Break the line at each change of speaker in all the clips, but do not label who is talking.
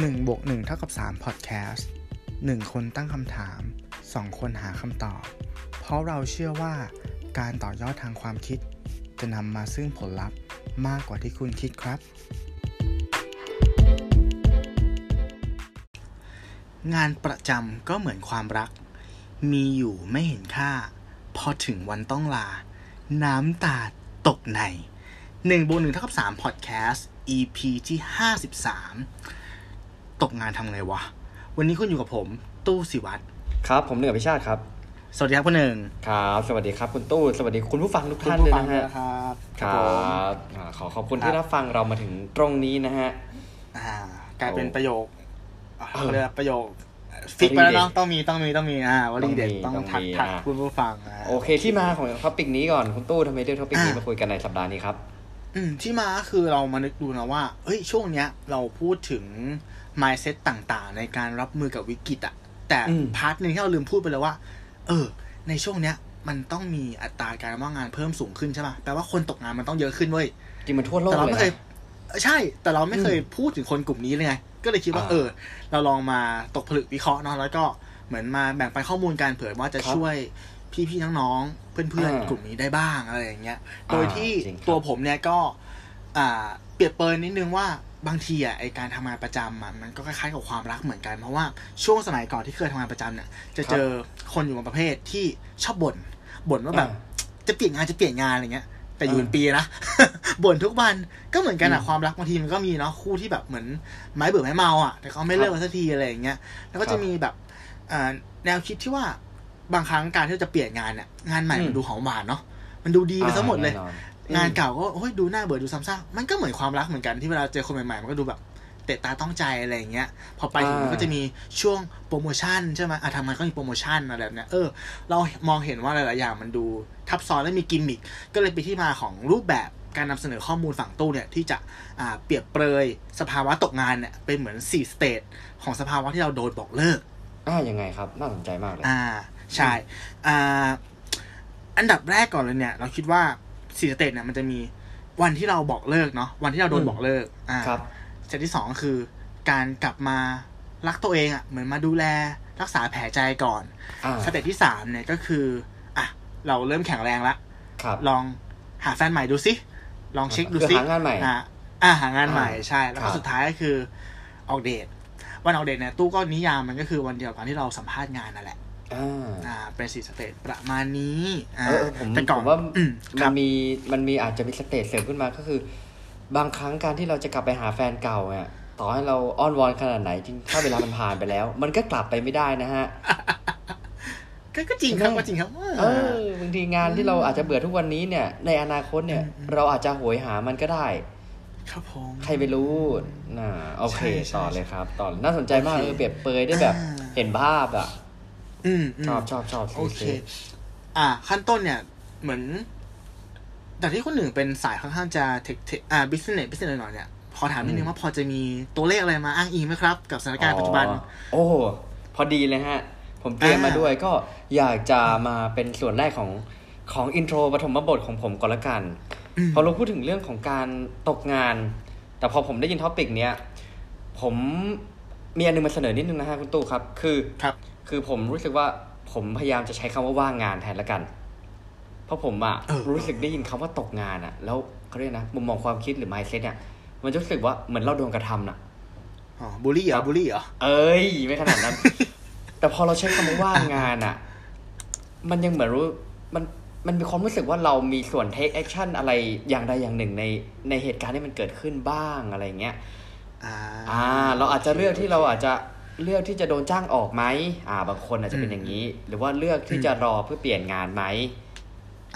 1บวก1เท่ากับ3 Podcast 1 คนตั้งคำถาม 2 คนหาคำตอบ เพราะเราเชื่อว่าการต่อยอดทางความคิด จะนำมาซึ่งผลลัพธ์มากกว่าที่คุณคิดครับ งานประจำก็เหมือนความรัก มีอยู่ไม่เห็นค่า พอถึงวันต้องลา น้ำตาตกใน1บวก1เท่ากับ3 Podcast EP ที่ 53 ตกงานทำไงวะ วันนี้คุณอยู่กับผม ตู้สิวัตร
ครับ ผมเหนือพิชาติครับ
สวัสดีครับคุณหนึ่ง
ครับ สวัสดีครับคุณตู้ สวัสดีคุณผู้ฟังทุกท่านเลยนะฮะ
ครับ
ครับอ่าขอขอบคุณที่รับฟังเรามาถึงตรงนี้นะฮะ
อ่ากลายเป็นประโยคอ่า
เออ
เขาเรียกว่าประโยค fix ไปแล้วเนาะ
วลีเด็ด
ต้องมีต้องมีต้องมีอ่าวลีเด็ด
ต้
ต้
อ
องง
มี
ทัก
ต้องมี
ทัก
อ่า
คุณผู้ฟังอ่า
โอเคที่มาของ topic นี้ก่อนคุณตู้ทำไมเลือก topic นี้
อ่ามา
คุยกันในสัปดาห์นี้ครับ
อืมที่มาก็คือเรามานึกดูนะว่าเฮ้ยช่วงเนี้ย เราพูดถึง mindset ต่างๆ ในการรับมือกับวิกฤตอะแต่
อืม
พาร์ทหนึ่งที่เราลืมพูดไปเลยว่า เออ ในช่วงเนี้ย มันต้องมีอัตราการว่างงานเพิ่มสูงขึ้นใช่ป่ะแปลว่าคนตกงานมันต้องเยอะขึ้นเว้ย
จริงมันทั่วโลก
แต่เรา
เลย
ไม่เคย
นะ
เออใช่ แต่เราไม่เคยพูดถึงคนกลุ่มนี้เลยไงก็เลยคิดว่า
อ่า
เออ เราลองมาตกผลึกวิเคราะห์เนาะแล้วก็เหมือนมาแบ่งปันข้อมูลกันเผื่อว่าจะ
ครับ
ช่วยพี่ๆน้องๆเพื่อน
อ่า
ๆกลุ่มนี้ได้บ้างอะไรอย่างเงี้ย
อ่า
โดยที่
จริงครับ
ตัวผมเนี่ยก็ อ่า เปรียบเปรยนิดนึงว่า บางทีอะไอการทำงานประจำอะมันก็คล้ายๆกับความรักเหมือนกันเพราะว่าช่วงสมัยก่อนที่เคยทำงานประจำเนี่ยจะเจอคนอยู่บางประเภทที่ชอบบ่นบ่นว่าแบบจะเปลี่ยนงานจะเปลี่ยนงานอะไรเงี้ย แต่อยู่เป็นปีนะบ่นทุกวันก็เหมือนกันอะ
อืม
ความรักบางทีมันก็มีเนาะคู่ที่แบบเหมือนไม้เบื่อไม้เมาอะแต่เขาไม่เลิกกันสักทีอะไรอย่างเงี้ยแล้วก็
ครั
จะมีแบบอ่าแนวคิดที่ว่าบางครั้งการที่เราจะเปลี่ยนงานเนี่ยงานใหม่
อืม
มันดูหอมหวานเนาะมันดูดีไปซะหมดเลย
อ่าแน่นอน
งานเก่าก็โอ้ยดูน่าเบื่อดูซ้ำซากมันก็เหมือนความรักเหมือนกันที่เวลาเจอคนใหม่ๆ มันก็ดูแบบเตะตาต้องใจอะไรอย่างเงี้ย พอไปถึงมันก็จะมีช่วงโปรโมชั่นใช่ไหมอะทำงานก็มีโปรโมชั่นอะไรแบบเนี้ยเออเรามองเห็นว่าหลายๆอย่างมันดูทับซ้อนและมีกิมมิคก็เลยเป็นที่มาของรูปแบบการนำเสนอข้อมูลฝั่งตู้เนี่ยที่จะอ่าเปรียบเปรยสภาวะตกงานเนี่ยเป็นเหมือน4 stage ของสภาวะที่เราโดนบอกเลิก
อ่ายังไงครับ น่าสนใจมากเลย
อ่า ใช่ อ่า อันดับแรกก่อนเลยเนี่ย เราคิดว่า สี่ stage เนี่ยมันจะมีวันที่เราบอกเลิกเนาะวันที่เราโดน
อืม
บอกเลิก อ่า
ครับ
stage ที่สองก็คือการกลับมารักตัวเองอะ่ะเหมือนมาดูแลรักษาแผลใจก่อน
อ่า
stage ที่สามเนี่ยก็คืออะเราเริ่มแข็งแรงละ
ครับ
ลองหาแฟนใหม่ดูสิลองเช็คดู
คือ
สิ
หางานใหม่
อะอะหางานใหม่
อ่า
ใช่ แล้ว
ครับก็
สุดท้ายก็คือออกเดทวันออกเดทเนี่ยตู้ก็นิยามมันก็คือวันเดียวกันที่เราสัมภาษณ์งานนั่นแหละ
อ่า
อ่าเป็นสี่ stageประมาณนี้อ่า
เออเออผม
แต่ก่อน
ผมว่า
อืมครับ
มันมีมันมีอาจจะมี stage เสริมขึ้นมาก็คือ บางครั้งการที่เราจะกลับไปหาแฟนเก่าเนี่ยต่อให้เราอ้อนวอนขนาดไหนจริงถ้าเวลามันผ่านไปแล้ว มันก็กลับไปไม่ได้นะฮะ
ก็ก็จริงครับ
ใช่ไหม
ก็จริงครับ
เออบางทีงานที่เราอาจจะเบื่อทุกวันนี้เนี่ย ในอนาคตเนี่ย
อืม
เราอาจจะโหยหามันก็ได้
ครับผม
ใครไปรู้น่ะโอเค
ใช่ใช่
ต่อเลยครับ ต่อน่าสนใจมาก
โอเค
เออเปรียบเปรยได้แบบ
อ่า
เห็นภาพอะ
อืม
ชอบชอบชอบ
โอเค
สิ
อ่า ขั้นต้นเนี่ย เหมือน แต่ที่คนหนึ่งเป็นสายค่อนข้างจะ tech tech อ่า business business หน่อยๆเนี่ยขอถามนิดนึงว่าพอจะมีตัวเลขอะไรมาอ้างอิงไหมครับ กับสถานการณ์ปัจจุบัน
อ๋อโอ้พอดีเลยฮะ ผมเตรียมมา
อ่า
ด้วยก็อยากจะมาเป็นส่วนแรกของของ intro ปฐมบทของผมก่อนละกัน
อืม
พอเราพูดถึงเรื่องของการตกงาน แต่พอผมได้ยิน topic เนี้ย ผมมีอันนึงมาเสนอนิดนึงนะฮะคุณตู้ครับ คือ
ครับ
คือผมรู้สึกว่าผมพยายามจะใช้คำว่าว่างงานแทนละกัน เพราะผมอะ
เออ
รู้สึกได้ยินคำว่าตกงานอะแล้วเขาเรียกนะมุมมองความคิดหรือ mindset เนี่ย มันจะรู้สึกว่าเหมือนเราโดนกระทำน่ะ
อ๋อบูลลี่เหร
ครั
อบบูลลี่เหรอ
เอ้ยไม่ขนาดนั้น แต่พอเราใช้คำว่าว่างงานอะมันยังเหมือนรู้มันมันมีความรู้สึกว่าเรามีส่วน take action อะไรอย่างใดอย่างหนึ่งในในเหตุการณ์ที่มันเกิดขึ้นบ้างอะไรเงี้ย
อ่า
อ่าเราอาจจะเลือกที่เราอาจจะ เลือกที่จะโดนจ้างออกไหมอ่า บางคนอาจจะเป็นอย่างนี้ หรือว่าเลือกที่จะรอเพื่อเปลี่ยนงานไหม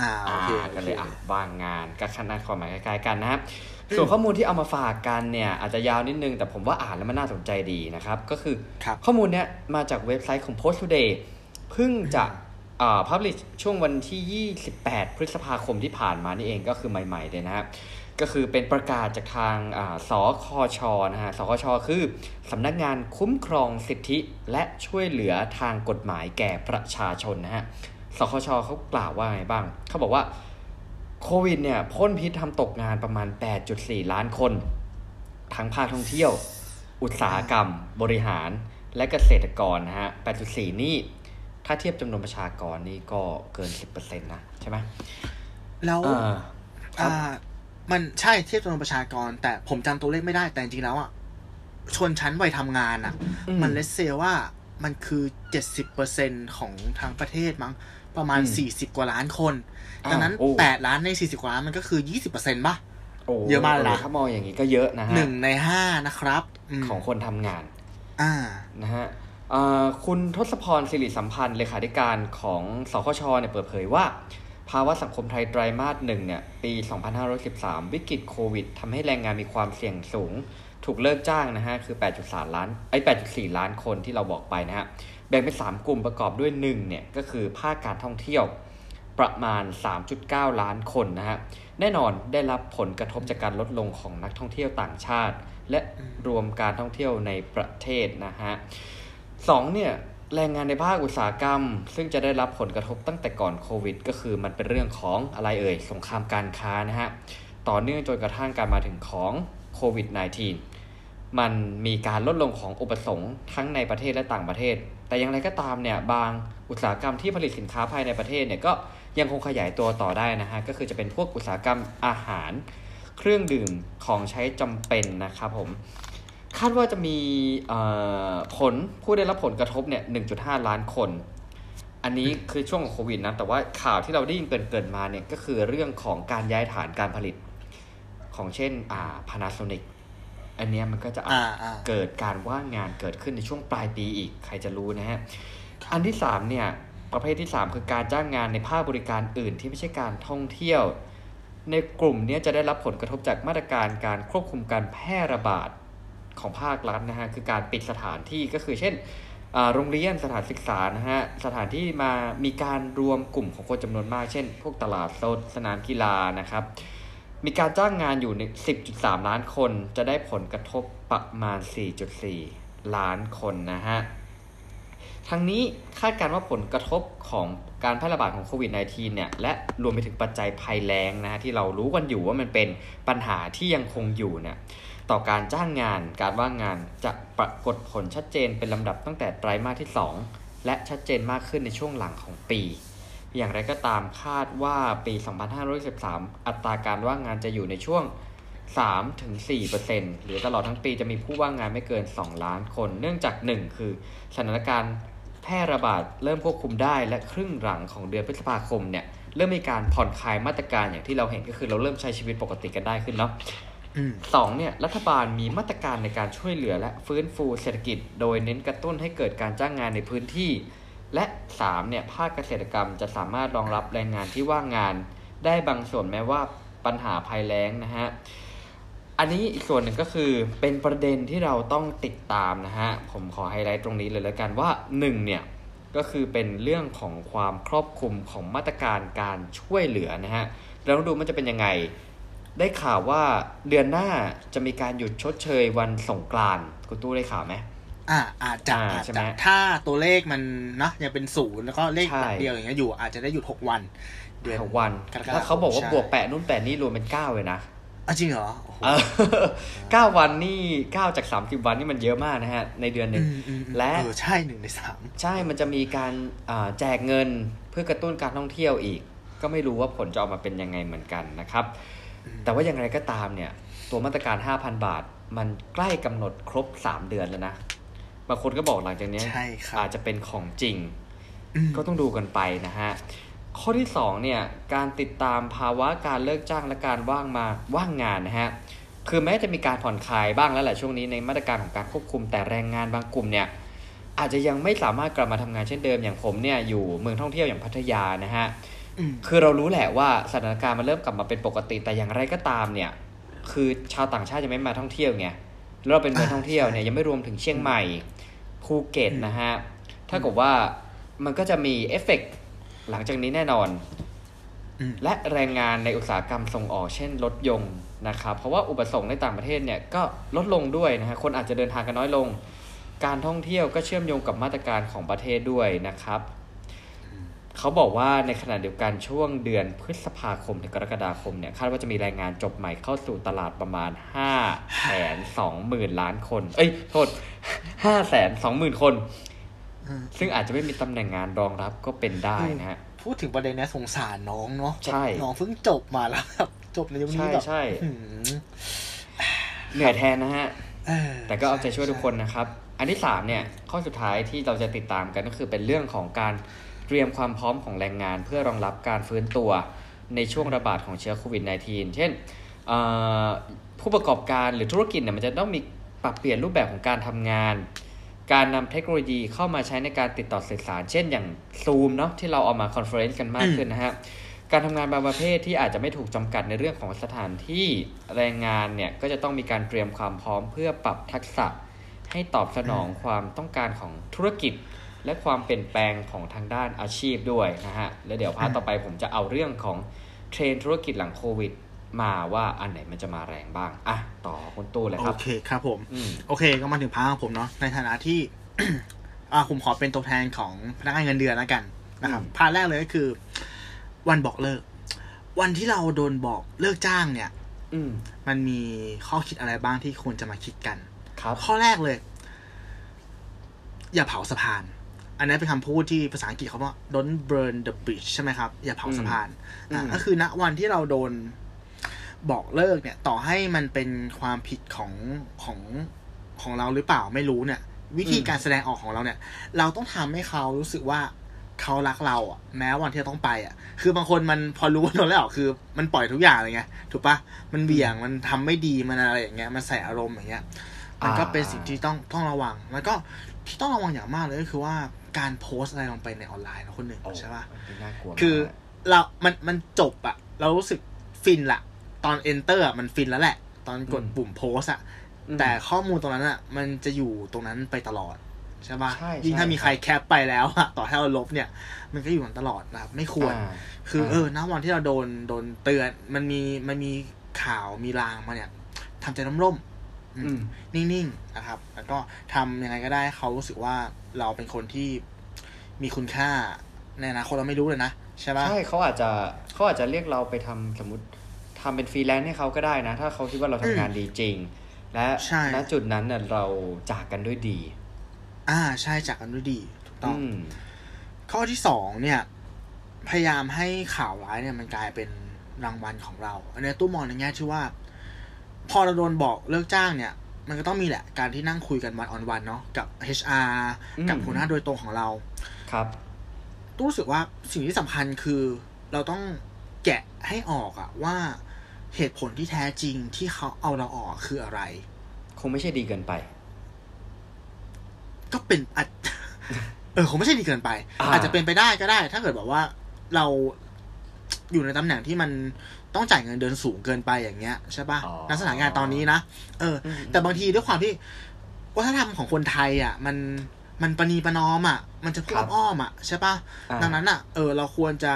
อ่าโอ
อ่า
เค
ก็เลย
โอ
อะ
เค
ว่างงานก็ขนาดความหมายคล้ายๆกันนะครับ ส่วนข้อมูลที่เอามาฝากกันเนี่ย อาจจะยาวนิดนึง แต่ผมว่าอ่านแล้วมันน่าสนใจดีนะครับ ก็คือ
ครับ
ข้อมูลเนี้ยมาจากเว็บไซต์ของ Post Today เพิ่งจะ อ่า publish ช่วงวันที่ 28 พฤษภาคมที่ผ่านมานี่เองก็คือใหม่ๆเลยนะครับก็คือเป็นประกาศจากทางอ่าสคชนะฮะสคช คือสำนักงานคุ้มครองสิทธิและช่วยเหลือทางกฎหมายแก่ประชาชนนะฮะสคชเขากล่าวว่าไงบ้าง เขาบอกว่าโควิดเนี่ยพ่นพิษทำตกงานประมาณ 8.4 ล้านคน ทั้งภาคท่องเที่ยว อุตสาหกรรม บริหารและเกษตรกรนะฮะ 8.4 นี่ ถ้าเทียบจำนวนประชากรนี่ก็เกิน10%นะใช่ไหม
แล้ว
อ่า
อ่า มันใช่เทียบจำนวนประชากร แต่ผมจำตัวเลขไม่ได้แต่จริงๆแล้วอะชนชั้นวัยทำงานอะ
อืม
มันเลสเซว่ามันคือเจ็ดสิบเปอร์เซ็นของทั้งประเทศมั้งประมาณ
อืม
สี่สิบกว่าล้านคน
อ่า
ดังนั้น
โอ้
แปดล้านในสี่สิบกว่าล้านมันก็คือยี่สิบเปอร์เซ็นต์ป่ะ
โอ้
เยอะมากเลยนะ
ถ้ามองอย่างนี้ก็เยอะนะฮะ
หนึ่งในห้านะครับม
ของคนทำงาน
อ่า
นะฮะเอ่อ คุณทศพรสิริสัมพันธ์เลขาธิการของสคชเนี่ยเปิดเผยว่า ภาวะสังคมไทยไตรมาสหนึ่งเนี่ยปี 2513 วิกฤตโควิดทำให้แรงงานมีความเสี่ยงสูง ถูกเลิกจ้างนะฮะ คือ 8.3 ล้านไอ้8.4 ล้านคนที่เราบอกไปนะฮะ แบ่งเป็น 3 กลุ่มประกอบด้วย1เนี่ยก็คือภาคการท่องเที่ยวประมาณ 3.9 ล้านคนนะฮะ แน่นอนได้รับผลกระทบจากการลดลงของนักท่องเที่ยวต่างชาติ และรวมการท่องเที่ยวในประเทศนะฮะ สองเนี่ยแรงงานในภาคอุตสาหกรรม ซึ่งจะได้รับผลกระทบตั้งแต่ก่อนโควิด ก็คือมันเป็นเรื่องของอะไรเอ่ยสงครามการค้านะฮะต่อเนื่องจนกระทั่งการมาถึงของโควิด -19 มันมีการลดลงของอุปสงค์ทั้งในประเทศและต่างประเทศ แต่อย่างไรก็ตามเนี่ยบางอุตสาหกรรมที่ผลิตสินค้าภายในประเทศเนี่ยก็ยังคงขยายตัวต่อได้นะฮะก็คือจะเป็นพวกอุตสาหกรรมอาหาร เครื่องดื่มของใช้จำเป็นนะครับผม คาดว่าจะมีเอ่อผลผู้ได้รับผลกระทบเนี่ย 1.5 ล้านคน อันนี้คือช่วงของโควิดนะ แต่ว่าข่าวที่เราได้ยินเกินๆมาเนี่ย ก็คือเรื่องของการย้ายฐานการผลิตของเช่นอ่า Panasonic อันเนี้ยมันก็จะ
อ่าอ่า
เกิดการว่างงานเกิดขึ้นในช่วงปลายปีอีก ใครจะรู้นะฮะ อันที่สามเนี่ย ประเภทที่สามคือการจ้างงานในภาคบริการอื่นที่ไม่ใช่การท่องเที่ยว ในกลุ่มเนี้ยจะได้รับผลกระทบจากมาตรการการควบคุมการแพร่ระบาด ของภาครัฐนะฮะคือการปิดสถานที่ก็คือเช่นโรงเรียนสถานศึกษานะฮะสถานที่มามีการรวมกลุ่มของคนจำนวนมาก เช่น พวกตลาดสดสนามกีฬานะครับ มีการจ้างงานอยู่ใน10.3 ล้านคน จะได้ผลกระทบประมาณ 4.4 ล้านคนนะฮะทั้งนี้คาดการณ์ว่าผลกระทบของการแพร่ระบาดของโควิด -19 เนี่ยและรวมไปถึงปัจจัยภัยแล้งนะฮะที่เรารู้กันอยู่ว่ามันเป็นปัญหาที่ยังคงอยู่เนี่ย ต่อการจ้างงานการว่างงานจะปรากฏผลชัดเจนเป็นลำดับตั้งแต่ไตรมาสที่ 2 และชัดเจนมากขึ้นในช่วงหลังของปี อย่างไรก็ตามคาดว่าปี 2513 อัตราการว่างงานจะอยู่ในช่วง3ถึง4%หรือตลอดทั้งปีจะมีผู้ว่างงานไม่เกิน 2 ล้านคน เนื่องจาก 1 คือสถานการณ์แพร่ระบาดเริ่มควบคุมได้และครึ่งหลังของเดือนพฤษภาคมเนี่ยเริ่มมีการผ่อนคลายมาตรการอย่างที่เราเห็นก็คือเราเริ่มใช้ชีวิตปกติกันได้ขึ้นเนาะ สองเนี่ยรัฐบาลมีมาตรการในการช่วยเหลือและฟื้นฟูเศรษฐกิจ โดยเน้นกระตุ้นให้เกิดการจ้างงานในพื้นที่ และ3เนี่ยภาคเกษตรกรรมจะสามารถรองรับแรงงานที่ว่างงาน ได้บางส่วนแม้ว่าปัญหาภัยแล้งนะฮะอันนี้อีกส่วนหนึ่งก็คือเป็นประเด็นที่เราต้องติดตามนะฮะผมขอไฮไลท์ตรงนี้เลยแล้วกันว่า1เนี่ยก็คือเป็นเรื่องของความครอบคลุมของมาตรการการช่วยเหลือนะฮะเราต้องดูมันจะเป็นยังไง ได้ข่าวว่าเดือนหน้าจะมีการหยุดชดเชยวันสงกรานต์คุณตู้ได้ข่าวไหม
อ่าอาจจะ
อ่า
อาจ
ใช่ไหม
จะถ้าตัวเลขมันเนะยังเป็นศูนย์แล้วก็เลข
ใช่
หลักเดียวอย่างเงี้ยอยู่ อาจจะได้หยุดหกวัน เดือน
หกวัน
กรกฎาคม
แล้วเขาบอกว่า
ใช่
บวกแปะนู่นแปะนี่รวมเป็นเก้าเลยนะ
อะจริงเหรอโอ้โห
เออเก้าวันนี่เก้าจากสามสิบวันนี่มันเยอะมากนะฮะ ในเดือนหนึ่ง
อืมอืมอืม
และ
เออใช่หนึ่งในสาม
ใช่มันจะมีการอ่าแจกเงินเพื่อกระตุ้นการท่องเที่ยวอีก ก็ไม่รู้ว่าผลจะออกมาเป็นยังไงเหมือนกันนะครับ แต่ว่าอย่างไรก็ตามเนี่ย ตัวมาตรการ 5,000 บาท มันใกล้กำหนดครบ 3 เดือนแล้วนะบางคนก็บอกหลังจากเนี้ย
ใช่ครับ
อาจจะเป็นของจริง
อืม
ก็ต้องดูกันไปนะฮะ ข้อที่2เนี่ยการติดตามภาวะการเลิกจ้างและการว่างมาว่างงานนะฮะคือแม้จะมีการผ่อนคลายบ้างแล้วแหละช่วงนี้ในมาตรการของการควบคุมแต่แรงงานบางกลุ่มเนี่ยอาจจะยังไม่สามารถกลับมาทำงานเช่นเดิมอย่างผมเนี่ยอยู่เมืองท่องเที่ยวอย่างพัทยานะฮะ
อืม
คือเรารู้แหละว่าสถานการณ์มันเริ่มกลับมาเป็นปกติแต่อย่างไรก็ตามเนี่ย คือชาวต่างชาติยังไม่มาท่องเที่ยวไงแล้วเราเป็นเมืองท่องเที่ยวเนี่ยยังไม่รวมถึงเชียงใหม่ภูเก็ตนะฮะเท่ากับว่ามันก็จะมีเอฟเฟกต์หลังจากนี้แน่นอน
อืม
และแรงงานในอุตสาหกรรมส่งออกเช่นรถยนต์นะครับ เพราะว่าอุปสงค์ในต่างประเทศเนี่ยก็ลดลงด้วยนะฮะคนอาจจะเดินทางกันน้อยลง การท่องเที่ยวก็เชื่อมโยงกับมาตรการของประเทศด้วยนะครับ เขาบอกว่าในขณะเดียวกันช่วงเดือนพฤษภาคมถึงกรกฎาคมเนี่ยคาดว่าจะมีแรงงานจบใหม่เข้าสู่ตลาดประมาณห้าแสนสองหมื่นล้านคน เอ้ยโทษห้าแสนสองหมื่นคน
อืม
ซึ่งอาจจะไม่มีตำแหน่งงานรองรับก็เป็นได้นะฮะ
พูดถึงประเด็นเนี้ยสงสารน้องเนาะ
ใช่
น้องเพิ่งจบมาแล้วแบบจบในยุคนี้
ใช่
แบบ
ใช่
หืม
เหนื่อยแทนนะฮะ
เออ
แต่ก็เอาใจช่วยทุกคนนะครับ อันที่สามเนี่ย ข้อสุดท้ายที่เราจะติดตามกันก็คือเป็นเรื่องของการ เตรียมความพร้อมของแรงงานเพื่อรองรับการฟื้นตัวในช่วงระบาดของเชื้อโควิด -19 เช่นเอ่อผู้ประกอบการหรือธุรกิจเนี่ยมันจะต้องมีปรับเปลี่ยนรูปแบบของการทำงาน การนำเทคโนโลยีเข้ามาใช้ในการติดต่อสื่อสาร เช่นอย่าง Zoom เนาะที่เราเอามาคอนเฟอเรนซ์กันมากขึ้นนะฮะการทำงานบางประเภทที่อาจจะไม่ถูกจำกัดในเรื่องของสถานที่แรงงานเนี่ยก็จะต้องมีการเตรียมความพร้อมเพื่อปรับทักษะให้ตอบสนองความต้องการของธุรกิจ และความเปลี่ยนแปลงของทางด้านอาชีพด้วยนะฮะ แล้วเดี๋ยว part ต่อไปผมจะเอาเรื่องของเทรนด์ธุรกิจหลังโควิดมาว่าอันไหนมันจะมาแรงบ้าง อะ ต่อคุณตู้เลย
โอ
ครับ
เครับผม
อืม
โอเค ก็มาถึง part ของผมเนาะ ในฐานะที่ อ่าผมขอเป็นตัวแทนของพนักงานเงินเดือนแล้วกันนะครับ
อืม
part แรกเลยก็คือ วันบอกเลิก วันที่เราโดนบอกเลิกจ้างเนี่ย
อืม
มันมีข้อคิดอะไรบ้างที่ควรจะมาคิดกัน
ครับ
ข้อแรกเลย อย่าเผาสะพาน อันนี้เป็นคำพูดที่ภาษาอังกฤษเขาว่า don't burn the bridge ใช่ไหมครับ อย่าเผาสะพาน
อืม
อะก็คือณวันที่เราโดนบอกเลิกเนี่ย ต่อให้มันเป็นความผิดของของของเราหรือเปล่าไม่รู้เนี่ย วิธีการแสดงออกของเราเนี่ย เราต้องทำให้เขารู้สึกว่าเขารักเราอะแม้วันที่เราต้องไปอะ คือบางคนมันพอรู้ว่าโดนแล้วคือ มันปล่อยทุกอย่างเลยไงถูกปะมันเบี่ยงมันทำไม่ดีมันอะไรอย่างเงี้ยมันใส่อารมณ์อย่างเงี้ยมันก็เป็นสิ่งที่ต้องต้องระวังแล้วก็ที่ต้องระวังอย่างมากเลยก็คือว่า การโพสต์อะไรลงไปในออนไลน์นะคนหนึ่ง
โอ้
ใช่ปะ
อันนี้น่ากลัวมาก
คือเรามันมันจบอะเรารู้สึกฟินละตอน enter อะมันฟินแล้วแหละ ตอนกดปุ่มโพสอะ
อืม
แต่ข้อมูลตรงนั้นอะมันจะอยู่ตรงนั้นไปตลอดใช่ปะ
ใช่
ยิ่งถ้า
ใช่
มีใครแคปไปแล้วอะต่อให้เราลบเนี่ย มันก็อยู่กันตลอดนะครับ ไม่ควร
อ่า
คือ
อ่า
เออณวันที่เราโดนโดนเตือน มันมีมันมีข่าวมีรางมาเนี่ยทำใจร่มๆอืม
อืม
นิ่งๆนะครับ แล้วก็ทำยังไงก็ได้ให้เขารู้สึกว่าเราเป็นคนที่มีคุณค่าในอนาคตเราไม่รู้เลยนะใช่ปะ
ใช่เขาอาจจะเขาอาจจะเรียกเราไปทำสมมติทำเป็นฟรีแลนซ์ให้เขาก็ได้นะ ถ้าเขาคิดว่าเราทำงานดีจริง และ
ใช่
ณจุดนั้นเนี่ยเราจากกันด้วยดี
อ่าใช่จากกันด้วยดีถูกต้อง
อืม
ข้อที่สองเนี่ย พยายามให้ข่าวร้ายเนี่ยมันกลายเป็นรางวัลของเราอันนี้ตู้มองในแง่ที่ว่า พอเราโดนบอกเลิกจ้างเนี่ย มันก็ต้องมีแหละการที่นั่งคุยกัน one on one เนาะกับ HR
อืม
กับหัวหน้าโดยตรงของเรา
ครับ
ตู้รู้สึกว่าสิ่งที่สำคัญคือเราต้องแกะให้ออกอะว่าเหตุผลที่แท้จริงที่เขาเอาเราออกคืออะไร
คงไม่ใช่ดีเกินไป
ก็เป็นอาจเออคงไม่ใช่ดีเกินไป
อ่า
อาจจะเป็นไปได้ก็ได้ ถ้าเกิดแบบว่าเราอยู่ในตำแหน่งที่มัน ต้องจ่ายเงินเดือนสูงเกินไปอย่างเงี้ยใช่ปะ
อ๋อ
ณสถานการณ์ตอนนี้นะเอออ
ม
แต่บางทีด้วยความที่วัฒนธรรมของคนไทยอะ มันมันประนีประนอมอะ มันจะพูด
ครับ
อ้อมๆอะใช่ปะ
อ่า
ดังนั้นอะเออ เราควรจะ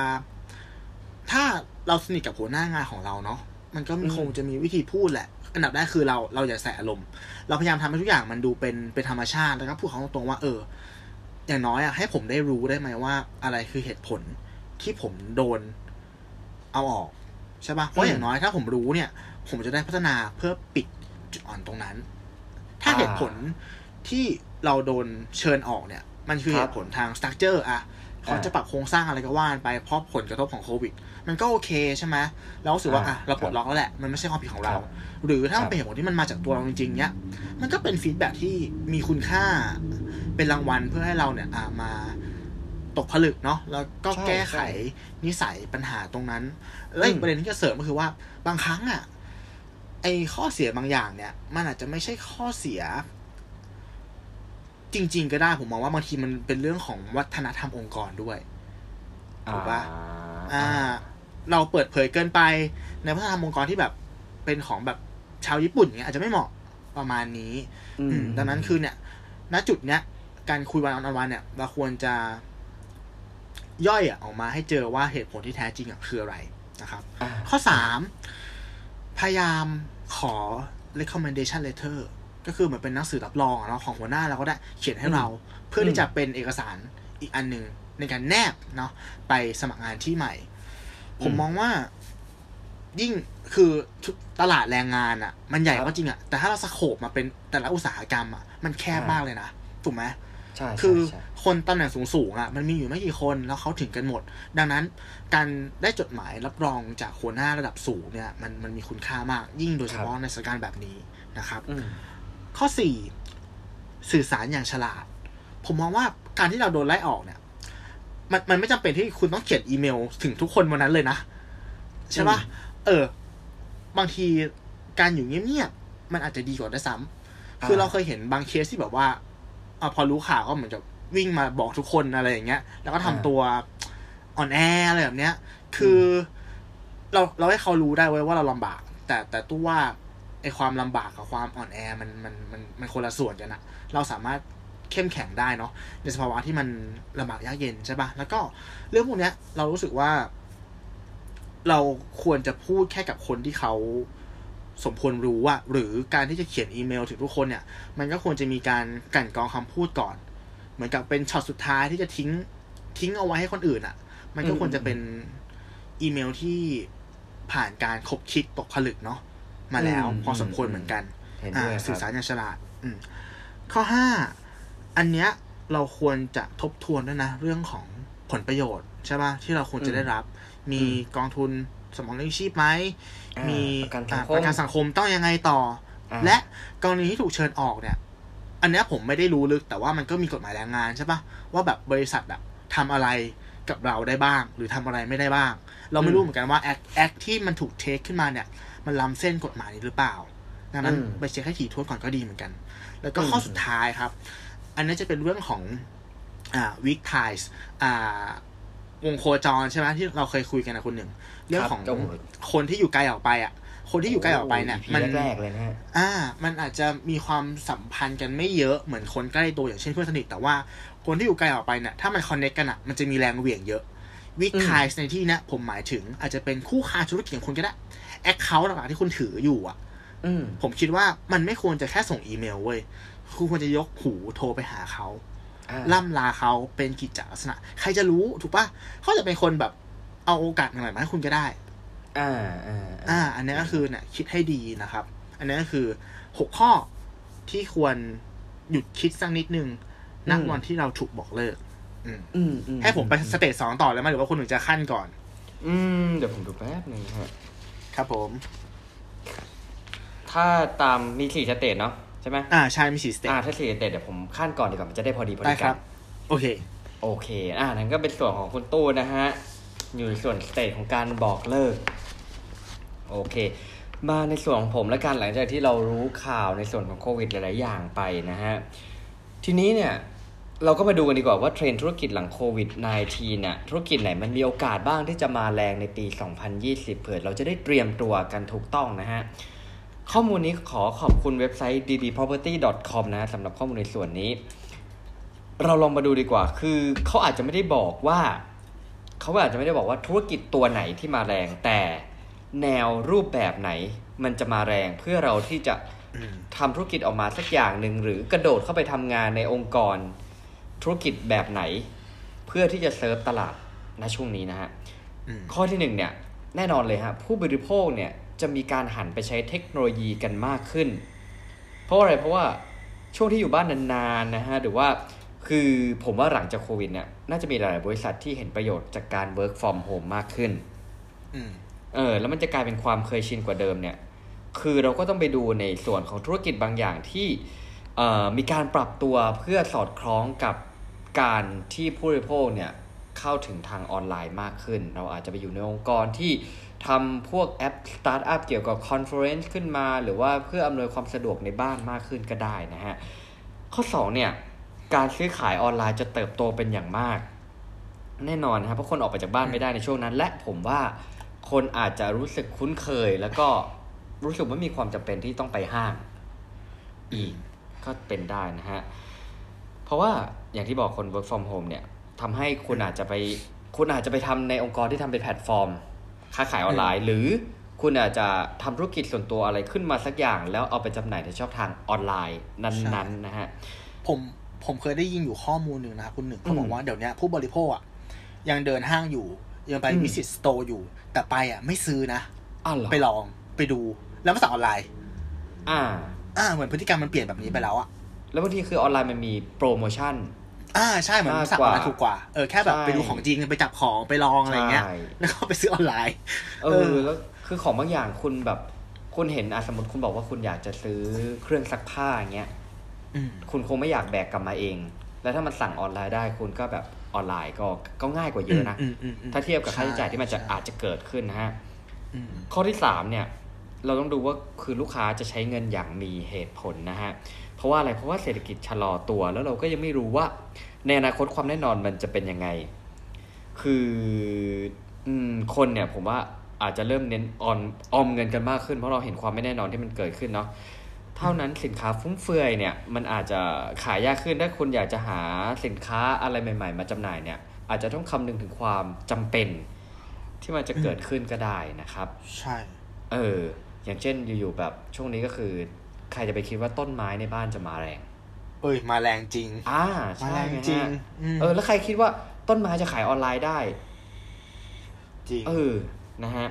ถ้าเราสนิทกับหัวหน้างานของเราเนาะมันก็คงจะมีวิธีพูดแหละ อันดับแรกคือเราเราอย่าใส่อารมณ์ เราพยายามทำให้ทุกอย่างมันดูเป็นเป็นธรรมชาติแล้วก็พูดเขาตรงๆว่า เออ อย่างน้อยอะให้ผมได้รู้ได้ไหมว่า อะไรคือเหตุผลที่ผมโดน เอาออก ใช่ปะเพราะอย่างน้อยถ้าผมรู้เนี่ย ผมจะได้พัฒนาเพื่อปิดจุดอ่อนตรงนั้น ถ้า
อ่า
เหตุผลที่เราโดนเชิญออกเนี่ย มันคือ
ครั
เหตุผลทาง structure อะเขา
อ่า
จะปรับโครงสร้างอะไรก็ว่าไปเพราะผลกระทบของโควิด มันก็โอเคใช่ไหมเรารู้สึกว่า
อ่า
อะเราปลดล็อกแล้วแหละ มันไม่ใช่ความผิดของเรา
ครับ
หรือถ้ามั
ครั
น
บ
เป็นเหตุผลที่มันมาจากตัวเราจริงๆเนี้ย มันก็เป็น feedback ที่มีคุณค่า เป็นรางวัลเพื่อให้เราเนี่ยอ่ามา ตกผลึกเนาะแล้วก็
ใช่
แก้ไข
ใช่
นิสัยปัญหาตรงนั้นแล้วอี
อื
ก
ม
ประเด็นที่จะเสริมก็คือว่าบางครั้งอะไอ้ข้อเสียบางอย่างเนี่ย มันอาจจะไม่ใช่ข้อเสีย จริง ๆ ก็ได้ผมมองว่าบางทีมันเป็นเรื่องของวัฒนธรรมองค์กรด้วยถูกปะอ่า เราเปิดเผยเกินไป ในวัฒนธรรมองค์กรที่แบบเป็นของแบบชาวญี่ปุ่นเงี้ยอาจจะไม่เหมาะประมาณนี้
อืม
อืมดังนั้นคือเนี่ย ณจุดเนี้ยการคุยวันออนวันเนี่ยเราควรจะ ย่อยอะออกมาให้เจอว่าเหตุผลที่แท้จริงอะคืออะไรนะครับ
อ่า
ข้อสามพยายามขอ recommendation letter ก็คือเหมือนเป็นหนังสือรับรองอะเนาะของหัวหน้าเราก็ได้เขียนให้เรา เพื่อที่จะเป็นเอกสารอีกอันหนึ่งในการแนบเนาะไปสมัครงานที่ใหม่ ผมมองว่า ยิ่งคือตลาดแรงงานอะ่ะ มันใหญ่ก็จริงอะ่ะ แต่ถ้าเราสโคบมาเป็นแต่ละอุตสาหกรรมอะ่ะมันแคบมากเลยนะถูกไหม
ใช่
คือ
ใช่
คนตำแหน่งสูงๆอะมันมีอยู่ไม่กี่คนแล้วเขาถึงกันหมด ดังนั้นการได้จดหมายรับรองจากหัวหน้าระดับสูงเนี่ยมันมันมีคุณค่ามาก ยิ่งโดยเฉพาะในสถานการณ์แบบนี้นะครับ
อืม
ข้อสี่สื่อสารอย่างฉลาด ผมมองว่าการที่เราโดนไล่ออกเนี่ย มันมันไม่จำเป็นที่คุณต้องเขียนอีเมลถึงทุกคนวันนั้นเลยนะ ใช่ปะเออ บางทีการอยู่เงียบๆมันอาจจะดีกว่าด้วยซ้ำคือเราเคยเห็นบางเคสที่แบบว่าอะพอรู้ข่าวก็เหมือนกับ วิ่งมาบอกทุกคนอะไรอย่างเงี้ย แล้วก็ทำตัวอ่อนแออะไรแบบเนี้ย คือเราเราให้เขารู้ได้ไว้ยว่าเราลำบาก แต่แต่ตู้ว่าไอความลำบากกับความอ่อนแอมันมันมันมันคนละส่วนกันอะเราสามารถเข้มแข็งได้เนาะในสภาวะที่มันลำบากยากเย็นใช่ปะแล้วก็เรื่องพวกเนี้ย เรารู้สึกว่า เราควรจะพูดแค่กับคนที่เขาสมควรรู้อะหรือการที่จะเขียนอีเมลถึงทุกคนเนี่ย มันก็ควรจะมีการกลั่นกรองคำพูดก่อน เหมือนกับเป็นช็อตสุดท้ายที่จะทิ้งทิ้งเอาไว้ให้คนอื่นอะมันก็ควรจะเป็นอีเมลที่ผ่านการคบคิดตกผลึกเนาะมาแล้วพอสมควรเหมือนกัน
เห็น
อ่า
ด้วยค
สื่อ
รั
สาร
บ
อย่างฉลาด อืมข้อห้าอันเนี้ยเราควรจะทบทวนด้วยนะ เรื่องของผลประโยชน์ใช่ป่ะที่เราควรจะได้รับ มีกองทุนสำรองเลี้ยงชีพไหม
อ่า
มี
ประกันสั
ง
คมอ่า
ประกันสังคมต้องยังไงต่ออาและกรณีที่ถูกเชิญออกเนี่ย อันเนี้ยผมไม่ได้รู้ลึกแต่ว่ามันก็มีกฎหมายแรงงานใช่ป่ะว่าแบบบริษัทอะทำอะไรกับเราได้บ้าง หรือทำอะไรไม่ได้บ้าง เราไม่รู้เหมือนกันว่า act act ที่มันถูก take ขึ้นมาเนี่ย มันล้ำเส้นกฎหมายนี้หรือเปล่าดังนั้น
อืม
ไปเช็คให้ถี่ถ้วนก่อนก็ดีเหมือนกัน แล้วก็
อืม
ข้อสุดท้ายครับ อันนี้จะเป็นเรื่องของอ่า weak ties อ่าวงโคจรใช่ไหมที่เราเคยคุยกันนะคุณหนึ่ง เรื่องของ
ครับ
คนที่อยู่ไกลออกไปอะ คนที่อยู่ไกลออกไปเนี่ย
มั
มัน
นแรกๆเลยนะฮะ
อ่า มันอาจจะมีความสัมพันธ์กันไม่เยอะเหมือนคนใกล้ตัวอย่างเช่นเพื่อนสนิทแต่ว่าคนที่อยู่ไกลออกไปเนี่ยถ้ามันคอนเน c กกันอะมันจะมีแรงเหวี่ยงเยอะ weak ties ในที่เนี้ยผมหมายถึงอาจจะเป็นคู่ค้าธุรกิจของคุณก็ได้ account หลักๆที่คุณถืออยู่อะ
อืม
ผมคิดว่ามันไม่ควรจะแค่ส่งอีเมลเว้ยคุณควรจะยกหูโทรไปหาเขา
อ่า
ล่ำลาเขาเป็นกิจจลักษณะ ใครจะรู้ถูกปะเขาจะเป็นคนแบบเอาโอกาสใหม่ๆมาให้คุณก็ได้
อ่าอ่า
อ่า อันนี้ก็คือเนี่ยคิดให้ดีนะครับ อันนี้ก็คือหกข้อที่ควรหยุดคิดสักนิดนึงณวันที่เราถูกบอกเลิกอืม
อืมอื
ให้ผมไปสเตจสองต่อเลยไหมหรือว่าคุณถึงจะขั้นก่อน
อืม เดี๋ยวผมดูแป๊บหนึงนะฮะ
ครับผม
ถ้าตามมีสี่ stage เนาะใช่ไหม
อ่าใช่มีสี่ stage
อ่าถ้าสี่ stage เดี๋ยวผมคั่นก่อนดีกว่ามันจะได้พอดีพอ
ได้
ดี
ค
กั
รั
น
บโอเค
โอเค อ่านั่นก็เป็นส่วนของคุณตู้นะฮะ อยู่ในส่วน stage ของการบอกเลิก โอเค มาในส่วนของผมละกันหลังจากที่เรารู้ข่าวในส่วนของโควิดหลาย ๆ อย่างไปนะฮะ ทีนี้เนี่ยเราก็มาดูกันดีกว่าว่าเทรนด์ธุรกิจหลังโควิด -19 เนี่ยธุรกิจไหนมันมีโอกาสบ้างที่จะมาแรงในปี 2020 เผื่อเราจะได้เตรียมตัวกันถูกต้องนะฮะ ข้อมูลนี้ขอขอบคุณเว็บไซต์ dbproperty.com นะสำหรับข้อมูลในส่วนนี้ เราลองมาดูดีกว่าคือเขาอาจจะไม่ได้บอกว่า เขาอาจจะไม่ได้บอกว่าธุรกิจตัวไหนที่มาแรง แต่แนวรูปแบบไหนมันจะมาแรงเพื่อเราที่จะ
อืม
ทำธุรกิจออกมาสักอย่างหนึ่งหรือกระโดดเข้าไปทำงานในองค์กรธุรกิจแบบไหน เพื่อที่จะเซิร์ฟตลาดณช่วงนี้นะฮะ
อืม
ข้อที่หนึ่งเนี่ยแน่นอนเลยฮะผู้บริโภคเนี่ยจะมีการหันไปใช้เทคโนโลยีกันมากขึ้น เพราะอะไรเพราะว่าช่วงที่อยู่บ้านนานๆนะฮะหรือว่า คือผมว่าหลังจากโควิดเนี่ยน่าจะมีหลายๆบริษัทที่เห็นประโยชน์จากการ work from home มากขึ้น
อืม
เออ แล้วมันจะกลายเป็นความเคยชินกว่าเดิมเนี่ย คือเราก็ต้องไปดูในส่วนของธุรกิจบางอย่างที่เอ่อมีการปรับตัวเพื่อสอดคล้องกับการที่ผู้บริโภคเนี่ยเข้าถึงทางออนไลน์มากขึ้น เราอาจจะไปอยู่ในองค์กรที่ทำพวกแอปสตาร์ทอัพเกี่ยวกับ conference ขึ้นมา หรือว่าเพื่ออำนวยความสะดวกในบ้านมากขึ้นก็ได้นะฮะ ข้อ 2 เนี่ย การซื้อขายออนไลน์จะเติบโตเป็นอย่างมาก แน่นอนนะครับเพราะคนออกไปจากบ้านไม่ได้ในช่วงนั้น และผมว่าคนอาจจะรู้สึกคุ้นเคย แล้วก็รู้สึกว่ามีความจำเป็นที่ต้องไปห้างอีกก็เป็นได้นะฮะ เพราะว่าอย่างที่บอกคน work from home เนี่ยทำให้คุณอาจจะไปคุณอาจจะไปทำในองค์กรที่ทำเป็นแพลตฟอร์ม ค้าขายออนไลน์ หรือคุณอาจจะทำธุรกิจส่วนตัวอะไรขึ้นมาสักอย่าง แล้วเอาไปจำหน่ายในช่องทางออนไลน์นั้นๆนะฮะ
ผม ผมเคยได้ยินอยู่ข้อมูลหนึ่งนะครับคุณหนึ่งเขาบอ
อื
ก
ม
ว่าเดี๋ยวเนี้ยผู้บริโภคอะยังเดินห้างอยู่ ยังไป
อืม
visit store อยู่ แต่ไปอะไม่ซื้อนะ
อ้าวเหรอ
ไปลองไปดู แล้วมาสั่งออนไลน์
อ่า
อ่า เหมือนพฤติกรรมมันเปลี่ยนแบบนี้ไปแล้วอะ
แล้วบางทีคือออนไลน์มันมีโปรโมชั่น
อ่าใช่เหมือน
มาก
สั่ง
ก
ออ
ว่า
นไลน์ถูกกว่าเออแค่แบบ
ใช่
ไปดูของจริงไปจับของไปลองอะไรเงี้ย
ใช่
แล้วก็ไปซื้อออนไลน์
เออแล้วคือของบางอย่างคุณแบบคุณเห็นอะสมมติคุณบอกว่าคุณอยากจะซื้อเครื่องซักผ้าอย่างเงี้ย
อืม
คุณคงไม่อยากแบกกลับมาเอง แล้วถ้ามันสั่งออนไลน์ได้คุณก็แบบออนไลน์ก็ก็ง่ายกว่าเยอะนะ
อืมอืมอืม
ถ้าเทียบกับค่าใช้จ่ายที่มันจะ
ใช่
อาจจะเกิดขึ้นนะฮะ
อืม
ข้อที่สามเนี่ย เราต้องดูว่าคือลูกค้าจะใช้เงินอย่างมีเหตุผลนะฮะ เพราะว่าอะไรเพราะว่าเศรษฐกิจชะลอตัว แล้วเราก็ยังไม่รู้ว่า ในอนาคตความแน่นอนมันจะเป็นยังไง คืออืมคนเนี่ยผมว่าอาจจะเริ่มเน้นออมออมเงินกันมากขึ้นเพราะเราเห็นความไม่แน่นอนที่มันเกิดขึ้นเนาะ เท่านั้นสินค้าฟุ่มเฟือยเนี่ยมันอาจจะขายยากขึ้นถ้าคุณอยากจะหาสินค้าอะไรใหม่ ๆ มาจำหน่ายเนี่ยอาจจะต้องคำนึงถึงความจำเป็น ที่มันจะเกิดขึ้นก็ได้นะครับ
ใช่
เออ อย่างเช่นอยู่ๆแบบช่วงนี้ก็คือ ใครจะไปคิดว่าต้นไม้ในบ้านจะมาแรง
เอ้ยมาแรงจริง
อ่า
มา
ใช่
แรง
ไง
จริง
ฮะ
ม
เออ แล้วใครคิดว่าต้นไม้จะขายออนไลน์ได้
จริง
เออ นะฮะ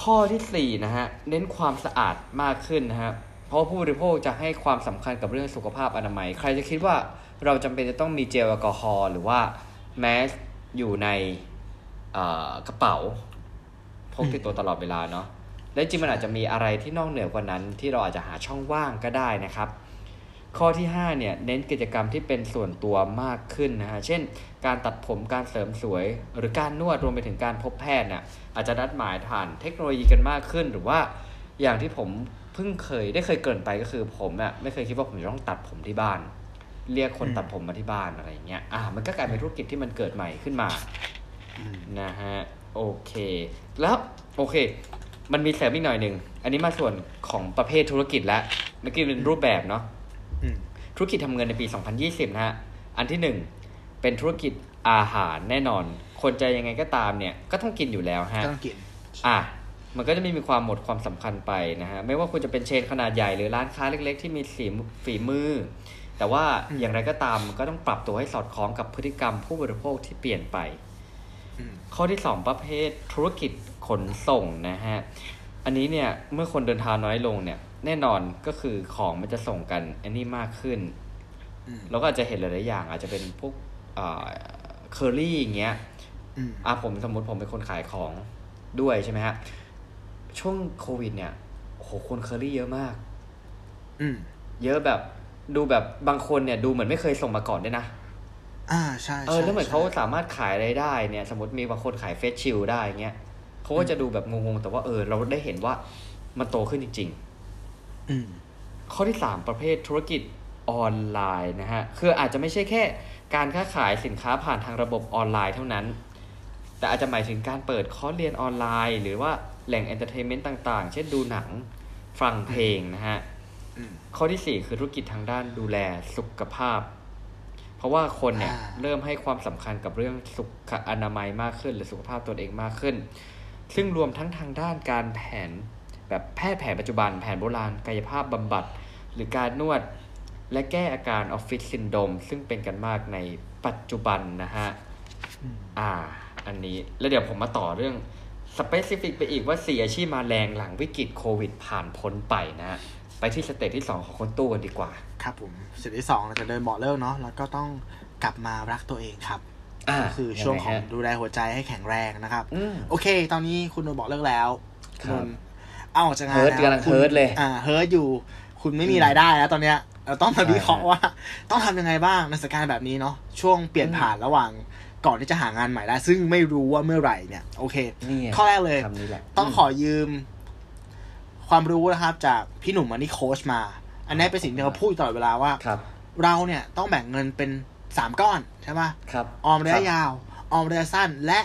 ข้อที่สี่นะฮะ เน้นความสะอาดมากขึ้นนะฮะเพ ราะผู้บริโภคจะให้ความสำคัญกับเรื่องสุขภาพอนามัย ใครจะคิดว่าเราจำเป็นจะต้องมีเจลแอลกอฮอล์หรือว่าแมสอยู่ในกระเป๋าพกติดตัวตลอดเวลาเนาะและจริงมันอาจจะมีอะไรที่นอกเหนือกว่านั้น ที่เราอาจจะหาช่องว่างก็ได้นะครับ ข้อที่ 5 เนี่ย เน้นกิจกรรมที่เป็นส่วนตัวมากขึ้นนะฮะ เช่น การตัดผมการเสริมสวย หรือการนวดรวมไปถึงการพบแพทย์เนี่ยอาจจะนัดหมายผ่านเทคโนโลยีกันมากขึ้น หรือว่าอย่างที่ผม เพิ่งเคยได้เคยเกรินไปก็คือผมอะไม่เคยคิดว่าผมจะต้องตัดผมที่บ้าน เรียกคนตัดผมมาที่บ้านอะไรอย่างเงี้ยอ่ามันก็กลายเป็นธุรกิจที่มันเกิดใหม่ขึ้นมา
อืม
นะฮะโอเค แล้วโอเค มันมีเสริมอีกหน่อยหนึ่งอันนี้มาส่วนของประเภทธุรกิจแล้วเมื่อกี้เป็นรูปแบบเนาะ
อืม
ธุรกิจทำเงินในปี 2020 นะฮะ อันที่หนึ่งเป็นธุรกิจอาหารแน่นอน คนจะยังไงก็ตามเนี่ย ก็ต้องกินอยู่แล้วฮะ
ก็ต้องกิน
อะ มันก็จะไม่มีความหมดความสำคัญไปนะฮะไม่ว่าคุณจะเป็นเชนขนาดใหญ่หรือร้านค้าเล็ก ๆ ที่มีสีฝีมือ แต่ว่า
อืม
อย่างไรก็ตามมันก็ต้องปรับตัวให้สอดคล้องกับพฤติกรรมผู้บริโภคที่เปลี่ยนไป
อืม
ข้อที่สองประเภทธุรกิจขนส่งนะฮะอันนี้เนี่ยเมื่อคนเดินทางน้อยลงเนี่ย แน่นอนก็คือของมันจะส่งกันอันนี้มากขึ้น
อืม
เราก็อาจจะเห็นหลายๆอย่าง อาจจะเป็นพวกเคอรี่อย่างเงี้ย
อืม
อะผมสมมติผมเป็นคนขายของด้วยใช่ไหมฮะ ช่วงโควิด เนี่ยโอ้โหคนเคอรี่เยอะมาก
อืม
เยอะแบบดูแบบบางคนเนี่ย ดูเหมือนไม่เคยส่งมาก่อนด้วยนะ
อ่าใช่
เออ
ใช่
แล้วเหมือน
ใช่
เขาสามารถขายอะไรได้เนี่ย สมมติมีบางคนขายเฟสชิลได้เงี้ยเขาก็จะดูแบบงงๆ แต่ว่าเออ เราได้เห็นว่ามันโตขึ้นจริง
อืม
ๆข้อที่สามประเภทธุรกิจออนไลน์นะฮะ คืออาจจะไม่ใช่แค่การค้าขายสินค้าผ่านทางระบบออนไลน์เท่านั้น แต่อาจจะหมายถึงการเปิดคอร์สเรียนออนไลน์ หรือว่า แหล่ง entertainment ต่างๆ เช่นดูหนังฟังเพลงนะฮะ
อืม
ข้อที่สี่คือธุรกิจทางด้านดูแลสุขภาพ เพราะว่าคนเนี่ย
อ่า
เริ่มให้ความสำคัญกับเรื่องสุขอนามัยมากขึ้น หรือสุขภาพตนเองมากขึ้น ซึ่งรวมทั้งทางด้านการแผนแบบแพทย์แผนปัจจุบันแผนโบราณกายภาพบำบัด หรือการนวด และแก้อาการออฟฟิศซินโดรมซึ่งเป็นกันมากในปัจจุบันนะฮะ
อืม
อ่า อันนี้แล้วเดี๋ยวผมมาต่อเรื่อง specific ไปอีกว่าสี่อาชีพมาแรงหลังวิกฤตโควิด ผ่านพ้นไปนะฮะไปที่ stage ที่ 2 ของคนตู้กันดีกว่า
ครับผมสิ่งที่สองเราจะเดินเบาะเลิกเนาะแล้วก็ต้องกลับมารักตัวเองครับ
อ่า
ก็คือช่วงของ
ยัไฮะ
ดูแลหัวใจให้แข็งแรงนะครับ
อืม
โอเค ตอนนี้คุณโดนบอกเลิกแล้ว
ครับ
ณเอาออกจากงาน
เฮิร์ต
แล้ว
กำลัง
คุณ
เฮิร์ตเลย
อ่าเฮิร์ตอยู่ คุณไม่มี
อืม
รายได้แล้วตอนเนี้ยเราต้องมา
ใช่
วิเคราะห์ว่า ต้องทำยังไงบ้างในสถานการณ์แบบนี้เนาะช่วงเปลี่ยน
อืม
ผ่านระหว่าง ก่อนที่จะหางานใหม่ได้ซึ่งไม่รู้ว่าเมื่อไหร่เนี่ย โอเค
นี่ไง
ข้อแรกเลย
คำนี้แหละ
ต้องขอยืม ความรู้นะครับ จากพี่หนุ่มมันนี่โค้ชมา อันนี้เป็นสิ่งที่เขาพูดตลอดเวลาว่า
ครับ
เราเนี่ยต้องแบ่งเงินเป็นสามก้อนใช่ปะ
ครับ
ออมระ
ค
ยะ
บ
ยาว ออมระยะสั้นและ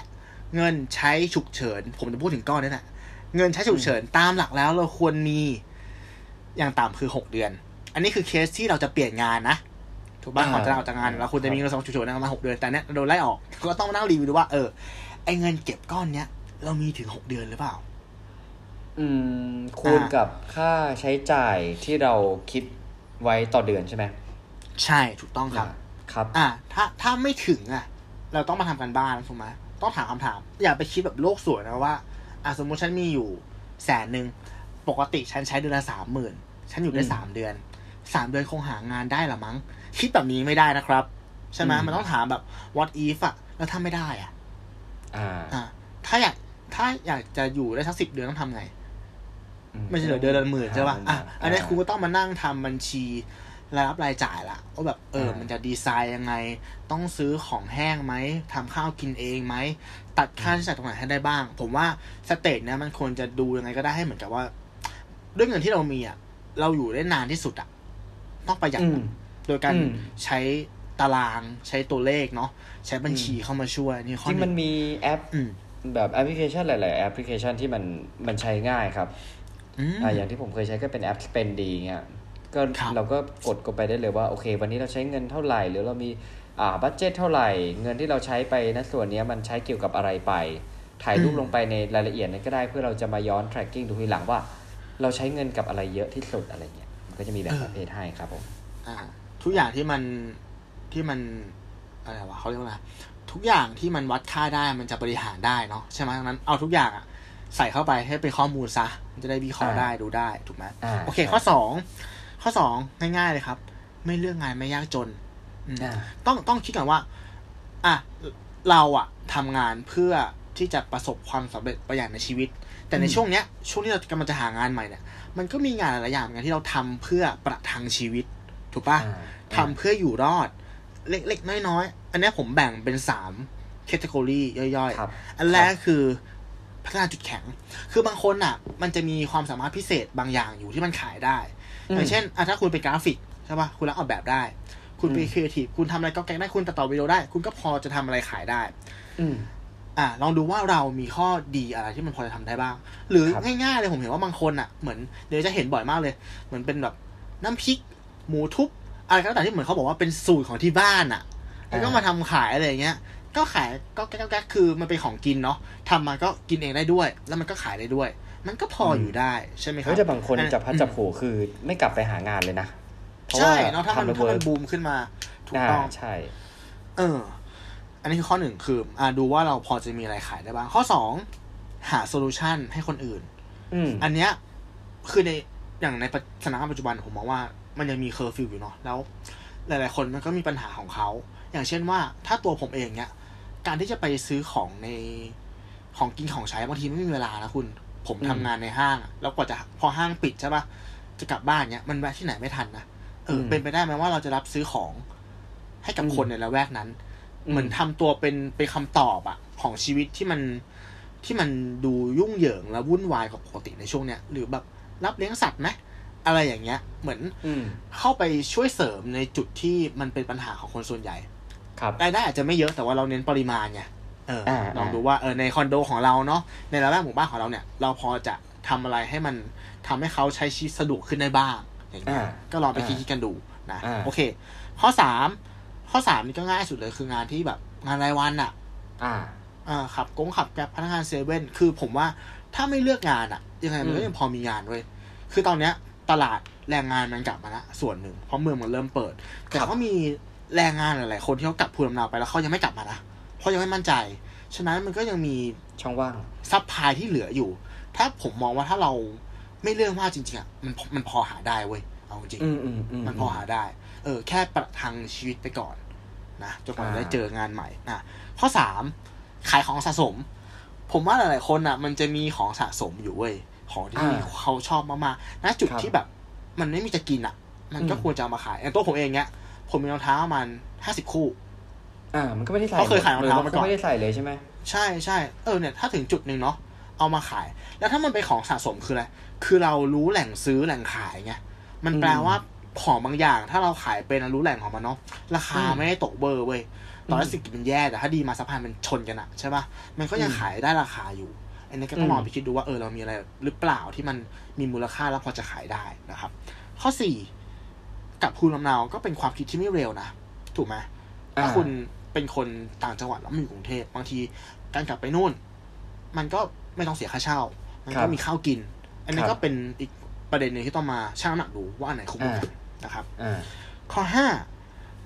เงินใช้ฉุกเฉิน ผมจะพูดถึงก้อนนี้แหละเงินใช้ฉุกเฉินตามหลักแล้วเราควรมีอย่างต่ำคือหกเดือน อันนี้คือเคสที่เราจะเปลี่ยนงานนะ ถูกป่ะ
อ่า
ก่อนจะลาออกจากงานเราควรจะมีเงินสำรองฉุกเฉินประมาณหกเดือนแต่เนี้ยเราโดนไล่ออกก็ต้องมานั่งรีวิวดูว่าเออไอเงินเก็บก้อนเนี้ยเรามีถึงหกเดือนหรือเปล่า
อืม คูณกับค่าใช้จ่ายที่เราคิดไว้ต่อเดือนใช่ไหม
ใช่ถูกต้องครับ
ครับ
อะถ้าถ้าไม่ถึงอะ เราต้องมาทำกันบ้านถูกไหมต้องถามคำถาม อย่าไปคิดแบบโลกสวยนะว่าอะสมมติฉันมีอยู่แสนหนึ่งปกติฉันใช้เดือนละสามหมื่นฉันอยู่ได้
อืม
สามเดือนสามเดือนคงหางานได้ละมั้ง คิดแบบนี้ไม่ได้นะครับ ใช่ไหม
อืม
มันต้องถามแบบ what if อะแล้วถ้าไม่ได้อะ
อ่า
อะถ้าอยากถ้าอยากจะอยู่ได้สักสิบเดือนต้องทำไง ไม่ใช่เหลือเดือนละหมื่นใช่ป่ะอะอันนี้คุณก็ต้องมานั่งทำบัญชีรายรับรายจ่ายละว่าแบบเออ มันจะดีไซน์ยังไง ต้องซื้อของแห้งไหมทำข้าวกินเองไหม ตัดค่าใช้จ่ายตรงไหนให้ได้บ้าง ผมว่า stage เนี้ยมันควรจะดูยังไงก็ได้ให้เหมือนกับว่า ด้วยเงินที่เรามีอะ เราอยู่ได้นานที่สุดอะ ต้องประหยัด
อืม
โดยการ
อืม
ใช้ตารางใช้ตัวเลขเนาะใช้บัญชีเข้ามาช่วยนี่ข้อ
จริง
ห
มั
นึ่
น
ง
มีแอป
อืม
แบบแอปพลิเคชันหลาย ๆ แอปพลิเคชันที่มันมันใช้ง่ายครับ
อืม
อ่าอย่างที่ผมเคยใช้ก็เป็นแอป Spendy เงี้ยก็
ครับ
เราก็กดเข้าไปได้เลยว่าโอเค วันนี้เราใช้เงินเท่าไหร่ หรือเรามีอ่า budget เท่าไหร่ เงินที่เราใช้ไปนะส่วนเนี้ยมันใช้เกี่ยวกับอะไรไป ถ่ายรูป
อืม
ลงไปในรายละเอียดนั้นก็ได้เพื่อเราจะมาย้อน tracking ดูทีหลังว่า เราใช้เงินกับอะไรเยอะที่สุดอะไรเงี้ยมันก็จะมีแบบประเภทให้ครับผม
อ่า ทุกอย่างที่มันที่มันอะไรวะเขาเรียกว่าอะไรทุกอย่างที่มันวัดค่าได้มันจะบริหารได้เนาะใช่ไหมดังนั้นเอาทุกอย่างอะใส่เข้าไปให้เป็นข้อมูลซะมันจะได้วิเคราะห์
อ่า
ได้ดูได้ถูกไหม
อ่า
โอเค
ใช่
ข้อสองข้อสองง่ายๆเลยครับ ไม่เลือกงานไม่ยากจนอืม
อ่า
ต้องต้องคิดก่อนว่า อะเราอะทำงานเพื่อที่จะประสบความสำเร็จประอย่างในชีวิต แต่ใน
อืม
ช่วงเนี้ย ช่วงที่เรากำลังจะหางานใหม่เนี่ย มันก็มีงานหลายๆอย่างเหมือนกันที่เราทำเพื่อประทังชีวิต ถูกปะ
อ่า
ทำเพื่ออยู่รอด เล็กๆน้อยๆ อันเนี้ยผมแบ่งเป็นสาม category ย่อย
ครับ
ๆอันแรกคือพัฒนาจุดแข็ง คือบางคนอะ มันจะมีความสามารถพิเศษบางอย่างอยู่ที่มันขายได้
อืม
อย่างเช่นอะถ้าคุณเป็นกราฟิกใช่ปะคุณรับออกแบบได้ คุณเป็น
อืม
ครีเอทีฟคุณทำอะไรก็แกงได้ คุณตัดต่อวิดีโอได้ คุณก็พอจะทำอะไรขายได้
อืม
อะลองดูว่าเรามีข้อดีอะไรที่มันพอจะทำได้บ้าง หรือ
ครับ
ง่ายๆเลยผมเห็นว่าบางคนอะ เหมือนเดี๋ยวจะเห็นบ่อยมากเลย เหมือนเป็นแบบน้ำพริก หมูทุบอะไรก็แล้วแต่ที่เหมือนเขาบอกว่าเป็นสูตรของที่บ้านอะ แล้วก็มาทำขายอะไรอย่างเงี้ย ก็ขายก็แก๊กแก๊กคือมันเป็นของกินเนาะทำมาก็กินเองได้ด้วย แล้วมันก็ขายได้ด้วย มันก็พออยู่ได้ใช่ไหมครั
เฮ้ยแต่บางคน
อั
จับพัดจับผูคือไม่กลับไปหางานเลยนะเพราะ
ใช่
ว่า
เนาะถ้ามัน
ทำแล้ว
ถ้า
เวิ
มั
ร์
น
ก
บูมขึ้นมาถูก
อ่า
ต้อง
ใช่
เออ อันนี้คือข้อหนึ่งคืออ่าดูว่าเราพอจะมีอะไรขายได้บ้าง ข้อสองหา solution ให้คนอื่น
อืม
อันเนี้ยคือในอย่างในสถานการณ์ปัจจุบันผมมองว่า มันยังมีเคอร์ฟิวอยู่เนาะแล้ว หลาย ๆ คนมันก็มีปัญหาของเขา อย่างเช่นว่าถ้าตัวผมเองเนี้ยการที่จะไปซื้อของในของกินของใช้บางทีไม่มีเวลานะคุณ ผม
อืม
ทำงานในห้างอะแล้วกว่าจะพอห้างปิดใช่ปะจะกลับบ้านเนี้ยมันแวะที่ไหนไม่ทันนะเอออ
ม
เป็นไปได้ไหมว่าเราจะรับซื้อของให้กับ
อืม
คนในละแวกนั้น
อืม
เหมือนทำตัวเป็นเป็นคำตอบอะของชีวิตที่มันที่มันดูยุ่งเหยิงและวุ่นวายกว่าปกติในช่วงเนี้ยหรือแบบรับเลี้ยงสัตว์ไหม อะไรอย่างเงี้ย เหมือน
อืม
เข้าไปช่วยเสริมในจุดที่มันเป็นปัญหาของคนส่วนใหญ่
ครับ
รายได้อาจจะไม่เยอะแต่ว่าเราเน้นปริมาณไงเออ
อ่า
ลองดูว่าเออในคอนโดของเราเนาะในละแวกหมู่บ้านของเราเนี่ย เราพอจะทำอะไรให้มันทำให้เขาใช้ชีวิตสะดวกขึ้นได้บ้างอย่างเงี้ย
อ่า
ก็ลองไป
อ่า
คิดๆกันดูนะ
อ่า
โอเค ข้อสามข้อสามนี่ก็ง่ายสุดเลยคืองานที่แบบงานรายวันอะ
อ่า
อ่าขับกงขับแกร็บพนักงานเซเว่นคือผมว่าถ้าไม่เลือกงานอะยังไงมันก็
อืม
ยังพอมีงานเว้ยคือตอนเนี้ย ตลาดแรงงานมันกลับมาละส่วนหนึ่งเพราะเมืองมันเริ่มเปิด แต่
ครับ
ก็มีแรงงานหลายๆคนที่เขากลับภูมิลำเนาไปแล้วเขายังไม่กลับมานะเพราะยังไม่มั่นใจ ฉะนั้นมันก็ยังมี
ช่องว่าง
ซับพลายที่เหลืออยู่ ถ้าผมมองว่าถ้าเราไม่เลือกมากจริงๆอะมันมันพอหาได้เว้ยเอาจริง
อืมอืมอืม
มันพอหาได้ เออ แค่ประทังชีวิตไปก่อนนะจนกว่าจะได้
อ่า
เจองานใหม่นะข้อสามขายของสะสม ผมว่าหลายๆคนอะ มันจะมีของสะสมอยู่เว้ย ของที่เขาชอบมากๆณจุดที่แบบ มันไม่มีจะกินอะ มันก็ควรจะเอามาขายอย่างตัวผมเองเนี้ย ผมมีรองเท้าประมาณห้าสิบคู่
อ่า มันก็ไม่ได้ใส่
เขาเคยขายรองเท้า
ห
มาก่อน
ก็ไม่ได้ใส่เลยใช่ไหม
ใช่ใช่เออเนี่ยถ้าถึงจุดหนึ่งเนาะเอามาขาย แล้วถ้ามันเป็นของสะสมคืออะไร คือเรารู้แหล่งซื้อแหล่งขายไง มันแปลว่าของบางอย่าง ถ้าเราขายเป็นรู้แหล่งของมันเนาะ ราคาไม่ได้ตกเบอร์เว้ย ตอนแรกสิกิจมันแย่แต่ถ้าดีมาสัพพลายมันชนกันอะใช่ปะมันก็ยังขายได้ราคาอยู่ อันนี้ก็ต้องลองไปคิดดูว่าเออเรามีอะไรหรือเปล่าที่มันมีมูลค่าแล้วพอจะขายได้นะครับ ข้อสี่กลับภูมิลำเนาก็เป็นความคิดที่ไม่เลวนะ ถูกไหมถ้า
อ่า
คุณเป็นคนต่างจังหวัดแล้วมาอยู่กรุงเทพบางทีการกลับไปนู่น มันก็ไม่ต้องเสียค่าเช่า มันก็
ครับ
มีข้าวกิน อันนี้
ครับ
ก็เป็นอีกประเด็นหนึ่งที่ต้องมาชั่งน้ำหนักดูว่าอันไหนคุ้มกว่ากันนะครับ
อ่า
ข้อห้า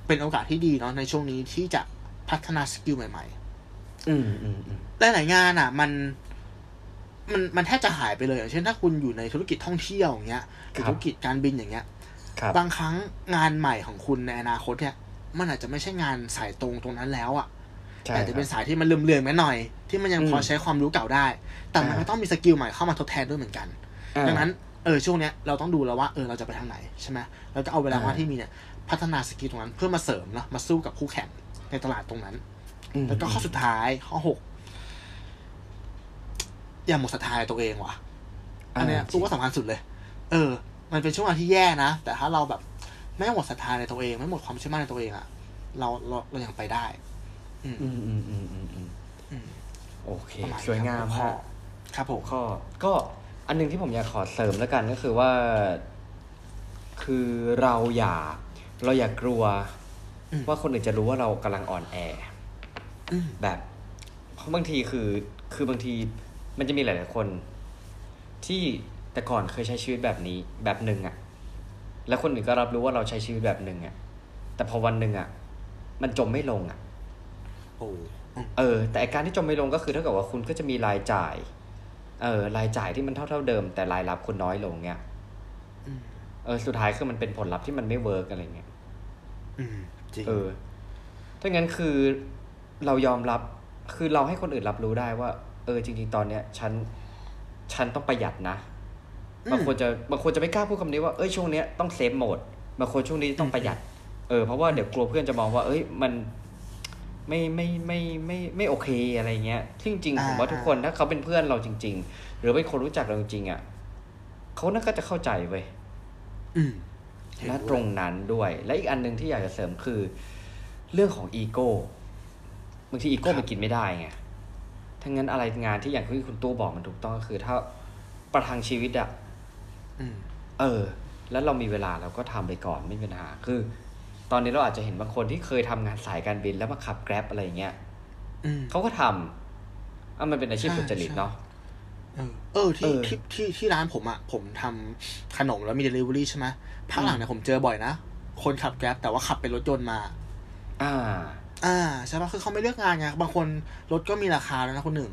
เป็นโอกาสที่ดีเนาะในช่วงนี้ที่จะพัฒนา skill ใหม่
อืมอืมอืม
หลายๆงานอะ มัน มันมันแทบจะหายไปเลยอย่างเช่นถ้าคุณอยู่ในธุรกิจท่องเที่ยวอย่างเงี้ยหรือธุรกิจการบินอย่างเงี้ย
ครับ
บางครั้งงานใหม่ของคุณในอนาคตเนี่ย มันอาจจะไม่ใช่งานสายตรงตรงนั้นแล้วอะ
ใช่
แต่จะเป็น
ครับ
สายที่มันเหลื่อมๆกันหน่อย ที่มันยัง
อืม
พอใช้ความรู้เก่าได้ แต่มัน
อ่า
ก็ต้องมี skill ใหม่เข้ามาทดแทนด้วยเหมือนกัน
อ่า
ดังนั้นเออช่วงเนี้ยเราต้องดูแล้วว่าเออเราจะไปทางไหนใช่ไหมแล้วก็เอาเวลา
อ่า
ว่างที่มีเนี่ยพัฒนา skill ตรงนั้นเพื่อมาเสริมเนาะมาสู้กับคู่แข่งในตลาดตรงนั้น
อืม
แล้วก็ข้อสุดท้ายข้อหก อย่าหมดศรัทธาในตัวเองว่ะ อันเนี้ยารู้ว่าสำคัญสุดเลย เออ มันเป็นช่วงเวลาที่แย่นะ แต่ถ้าเราแบบไม่หมดศรัทธาในตัวเอง ไม่หมดความเชื่อมั่นในตัวเองอะเราเราเรายังไปได้ อืม
อืมอืมอืมอืมอืม
อืม
โอเค
ประมาณนี้
สวยงาม
ครับ
ฮะ
ครับผม
ข้อก็อันหนึงที่ผมอยากขอเสริมแล้วกันก็คือว่า คือเราอย่า เราอย่ากลัว
อืม
ว่าคนอื่นจะรู้ว่าเรากำลังอ่อนแอ
อืม
แบบเพราะบางทีคือคือบางที มันจะมีหลาย ๆ คน ที่แต่ก่อนเคยใช้ชีวิตแบบนี้แบบหนึ่งอะแล้วคนอื่นก็รับรู้ว่าเราใช้ชีวิตแบบหนึ่งอะแต่พอวันหนึ่งอะมันจมไม่ลงอะ
โอ้อืม
เออ แต่ไอ้การที่จมไม่ลงก็คือเท่ากับว่าคุณก็จะมีรายจ่าย เออรายจ่ายที่มันเท่าเท่าๆเดิม แต่รายรับคุณน้อยลงเนี่ย
อืม
เออ สุดท้ายคือมันเป็นผลลัพธ์ที่มันไม่ work อะไรเงี้ย
อืมจริง
เออถ้างั้นคือเรายอมรับคือเราให้คนอื่นรับรู้ได้ว่า เออจริง ๆ ตอนเนี้ยฉันฉันต้องประหยัดนะ
อืม
บางคนจะบางคนจะไม่กล้าพูดคำนี้ว่าเอ้ยช่วงเนี้ยต้อง save mode บางคนช่วงนี้ต้องประหยัด เออเพราะว่าเดี๋ยวกลัวเพื่อนจะมองว่า เอ้ยมันไม่ไม่ไม่ไม่ไม่ไม่โอเคอะไรเงี้ยซึ่งจริงๆผมว่าทุกคนถ้าเขาเป็นเพื่อนเราจริง ๆ หรือเป็นคนรู้จักเราจริงๆอะเขาน่าก็จะเข้าใจเว้ย
อืมเห็น
และ
ด้วย
ตรงนั้นด้วย และอีกอันหนึ่งที่อยากจะเสริมคือ เรื่องของอีโก้บางทีอีโก้มันกินไม่ได้ไง ทั้างนั้นอะไรงานที่อย่างที่คุณตู้บอกมันถูกต้องก็คือ ถ้าประทังชีวิตอะ
อืม
เออ แล้วเรามีเวลาเราก็ทำไปก่อนไม่มีปัญหา คือ ตอนนี้เราอาจจะเห็นบางคนที่เคยทำงานสายการบินแล้วมาขับแกร็บอะไรอย่างเงี้ย
อืม
เขาก็ทำอะมันเป็นอาชีพ
ใช่
สุจริต
ใช่
เนาะ
เออเออที่
เออ
ที่ที่ที่ร้านผมอะผมทำขนมแล้วมี delivery ใช่ไหมภาคหลังเนี่ยผมเจอบ่อยนะ คนขับแกร็บแต่ว่าขับเป็นรถยนต์มา
อ่า
อ่าใช่ปะคือเขาไม่เลือกงานไงบางคนรถก็มีราคาแล้วนะคนหนึ่ง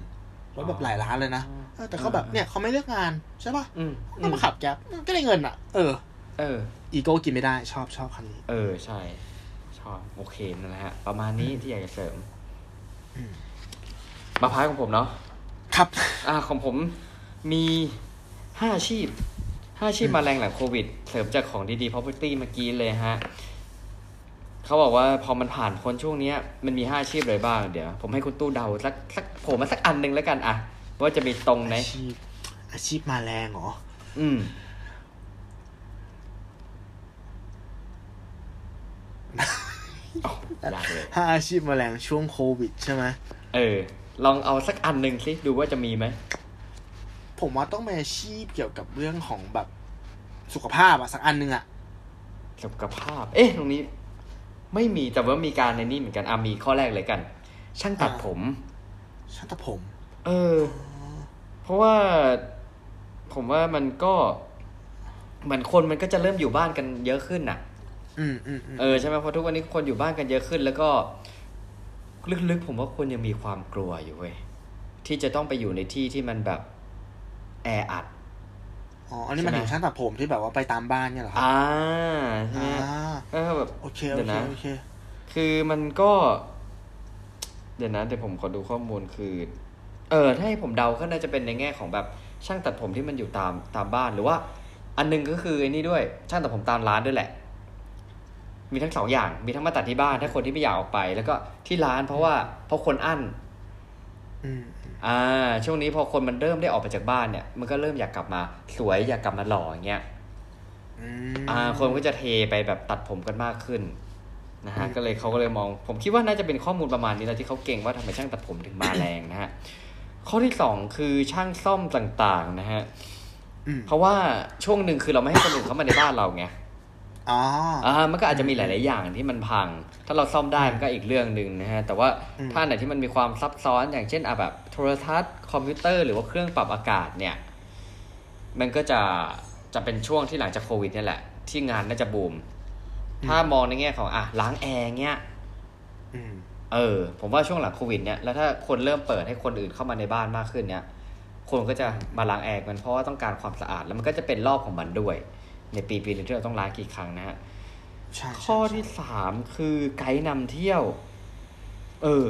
รถแบบหลายล้านเลยนะเออแต่เขาแบบเนี่ยเขาไม่เลือกงานใช่ปะ
อืม
ก็มาขับแก๊ปก็ได้เงินอะ เออ
เออ
อีโก้กินไม่ได้ชอบชอบคำนี้
เออใช่ ชอบโอเคนั่นแหละฮะประมาณนี้ที่อยากจะเสริม
อืม
มาพายของผมเนาะ
ครับ
อ่าของผมมีห้าอาชีพห้าอาชีพมาแรงหลังโควิด เสริมจากของดีๆ property เมื่อกี้เลยฮะ เขาบอกว่าพอมันผ่านพ้นช่วงเนี้ยมันมีห้าอาชีพอะไรบ้างเดี๋ยว ผมให้คุณตู้เดาสักสักผมมาสักอันหนึ่งแล้วกันอะว่าจะมีตรงไหน
อาชีพอาชีพมาแรงเหรอ
อืมเอายากเลย
ถ้าอาชีพมาแรงช่วงโควิดใช่ไหม
เออ ลองเอาสักอันหนึ่งสิดูว่าจะมีไหม
ผมว่าต้องเป็นอาชีพเกี่ยวกับเรื่องของแบบสุขภาพอะสักอันหนึ่งอะ
สุขภาพ เอ๊ะ ตรงนี้ ไม่มีแต่ว่ามีการในนี่เหมือนกันอะมีข้อแรกเลยกัน ช่างตัดผม
ช่างตัดผม
เออ เพราะว่าผมว่ามันก็เหมือนคนมันก็จะเริ่มอยู่บ้านกันเยอะขึ้นน่ะ
อืมอืมอืม
เออใช่ไหมเพราะทุกวันนี้คนอยู่บ้านกันเยอะขึ้น แล้วก็ ลึกๆผมว่าคนยังมีความกลัวอยู่เว้ยที่จะต้องไปอยู่ในที่ที่มันแบบแออัด
อ๋อ อันนี้มัน
ใช่
ถึ
ไหม
งช่างตัดผมที่แบบว่าไปตามบ้านเนี่ยเหรอครับ
อ่าใช่
อ่า
ไหมก็แบบ
โอเค
เดี๋
โอ
ยว
เค
นะ
โอเค
คือมันก็ เดี๋ยวนะเดี๋ยวผมขอดูข้อมูลคือ เออถ้าให้ผมเดาก็น่าจะเป็นในแง่ของแบบช่างตัดผมที่มันอยู่ตามตามบ้านหรือว่า อันหนึงก็คือไอ้นี่ด้วย ช่างตัดผมตามร้านด้วยแหละ มีทั้งสองอย่าง มีทั้งมาตัดที่บ้านถ้าคนที่ไม่อยากออกไป แล้วก็ที่ร้านเพราะว่าเพราะคนอั้น
อืม อืม
อ่าช่วงนี้พอคนมันเริ่มได้ออกไปจากบ้านเนี่ย มันก็เริ่มอยากกลับมาสวยอยากกลับมาหล่ออย่างเงี้ย
อืม
อ่า คนก็จะเทไปแบบตัดผมกันมากขึ้นนะฮะ
อืม
ก็เลยเขาก็เลยมอง ผมคิดว่าน่าจะเป็นข้อมูลประมาณนี้แหละที่เขาเก่งว่าทำไมช่างตัดผมถึงมาแรงนะฮะข้อที่สองคือช่างซ่อมต่างๆนะฮะ
อืม
เพราะว่าช่วงหนึ่งคือเราไม่ให้คนอื่นเข้ามาในบ้านเราไง
อ๋อ
อ่ามันก็อาจจะมีหลาย ๆ อย่างที่มันพัง ถ้าเราซ่อมได้มันก็อีกเรื่องหนึ่งนะฮะแต่ว่า
อืม
ถ้าอันไหนที่มันมีความซับซ้อนอย่างเช่นอะแบบโทรทัศน์คอมพิวเตอร์หรือว่าเครื่องปรับอากาศเนี่ย มันก็จะจะเป็นช่วงที่หลังจากโควิดเนี่ยแหละ ที่งานน่าจะบูม ถ้ามองในแง่ของอะล้างแอร์เงี้ย
อืม
เออ ผมว่าช่วงหลังโควิดเนี่ยแล้วถ้าคนเริ่มเปิดให้คนอื่นเข้ามาในบ้านมากขึ้นเนี่ยคนก็จะมาล้างแอร์กันเพราะว่าต้องการความสะอาดแล้วมันก็จะเป็นรอบของมันด้วย ในปีปีนึงที่เราต้องล้างกี่ครั้งนะฮะ
ใช่
ข้อที่สามคือไกด์นำเที่ยว เออ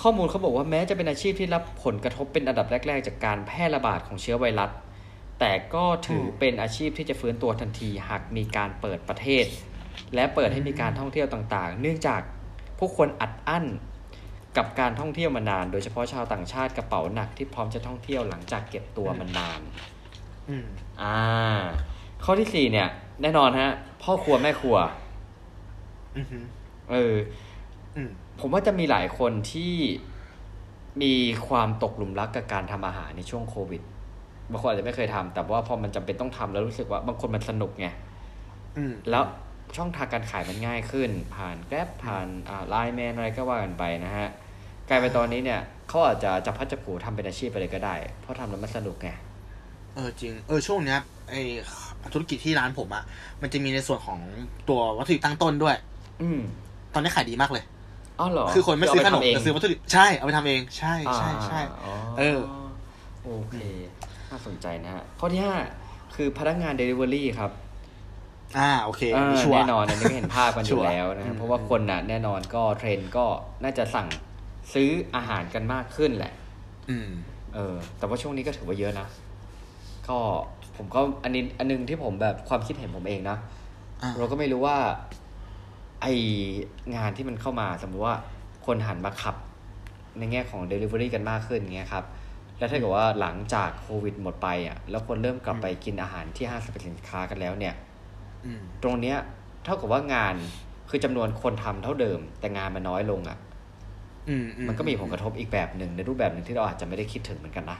ข้อมูลเขาบอกว่าแม้จะเป็นอาชีพที่รับผลกระทบเป็นอันดับแรก ๆ จากการแพร่ระบาดของเชื้อไวรัส แต่ก็ถือเป็นอาชีพที่จะฟื้นตัวทันทีหากมีการเปิดประเทศ และเปิดให้มีการท่องเที่ยวต่าง ๆ เนื่องจากผู้คนอัดอั้นกับการท่องเที่ยวมานาน โดยเฉพาะชาวต่างชาติกระเป๋าหนักที่พร้อมจะท่องเที่ยวหลังจากเก็บตัวมานาน
อืม
อ่า ข้อที่สี่เนี่ย แน่นอนฮะ พ่อครัวแม่ครัว
อือหือ
เออ
อืม
ผมว่าจะมีหลายคนที่มีความตกหลุมรักกับการทำอาหารในช่วงโควิดบางคนอาจจะไม่เคยทำแต่ว่าพอมันจำเป็นต้องทำแล้วรู้สึกว่าบางคนมันสนุกไง
อืม
แล้วช่องทางการขายมันง่ายขึ้น ผ่านแกร็บผ่านอ่าไลน์แมนอะไรก็ว่ากันไปนะฮะกลายเป็นตอนนี้เนี่ยเขาอาจจะจับพัดจับผูทำเป็นอาชีพไปเลยก็ได้ เพราะทำแล้วมันสนุกไง
เออจริง เออช่วงเนี้ยไอ ธุรกิจที่ร้านผมอะมันจะมีในส่วนของตัววัตถุดิบตั้งต้นด้วย
อืม
ตอนนี้ขายดีมากเลย
อ้าวเหรอ
คือคนไม่ซื้อขนม
เาปทำเอง
แต่ซื้อวัตถุดิบใช่เอาไปทำเองใช่ใช่ใช่
อ่า
เออ
โอเคน่าสนใจนะฮะข้อที่ห้าคือพนักงานเดลิเวอรี่ครับ
อ่าโอเค
อ่า
ชัวร์
แน่นอนอันนี้ก็เห็นภาพกันอ
ชั
ยู่แล้วนะฮะอื
ม
เพราะว่าคนน่ะแน่นอนก็เทรนด์ก็น่าจะสั่งซื้ออาหารกันมากขึ้นแหละ
อืม
เออ แต่ว่าช่วงนี้ก็ถือว่าเยอะนะ ก็ ผมก็อันนี้อันนึงที่ผมแบบความคิดเห็นผมเองนะ
อ่า
เราก็ไม่รู้ว่า ไองานที่มันเข้ามาสมมติว่าคนหันมาขับ ในแง่ของ Delivery กันมากขึ้นเงี้ยครับ แล้วถ้าเกิดว่าหลังจากโควิดหมดไปอะ แล้วคนเริ่มกลับไปกินอาหารที่ห้างสรรพสินค้ากันแล้วเนี่ย
อืม
ตรงเนี้ย เท่ากับว่างานคือจำนวนคนทำเท่าเดิม แต่งานมันน้อยลงอะ
อืม
มันก็มีผลกระทบอีกแบบหนึ่งในรูปแบบหนึ่งที่เราอาจจะไม่ได้คิดถึงเหมือนกันนะ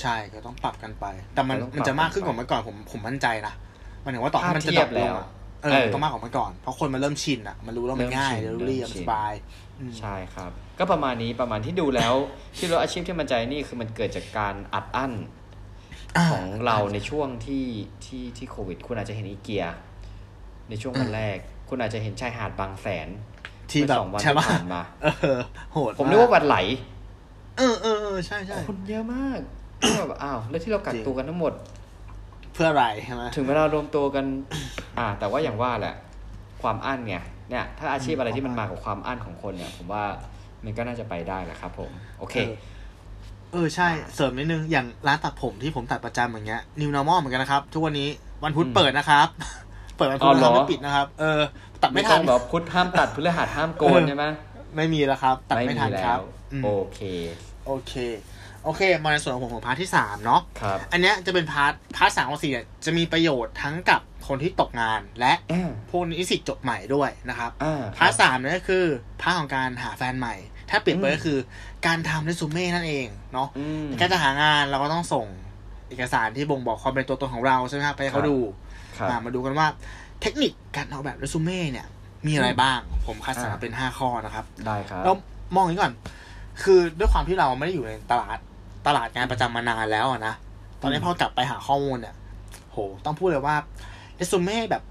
ใช่ก็ต้องปรับกันไป แต่มัน
ก็ต้องปรับ
มันจะมากขึ้นกว่าเมื่อก่อนผมผมมั่นใจนะหมันถึงว่าต่อให้มันจะดรอปลงอะเอ
เอ
อ
อ
ต้องมากกว่าเมื่อก่อน เพราะคนมันเริ่มชินอะ มันรู้แล้วมันง่าย
เริ่
เร็
ม
ว
ชิน
รี
เริ่ม
บ
ชิน
สบายอืม
ใช่ครับ ก็ประมาณนี้ประมาณที่ดูแล้ว ที่เราอาชีพที่มันใจนี่คือมันเกิดจากการอัดอั้นาของเราในช่วงที่ที่ที่โควิด คุณอาจจะเห็นอีเกีย ในช่วงวันแรก คุณอาจจะเห็นชายหาดบางแสน
ที่แบบ
เมื่อสองวัน
ใช่
ที่
ปะ
ผ่านมา
เออโหด
ผมนึกว่าวันไหล
เออเออเออใช่ใช่
คนเยอะมาก แบบอ้าวแล้วที่เรากักตัวกันทั้งหมด
เพื่ออะไรใช่ไหม
ถึงเวลารวมตัวกัน อ่า แต่ว่าอย่างว่าแหละ ความอั้นไงเนี่ย ถ้าอาชีพอะไรที่มันมากับความอั้นของคนเนี่ย ผมว่ามันก็น่าจะไปได้แหละครับ ผม โอเค
เออเออใช่ เสริมนิดนึงอย่างร้านตัดผมที่ผมตัดประจำอย่างเงี้ย new normal เหมือนกันนะครับ ทุกวันนี้วันพุธ
อืม
เปิดนะครับ เปิดวันพุธ
อ๋อเหร
นะค
อ
รับไม่ปิดนะครับ เออ ตัด
ไม่ทัน
ไม่
ต้องแบบพุธห้ามตัดพฤหัสห้ามโกนใช่ไหม
ไม่มีแล้วครับ ตัดไม่ทัน
แล้ว
ครับอืม
โอเค
โอเค โอเค มาในส่วนของผมของ part ที่สามเนาะ
ครับ
อันเนี้ยจะเป็น part part สามของสี่เนี่ยจะมีประโยชน์ทั้งกับคนที่ตกงานและ
อ่า
พวกนิสิตจบใหม่ด้วยนะครับ
อ่า
part สามเนี่ยก็คือ part ของการหาแฟนใหม่ ถ้าเปรียบไป
อืม
ก็คือการทำเรซูเม่นั่นเองเนาะ
อืม
ในการจะหางานเราก็ต้องส่งเอกสารที่บ่งบอกความเป็นตัวตนของเราใช่ไหมครับไปให้เขาดู
ครับ
อ่ามาดูกันว่าเทคนิคการออกแบบเรซูเม่เนี่ย มีอะไรบ้าง ผมคัดสรรมาเป็นห้าข้อนะครับ
ได้ครับ
เรามองอย่างนี้ก่อน คือด้วยความที่เราไม่ได้อยู่ในตลาด ตลาดงานประจำมานานแล้วอะนะ ตอนนี้
อืม
พอกลับไปหาข้อมูลเนี่ยโห ต้องพูดเลยว่าเรซูเม่แบบ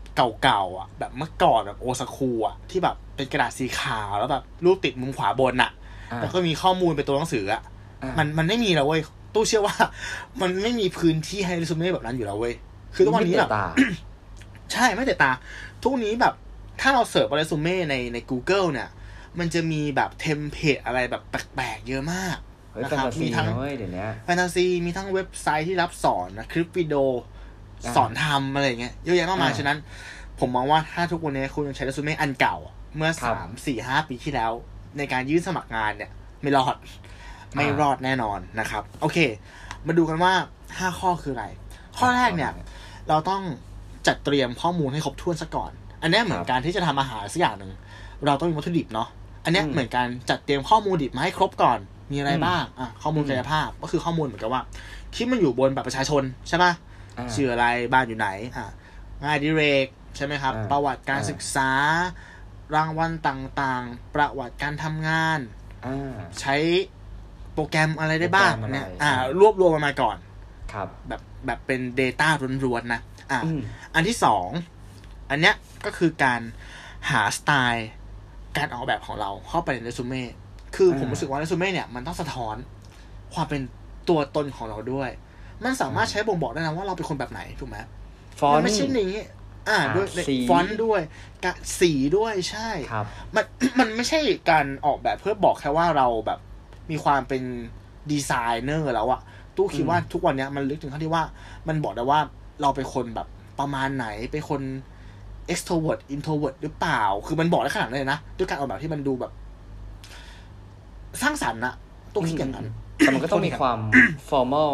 เก่าๆอะ แบบเมื่อก่อนแบบ old school อะที่แบบเป็นกระดาษสีขาวแล้วแบบรูปติดมุมขวาบนอะ
อ่า
แล้วก็มีข้อมูลเป็นตัวหนังสืออะ
อ่า
มันมันไม่มีแล้วเว้ยตู้เชื่อว่า มันไม่มีพื้นที่ให้เรซูเม่แบบนั้นอยู่แล้วเว้ยคือทุกวันนี้แบบ
ไม่เตะตา
ใช่ไม่เตะตา ทุกวันนี้แบบถ้าเรา search เรซูเม่ในใน Google เนี่ย มันจะมีแบบ template อะไรแบบแปลกๆเยอะมาก
เฮ้ย
นะ
แฟน
ครับ
ตาซี
มีทั้ง
นะเว้ยเดี๋ยวนี้
แฟนตาซีมีทั้งเว็บไซต์ที่รับสอนนะคลิปวิดีโอ
อ่า
สอนทำอะไรอย่างเงี้ยเยอะแยะมากมาย
อ่า
ฉะนั้น ผมมองว่าถ้าทุกวันนี้คุณยังใช้เรซูเม่อันเก่าอะเมื่อ
ครับ
สามสี่ห้าปีที่แล้ว ในการยื่นสมัครงานเนี่ย ไม่รอดไม่รอดแน่นอนนะครับ โอเค มาดูกันว่าห้าข้อคืออะไร ข้อแรกเนี่ย เราต้องจัดเตรียมข้อมูลให้ครบถ้วนซะก่อน อันเนี้ยเหมือนการที่จะทำอาหารสักอย่างหนึ่งเราต้องมีวัตถุดิบเนาะอันเนี้ย
อืม
เหมือนการจัดเตรียมข้อมูลดิบมาให้ครบก่อน มีอะไร
อืม
บ้างอะข้อมูล
อืม
กายภาพก็คือข้อมูลเหมือนกับว่าคลิปมันอยู่บนบัตรประชาชนใช่ปะ
อ่า
ชื่ออะไรบ้านอยู่ไหนอะงานอดิเรกใช่ไหมครับ
อ่า
ประวัติการ
อ่า
ศึกษารางวัลต่างๆ ประวัติการทำงาน
อ่า
ใช้โปรแกรมอะไรได้บ้าง
โปรแกรมอะไร
เนี่ยอ่า
อ่าร
วบรวมมันมาก่อน
ครับ
แบบแบบเป็น Data ล้วนๆนะอะ
อืม
อันที่สองอันเนี้ยก็คือการหาสไตล์การออกแบบของเราเข้าไปในเรซูเม่ คือผมรู้สึกว่าเรซูเม่เนี่ยมันต้องสะท้อนความเป็นตัวตนของเราด้วย มันสามารถใช้บ่งบอกได้นะว่าเราเป็นคนแบบไหนถูกไหม
ฟอน
มัน
ต์
ไม่ใช่นี้อ่า
อ่า
ด้วย
สี
ฟอนต์ด้วยกะสีด้วยใช่
ครับ
มันมันไม่ใช่การออกแบบเพื่อบอกแค่ว่าเราแบบมีความเป็นดีไซเนอร์แล้วอะตู้คิดว่าทุกวันเนี้ยมันลึกถึงขั้นที่ว่า มันบอกได้ว่าเราเป็นคนแบบประมาณไหนเป็นคน extrovert introvert หรือเปล่า คือมันบอกได้ขนาดนั้นเลยนะ ด้วยการออกแบบที่มันดูแบบ สร้างสรรค์อะตู้คิดอย่างนั้น
แต่มันก็ต้องมีความ formal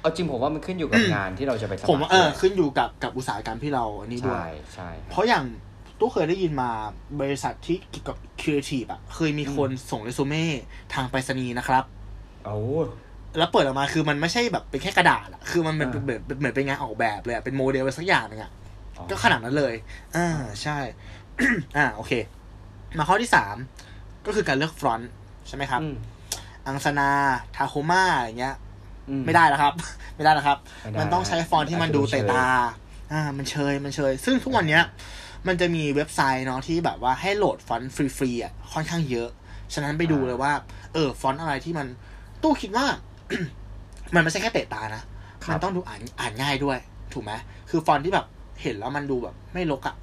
เอาจริงผมว่ามันขึ้นอยู่กับงานที่เราจะไปสมัคร
ผมว่าเออ
ด้วย
ขึ้นอยู่กับกับอุตสาหกรรมที่เราอันนี้ด้วย
ใช่ใช่
เพราะอย่างตู้เคยได้ยินมาบริษัทที่เกี่ยวกับครีเอทีฟอะเคยมีคนส่งเรซูเม่ทางไปรษณีย์นะครับ
โอ้
แล้วเปิดออกมาคือมันไม่ใช่แบบเป็นแค่กระดาษอะคือมันเป็น
อ่า
เหมือนเหมือนเป็นงานออกแบบเลยอะเป็นโมเดลอะไรสักอย่างหนึงอะก็ขนาดนั้นเลยอ่าใช่ อ่าโอเค มาข้อที่สามก็คือการเลือกฟอนต์ ใช่ไหมครับ
อืม
อังสนา Tahoma อย่างเงี้ย
อืม
ไม่ได้แล้วครับ ไม่ได้แล้วครับ
ไม่ได้
มันต้องใช้ฟอนต์ที่มันดูเตะตา อ่า มันเชยมันเชย ซึ่งทุกวันเนี้ย มันจะมีเว็บไซต์เนาะที่แบบว่าให้โหลดฟอนต์ฟรีๆอะค่อนข้างเยอะ ฉะนั้นไปดูเลยว่า เออ ฟอนต์อะไรที่มันตู้คิดว่า มันไม่ใช่แค่เตะตานะ
ครับ
มันต้องดูอ่านอ่านง่ายด้วย ถูกไหมคือฟอนต์ที่แบบเห็นแล้วมันดูแบบ ไม่รกอะ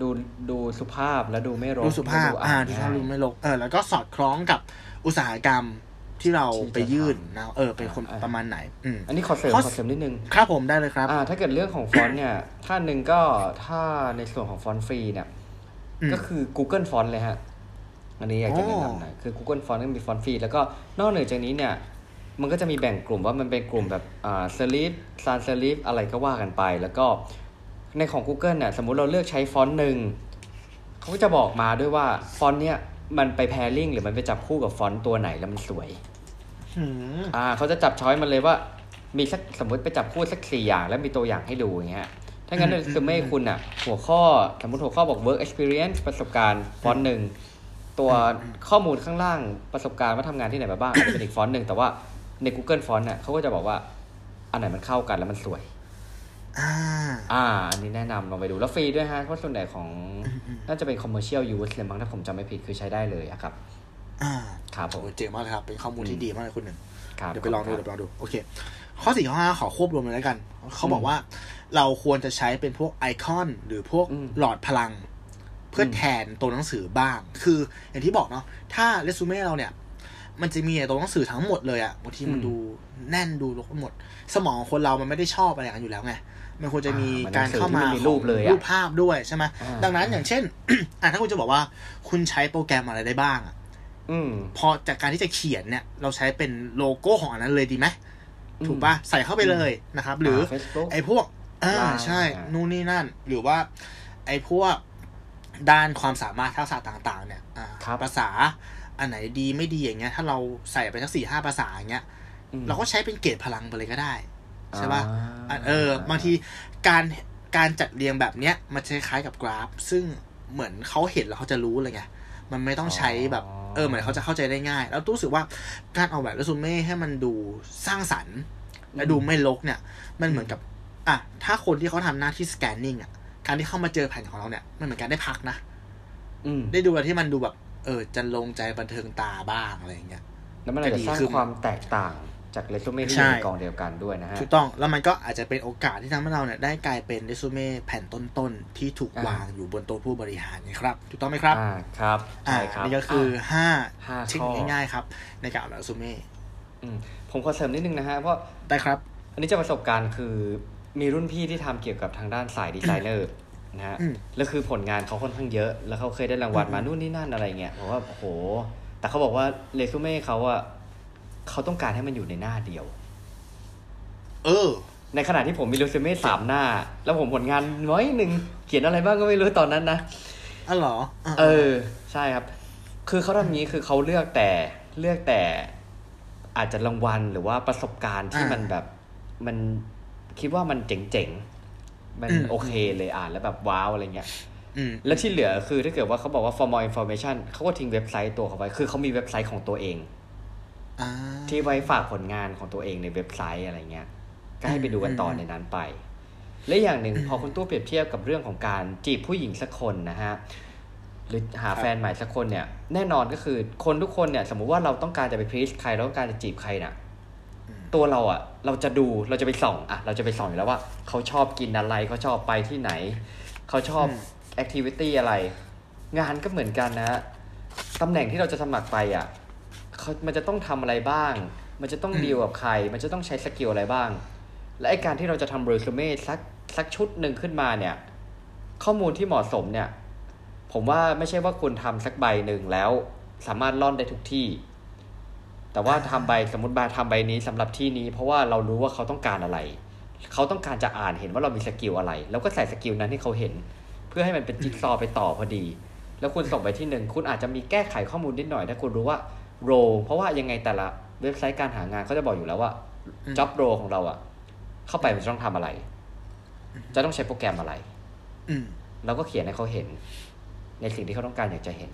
ดูดูสุภาพและดูไม่รก
ดูสุภาพ
และ
อ่า
นง่าย
ดูสุภาพดูไม่รกเออแล้วก็สอดคล้องกับ อุตสาหกรรมที่เรา
ที่จะ
ไปยื่น
ทำ
นะเออเป็นคน
อ่า
ประมาณไหนอืม
อันนี้ขอเสริม
ข้อ
ขอเสริมนิดนึง
ครับผมได้เลยครับ
อ่าถ้าเกิดเรื่องของฟอนต์เนี่ยท่านหนึ่งก็ถ้าในส่วนของฟอนต์ฟรีเนี่ย
อืม
ก็คือ Google Font เลยฮะ อันนี้อยากจะแนะนำหน่อยคือ Google Font ก็มีฟอนต์ฟรีแล้วก็นอกเหนือจากนี้เนี่ยมันก็จะมีแบ่งกลุ่มว่ามันเป็นกลุ่มแบบอ่า serif sans serif อะไรก็ว่ากันไป แล้วก็ในของ Google เนี่ยสมมุติเราเลือกใช้ฟอนต์หนึ่งเขาก็จะบอกมาด้วยว่าฟอนต์เนี่ย มันไป pairing หรือมันไปจับคู่กับฟอนต์ตัวไหนแล้วมันสวย
หืม
อ่าเขาจะจับ choice มาเลยว่า มีสักสมมติไปจับคู่สักสี่อย่างแล้วมีตัวอย่างให้ดูอย่างเงี้ยถ้างั้น
อื
ใน
ม
เรซูเม่คุณอะ หัวข้อสมมติหัวข้อบอก work experience ประสบการณ์ฟอนต์หนึ่งตัวข้อมูลข้างล่างประสบการณ์ว่าทำงานที่ไหนมาบ้างอาจจะเป็นอีกฟอนต์หนึ่งแต่ว่าใน Google ฟอนต์น่ะเขาก็จะบอกว่าอันไหนมันเข้ากันแล้วมันสวย
อ่า
อ่า อันนี้แนะนำลองไปดูแล้วฟรีด้วยฮะเพราะส่วนใหญ่ของน่าจะเป็น commercial use เลยมั้งถ้าผมจำไม่ผิดคือใช้ได้เลยอะครับ
อ่า
ครับผม
โอ้เจ๋งมากเลยครับ เป็นข้อมูลที่ดีมากเลยคุณหนึ่ง
ครับ
เดี๋ยวไปลองดู
ค
เดี๋
รับ
ยวไปลองดูโอเค ข้อสี่ข้อห้าขอควบรวมเลยแล้วกัน เขาบอกว่าเราควรจะใช้เป็นพวกไอคอน หรือพวก
อืม
หลอดพลัง เพื่ออ
ม
แทนตัวหนังสือบ้าง คืออย่างที่บอกเนาะถ้าเรซูเม่เราเนี่ยมันจะมีตัวหนังสือทั้งหมดเลยอะบางทีมันดูแน่นดูรกไปหมด สมองของคนเรามันไม่ได้ชอบอะไรอย่างนั้นอยู่แล้วไง มันควรจะมี
อ่ามัน
การเข้ามา
หนังสือที่มันมีรูปเลยอะ
รูปภาพด้วยใช่ไหม
อ่า
ดังนั้นอย่างเช่นอะถ้าคุณจะบอกว่าคุณใช้โปรแกรมอะไรได้บ้างอะ
อืม
พอจากการที่จะเขียนเนี่ย เราใช้เป็นโลโก้ของอันนั้นเลยดีไหม
อืม
ถูกปะใส่เข้าไปเลยนะครับ หรือ
เฟซบุ๊ก
ไอ้พวกอ่า
Line
ใช่
อ่า
นู่นนี่นั่น หรือว่า ไอ้พวกด้านความสามารถทักษะต่างๆ เนี่ยอ่า
ครับ
ภาษาอันไหนดีไม่ดีอย่างเงี้ย ถ้าเราใส่ไปสักสี่ห้าภาษาอย่างเงี้ยเราก็ใช้เป็นเกรดพลังไปเลยก็ได้ ใช่ปะอะเออบางทีการการจัดเรียงแบบเนี้ยมันจะคล้ายๆกับกราฟ ซึ่งเหมือนเขาเห็นแล้วเขาจะรู้เลยไงมันไม่ต้องใช้แบบเออเหมือนเขาจะเข้าใจได้ง่าย แล้วตู้รู้สึกว่าการออกแบบเรซูเม่ให้มันดูสร้างสรรค์ และดูไม่ลกเนี่ย มันเหมือนกับอะถ้าคนที่เขาทำหน้าที่สแกนนิ่งอะการที่เข้ามาเจอแผ่นของเราเนี่ยมันเหมือนการได้พักนะ
อืม
ได้ดูอะไรที่มันดูแบบ เออจะลงใจบันเทิงตาบ้างอะไรอย่างเงี้ย
แล้วมันอาจจะสร้าง
ก็ดีขึ้น
ความแตกต่าง จากเรซูเม่ที่อ
ใช่
ยู่ในกองเดียวกันด้วยนะฮะ
ถูกต้องแล้วมันก็อาจจะเป็นโอกาสที่ทำให้เราเนี่ยได้กลายเป็นเรซูเม่แผ่นต้นๆที่ถูก
อ่าว
วางอยู่บนโต๊ะผู้บริหารนะครับถูกต้องไหมครับ
อ่าครับ
อ่า
ใช่ครับ
นี่ก็คืออห้า
ห้า
เทค
ข้
นิ
อ
คง่ายๆครับ ในการออกแบบเรซูเม่
อืมผมขอเสริมนิดนึงนะฮะเพราะ
ได้ครับ
อันนี้จากประสบการณ์คือมีรุ่นพี่ที่ทำเกี่ยวกับทางด้านสายดีไซเนอร์นะฮะ
อืม
แล้วคือผลงานเขาค่อนข้างเยอะ แล้วเขาเคยได้รางวัลมา
อืม
นู่นนี่นั่นอะไรเงี้ยผมว่าโอ้โห แต่เขาบอกว่าเรซูเม่เขาอะ เขาต้องการให้มันอยู่ในหน้าเดียว
เออ
ในขณะที่ผมมีเรซูเม่สามหน้า แล้วผมผลงานน้อยหนึ่งเขียนอะไรบ้างก็ไม่รู้ตอนนั้นนะ
อ๋อเหรออ่า
เออ ใช่ครับ คือเขาทำอย่างนี้คือเขาเลือกแต่เลือกแต่อาจจะรางวัลหรือว่าประสบการณ์ที่มันแบบมันคิดว่ามันเจ๋งๆ มันโอเคเลยอ่านแล้วแบบว้าวอะไรเงี้ย
อืม
แล้วที่เหลือคือถ้าเกิดว่าเขาบอกว่า for more information เขาก็ทิ้งเว็บไซต์ตัวเขาไว้ คือเขามีเว็บไซต์ของตัวเอง
อ่า
ที่ไว้ฝากผลงานของตัวเองในเว็บไซต์อะไรเงี้ยก็ให้ไปดูกันต่อ
อืม
ในนั้นไป และอย่างหนึ่งพอคุณตู้เปรียบเทียบกับเรื่องของการจีบผู้หญิงสักคนนะฮะหรือหาแฟนใหม่สักคนเนี่ย แน่นอนก็คือคนทุกคนเนี่ย สมมุติว่าเราต้องการจะไปพรีชใครเราต้องการจะจีบใครน่ะตัวเราอะ เราจะดูเราจะไปส่องอะ เราจะไปส่องอยู่แล้วว่า เขาชอบกินอะไรเขาชอบไปที่ไหน เขาชอบแอคทิวิตี้อะไร งานก็เหมือนกันนะตำแหน่งที่เราจะสมัครไปอะเขา มันจะต้องทำอะไรบ้าง มันจะต้องดีลกับใคร มันจะต้องใช้ skill อะไรบ้าง และไอการที่เราจะทำเรซูเม่สักสักชุดหนึ่งขึ้นมาเนี่ย ข้อมูลที่เหมาะสมเนี่ย ผมว่าไม่ใช่ว่าคุณทำสักใบหนึ่งแล้ว สามารถร่อนได้ทุกที่ แต่ว่าทำใบสมมติว่าทำใบนี้สำหรับที่นี้ เพราะว่าเรารู้ว่าเขาต้องการอะไร เขาต้องการจะอ่านเห็นว่าเรามี skill อะไร แล้วก็ใส่ skill นั้นให้เขาเห็น เพื่อให้มันเป็นจิ๊กซอว์ไปต่อพอดี แล้วคุณส่งไปที่หนึ่งคุณอาจจะมีแก้ไขข้อมูลนิดหน่อยถ้าคุณรู้ว่า โรเพราะว่ายังไงแต่ละเว็บไซต์การหางานเขาจะบอกอยู่แล้วว่าจ็อบโรของเราอะเข้าไปมันจะต้องทำอะไร จะต้องใช้โปรแกรมอะไร
อืม
เราก็เขียนให้เขาเห็น ในสิ่งที่เขาต้องการอยากจะเห็น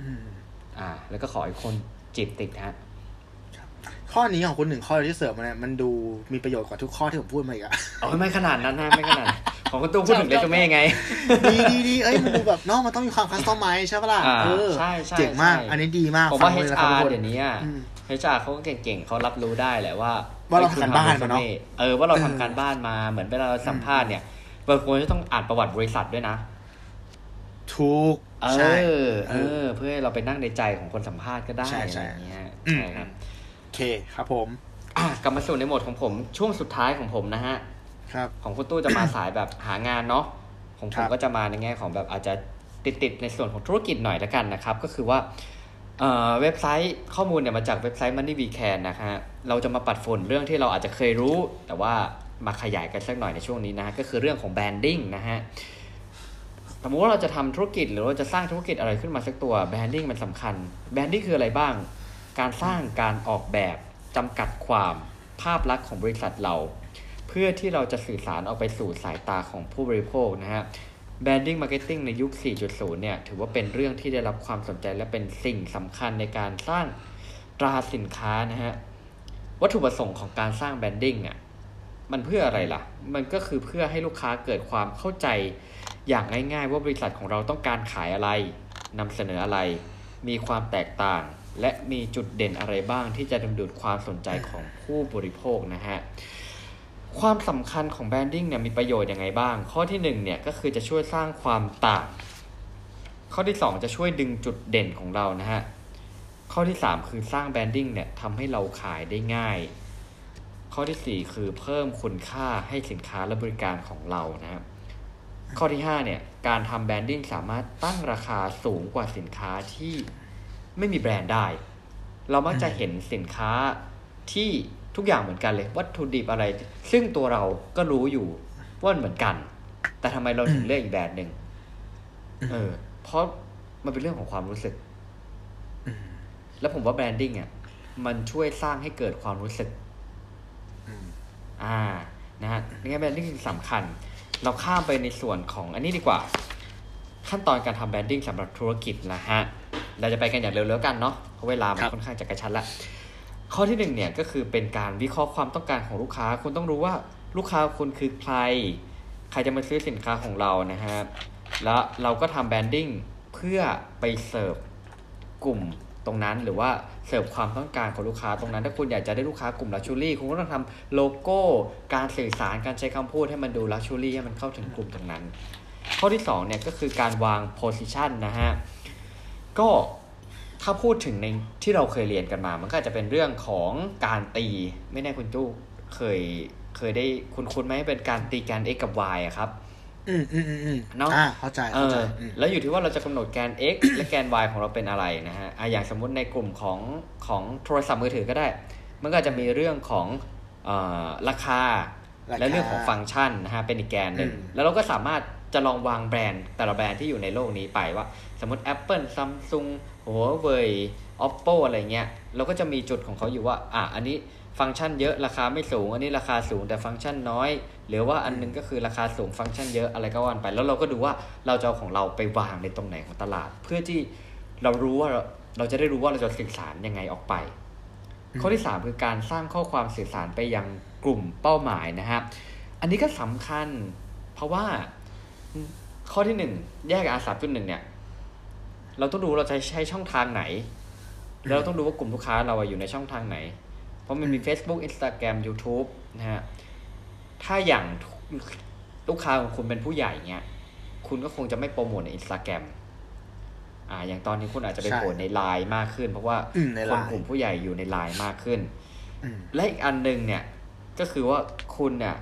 อืม
อ่า แล้วก็ขอให้คนจีบติดฮะ
ข้อนี้ของคุณหนึ่งข้อที่เสริมมาเนี่ยมันดูมีประโยชน์กว่าทุกข้อที่ผมพูดมาอีกอะ
เอาไม่ขนาดนั้นนะไม่ขนาดนั้น ของคุณตู้พูดถึงเรซูเม่ไง
ดีดีดีเอ้ยมันดูแบบเนาะมันต้องมีความ customize ใช่ปะล่ะ
อ่า
เออ
ใช่ใช่
เจ๋งมาก
ใช่
อันนี้ดีมาก
ผมว่า
ฟังเลยนะครับ
HR
ทุกคน
เดี๋ยวนี้อะ
อืม
HR เขาก็เก่งๆเขารับรู้ได้แหละว่า
ว่าเรา
ฮ้ย
ทำการบ้านมาเนอะ
คุณทำ resume เออว่าเรา
เออ
ทำการบ้านมาเหมือนเวลาเราสัมภาษณ์เนี่ยบางคนจะต้องอ่านประวัติบริษัทด้วยนะ
ถูก
เอ
ใช่
อเอ
เออ
อ เพื่อให้เราไปนั่งในใจของคนสัมภาษณ์ก็ได้
ใช่
อะ
ใช่
ไรอย่างเงี้ย
อืม
ใช่ครับ
โอเคครับผม
อะกลับมาสู่ในโหมดของผมช่วงสุดท้ายของผมนะฮะ
ครับ
ของคุณตู้จะมาสายแบบหางานเนาะครับของผมก็จะมาในแง่ของแบบอาจจะติดติดๆในส่วนของธุรกิจหน่อยละกันนะครับ ก็คือว่าเอ่อเว็บไซต์ข้อมูลเนี่ยมาจากเว็บไซต์ Money Weekend นะฮะเราจะมาปัดฝุ่นเรื่องที่เราอาจจะเคยรู้ แต่ว่ามาขยายกันสักหน่อยในช่วงนี้นะฮะก็คือเรื่องของ branding นะฮะสมมติว่าเราจะทำธุรกิจหรือว่าจะสร้างธุรกิจอะไรขึ้นมาสักตัว branding มันสำคัญแบรนดิ้งคืออะไรบ้าง การสร้างการออกแบบจำกัดความภาพลักษณ์ของบริษัทเรา เพื่อที่เราจะสื่อสารออกไปสู่สายตาของผู้บริโภคนะฮะ Branding Marketing ในยุค 4.0 เนี่ย ถือว่าเป็นเรื่องที่ได้รับความสนใจและเป็นสิ่งสำคัญในการสร้างตราสินค้านะฮะ วัตถุประสงค์ของการสร้างแบรนดิ้งอะ มันเพื่ออะไรล่ะ มันก็คือเพื่อให้ลูกค้าเกิดความเข้าใจอย่างง่ายๆ ว่าบริษัทของเราต้องการขายอะไรนำเสนออะไร มีความแตกต่าง และมีจุดเด่นอะไรบ้างที่จะดึงดูดความสนใจของผู้บริโภคนะฮะ ความสำคัญของ branding เนี่ยมีประโยชน์ยังไงบ้าง ข้อที่หนึ่งเนี่ยก็คือจะช่วยสร้างความต่าง ข้อที่สองจะช่วยดึงจุดเด่นของเรานะฮะ ข้อที่สามคือสร้าง branding เนี่ยทำให้เราขายได้ง่าย ข้อที่สี่คือเพิ่มคุณค่าให้สินค้าและบริการของเรานะครับข้อที่ห้าเนี่ยการทำ branding สามารถตั้งราคาสูงกว่าสินค้าที่ไม่มีแบรนด์ได้ เรามักจะเห็นสินค้าที่ ทุกอย่างเหมือนกันเลย วัตถุดิบอะไร ซึ่งตัวเราก็รู้อยู่ว่ามันเหมือนกัน แต่ทำไมเราถึงเลือกอีกแบบหนึ่งเออ เพราะมันเป็นเรื่องของความรู้สึก แล้วผมว่า branding อะมันช่วยสร้างให้เกิดความรู้สึกอ่า นะฮะนี่ branding สำคัญ เราข้ามไปในส่วนของอันนี้ดีกว่า ขั้นตอนการทำ branding สำหรับธุรกิจนะฮะ เราจะไปกันอย่างเร็วๆกันเนาะ เพราะเวลามัน
ค่
อนข้างจะกระชั้นละ ข้อที่หนึ่งเนี่ยก็คือเป็นการวิเคราะห์ความต้องการของลูกค้า คุณต้องรู้ว่าลูกค้าคุณคือใคร ใครจะมาซื้อสินค้าของเรานะฮะแล้วเราก็ทำ branding เพื่อไปเสิร์ฟกลุ่มตรงนั้นหรือว่าเสิร์ฟความต้องการของลูกค้าตรงนั้น ถ้าคุณอยากจะได้ลูกค้ากลุ่ม luxury คุณก็ต้องทำโลโก้ การสื่อสารการใช้คำพูดให้มันดู luxury ให้มันเข้าถึงกลุ่มตรงนั้น ข้อที่สองเนี่ยก็คือการวาง position นะฮะก็ ถ้าพูดถึงในที่เราเคยเรียนกันมา มันก็อาจจะเป็นเรื่องของการตี ไม่แน่คุณจู้เคยเคยได้คุ้นคุ้นไหมเป็นการตีการ x กับ y อะครับ
อืมอืมอืมอืม
เนอะ
อ่าเข้าใจ
เอ
เข้าใจ
อ
อืม
แล้วอยู่ที่ว่าเราจะกำหนดแกน x และแกน y ของเราเป็นอะไรนะฮะอะอย่างสมมุติในกลุ่มของของโทรศัพท์มือถือก็ได้ มันก็จะมีเรื่องของเอ่อราคา
ราคา
และเรื่องของฟังก์ชันนะฮะเป็นอีกแกนหนึ่ง
อืม
แล้วเราก็สามารถจะลองวางแบรนด์แต่ละแบรนด์ที่อยู่ในโลกนี้ไปว่า สมมติ Apple Samsung Huawei Oppo อะไรเงี้ย เราก็จะมีจุดของเขาอยู่ว่า อะ อันนี้ฟังก์ชันเยอะราคาไม่สูง อันนี้ราคาสูงแต่ฟังก์ชันน้อย หรือว่าอันนึงก็คือราคาสูงฟังก์ชันเยอะอะไรก็ว่าไป แล้วเราก็ดูว่าเราจะเอาของเราไปวางในตรงไหนของตลาด เพื่อที่เรารู้ว่าเราเราจะได้รู้ว่าเราจะสื่อสารยังไงออกไป ข้อที่ 3 คือการสร้างข้อความสื่อสารไปยังกลุ่มเป้าหมายนะฮะอันนี้ก็สำคัญ เพราะว่าข้อที่ 1 แยกอาสามจุดหนึ่งเนี่ย เราต้องดูเราจะใช้ช่องทางไหน แล้วเราต้องดูว่ากลุ่มลูกค้าเราอะอยู่ในช่องทางไหน เพราะมันมี Facebook Instagram YouTube นะฮะ ถ้าอย่างลูกค้าของคุณเป็นผู้ใหญ่เงี้ย คุณก็คงจะไม่โปรโมทใน Instagram อ่า อย่างตอนนี้คุณอาจจะไป
ใช่
โผล่ในไลน์มากขึ้น เพราะว่า
อืมใน
คน
ไลน์
กลุ่มผู้ใหญ่อยู่ในไลน์มากขึ้น
อืม
และอีกอันหนึ่งเนี่ย ก็คือว่าคุณเนี่ย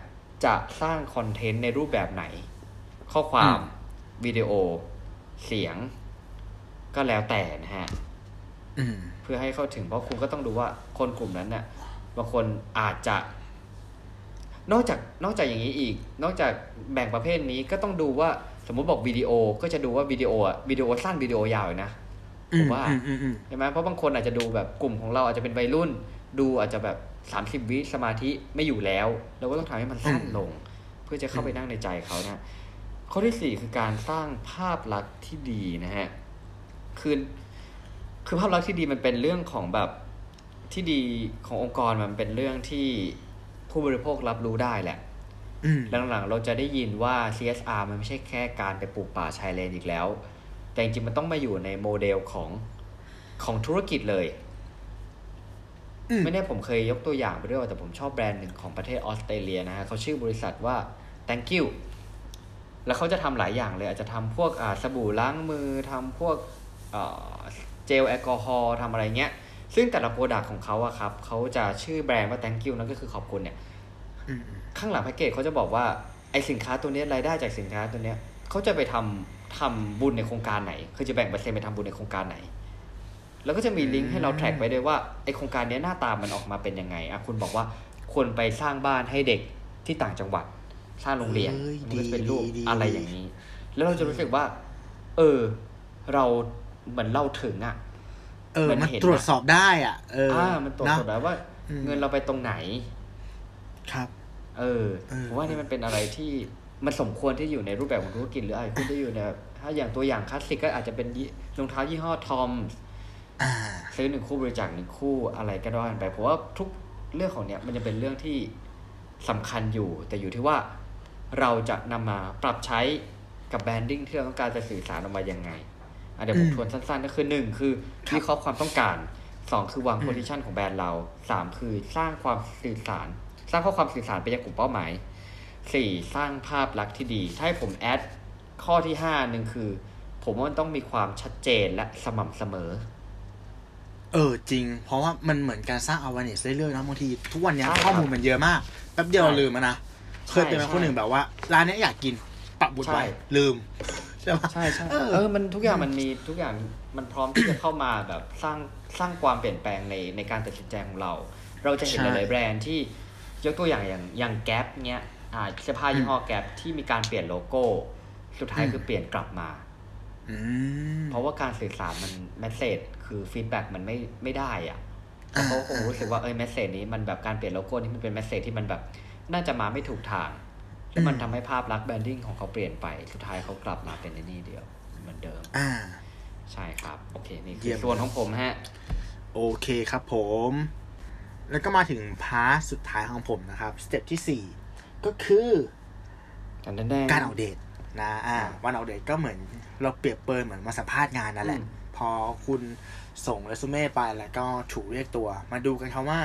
จะสร้างคอนเทนต์ในรูปแบบไหน ข้อความวิดีโอ เสียง ก็แล้วแต่นะฮะ
อืม
เพื่อให้เข้าถึงเพราะคุณก็ต้องดูว่าคนกลุ่มนั้นเนี่ยบางคนอาจจะ นอกจากนอกจากอย่างนี้อีก นอกจากแบ่งประเภทนี้ก็ต้องดูว่าสมมุติบอกวิดีโอ ก็จะดูว่าวิดีโออะวิดีโอสั้นวิดีโอยาวเลยนะผมว่า
อืมอืมอืม
ใช่ไหมเพราะบางคนอาจจะดูแบบกลุ่มของเราอาจจะเป็นวัยรุ่น ดูอาจจะแบบสามสิบวิสมาธิไม่อยู่แล้ว เราก็ต้องทำให้มันสั้นลง เพื่อจะเข้าไปนั่งในใจเขานะข้อที่สี่คือการสร้างภาพลักษณ์ที่ดีนะฮะ คือคือภาพลักษณ์ที่ดีมันเป็นเรื่องของแบบที่ดีขององค์กรมันเป็นเรื่องที่ผู้บริโภครับรู้ได้แหละ
อืม
หลังๆ เราจะได้ยินว่า CSR มันไม่ใช่แค่การไปปลูกป่าชายเลนอีกแล้ว แต่จริงๆ มันต้องมาอยู่ในโมเดลของของธุรกิจเลย
อืม
ไม่แน่ผมเคยยกตัวอย่างไปด้วยแต่ผมชอบแบรนด์หนึ่งของประเทศออสเตรเลียนะฮะเขาชื่อบริษัทว่า thank you แล้วเขาจะทำหลายอย่างเลย อาจจะทำพวกอ่าสบู่ล้างมือทำพวกอ่า เจลแอลกอฮอล์ทำอะไรเงี้ย ซึ่งแต่ละ product ของเขาอะครับเขาจะชื่อแบรนด์ว่า thank you นั่นก็คือขอบคุณเนี่ย
อืมอืม
ข้างหลังแพ็กเกจเขาจะบอกว่าไอสินค้าตัวเนี้ยรายได้จากสินค้าตัวเนี้ยเขาจะไปทำทำบุญในโครงการไหน คือจะแบ่งเปอร์เซ็นต์ไปทำบุญในโครงการไหน แล้วก็จะมีลิงก์ให้เรา track ไว้ด้วยว่าไอโครงการเนี้ยหน้าตามันออกมาเป็นยังไงอะคุณบอกว่าควรไปสร้างบ้านให้เด็กที่ต่างจังหวัด สร้างโรงเรียน
เอ้ย
มันก็จะเป็นรูป
ดีดี
อะไรอย่างนี้ แล้วเราจะรู้สึกว่า เออ เรา เหมือนเราถึงอะ
เออ
มัน
มัน
เห็น
ตรวจสอบได้ อะ เออ
อ่า
อ่า
มันตรวจสอบได้ว่า
อืม
เงินเราไปตรงไหน
ครับ
เออ
เออ
ผมว่านี่มันเป็นอะไรที่มันสมควรที่อยู่ในรูปแบบของธุรกิจหรืออาจจะคุณที่อยู่ในแบบถ้าอย่างตัวอย่างคลาสสิกก็อาจจะเป็นยี่รองเท้ายี่ห้อทอม
อ่า
ซื้อหนึ่งคู่บริจาคหนึ่งคู่อะไรก็ได้ไปผมว่าทุกเรื่องของเนี้ยมันจะเป็นเรื่องที่สำคัญอยู่ แต่อยู่ที่ว่าเราจะนำมาปรับใช้กับ branding ที่เราต้องการจะสื่อสารออกมายังไงอะ เดี๋ยวผม
อืม
ทวนสั้นๆ ก็คือหนึ่งคือ
ครับ
วิเคราะห์ความต้องการสองคือวาง
อืม
โพซิชันของแบรนด์เราสามคือสร้างความสื่อสาร สร้างข้อความสื่อสารไปยังกลุ่มเป้าหมายสี่สร้างภาพลักษณ์ที่ดีถ้าให้ผม add ข้อที่ห้าหนึ่งคือ ผมว่ามันต้องมีความชัดเจนและสม่ำเสมอ
เออจริง เพราะว่ามันเหมือนการสร้าง awareness เรื่อยๆนะบางทีทุกวันเนี้ย
ใช่ครับ
ข้อมูลมันเยอะมากแป๊บเดียว
ใช่
เราลืมมันนะเคยเป็นไหม
ใช่
คนหนึ่งแบบว่าร้านเนี้ยอยากกินปักบุตรไว้
ใช่
ลืม ใช่ปะ
ใช่ใช่
เออ
เออมันทุกอย่างมันมีทุกอย่างมันพร้อมที่จะเข้ามาแบบสร้างสร้างความเปลี่ยนแปลงในในการตัดสินใจของเรา เราจะเห็น
ใช่
หลายๆแบรนด์ที่ยกตัวอย่างอย่างอย่างแก๊ปเนี้ยอ่าเสื้อผ้ายี่ห้อแก๊ปที่มีการเปลี่ยนโลโก้ สุดท้าย
อืม
คือเปลี่ยนกลับมา
อืม
เพราะว่าการสื่อสารมัน message คือ feedback มันไม่ไม่ได้อะแต่เขาคงรู้สึกว่าเออ message นี้มันแบบการเปลี่ยนโลโก้นี่มันเป็น message ที่มันแบบน่าจะมาไม่ถูกทาง แล้วมัน
อืม
ทำให้ภาพลักษณ์ branding ของเขาเปลี่ยนไป สุดท้ายเขากลับมาเป็นในนี่เดียว เหมือนเดิม
อ่า
ใช่ครับ โอเค นี่
เยี่
คื
ย
อ
ม
ส่วนของผมฮะ
โอเคครับผม แล้วก็มาถึง part สุดท้ายของผมนะครับ step ที่สี่ก็คือ
กันแน่ๆ
การออกเดทนะอ่าวันออกเดทก็เหมือนเราเปรียบเปรยเหมือนมาสัมภาษณ์งานนั่นแหละ
อืม
พอคุณส่งเรซูเม่ไปแล้วก็ถูกเรียกตัว มาดูกันครับว่า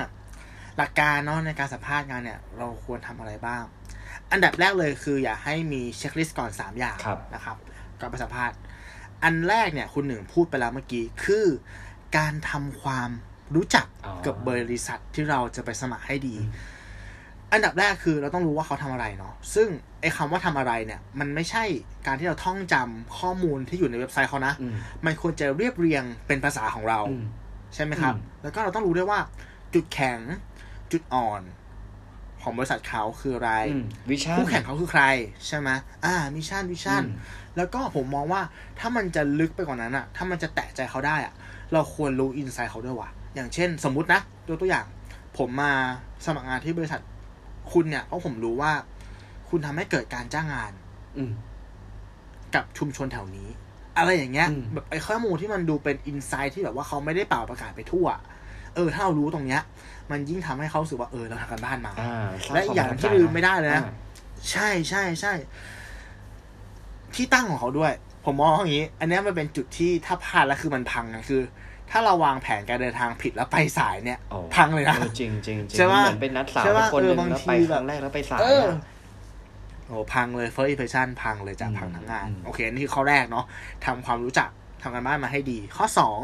หลักการเนาะในการสัมภาษณ์งานเนี่ย เราควรทำอะไรบ้าง อันดับแรกเลยคืออย่าให้มี checklist ก่อน 3 อย่าง
ครับ
นะครับก่อนไปสัมภาษณ์อันแรกเนี่ยคุณหนึ่งพูดไปแล้วเมื่อกี้ คือการทำความรู้จัก
อ๋อ
กับบริษัทที่เราจะไปสมัครให้ดี อันดับแรกคือเราต้องรู้ว่าเขาทำอะไรเนาะซึ่งไอ้คำว่าทำอะไรเนี่ย มันไม่ใช่การที่เราท่องจำข้อมูลที่อยู่ในเว็บไซต์เขานะ
อืม
มันควรจะเรียบเรียงเป็นภาษาของเรา
อืม
ใช่ไหมครับ
อืม
แล้วก็เราต้องรู้ด้วยว่าจุดแข็งจุดอ่อน ของบริษัทเขาคืออะไร
อืม vision
คู่แข่งเขาคือใคร ใช่ไหมอ่า mission vision
อืม
แล้วก็ผมมองว่าถ้ามันจะลึกไปกว่านั้นอะถ้ามันจะแตะใจเขาได้อะเราควรรู้ insight เขาด้วยว่ะอย่างเช่น สมมุตินะตัวตัวอย่าง ผมมาสมัครงานที่บริษัทคุณเนี่ยเพราะผมรู้ว่า คุณทำให้เกิดการจ้างงาน
อืม
กับชุมชนแถวนี้ อะไรอย่างเงี้ย
อืม
แบบไอ้ข้อมูลที่มันดูเป็นอินไซต์ที่แบบว่าเขาไม่ได้เป่าประกาศไปทั่ว เออถ้าเรารู้ตรงเนี้ย มันยิ่งทำให้เขารู้สึกว่าเออเราทำกันบ้านมา
อ่าสร้
และอีกอย่างที่ลืมไม่ได้เลยนะ
อ่า
ใช่ใช่ใช่ที่ตั้งของเขาด้วย ผมมองอย่างนี้ อันเนี้ยมันเป็นจุดที่ถ้าพลาดแล้วคือมันพังนะคือ ถ้าเราวางแผนการเดินทางผิดแล้วไปสายเนี่ย
โอ้
พังเลยนะ
ออจริงจริงจริง
ใช่ปะ
เหมือนเป็นนัดสาว
ใช่ปะ
คนหนึ่ง
เออบาง
แล้วไป
ที
ค
แบบ
รั้งแรกแล้วไปสาย
เออ
อะ
โอ้พังเลย first impression พังเลยจาก
อืม
พังทั้งงาน
อืม
โอเค นี่คือข้อแรกเนาะทำความรู้จักทำกันบ้านมาให้ดี ข้อสอง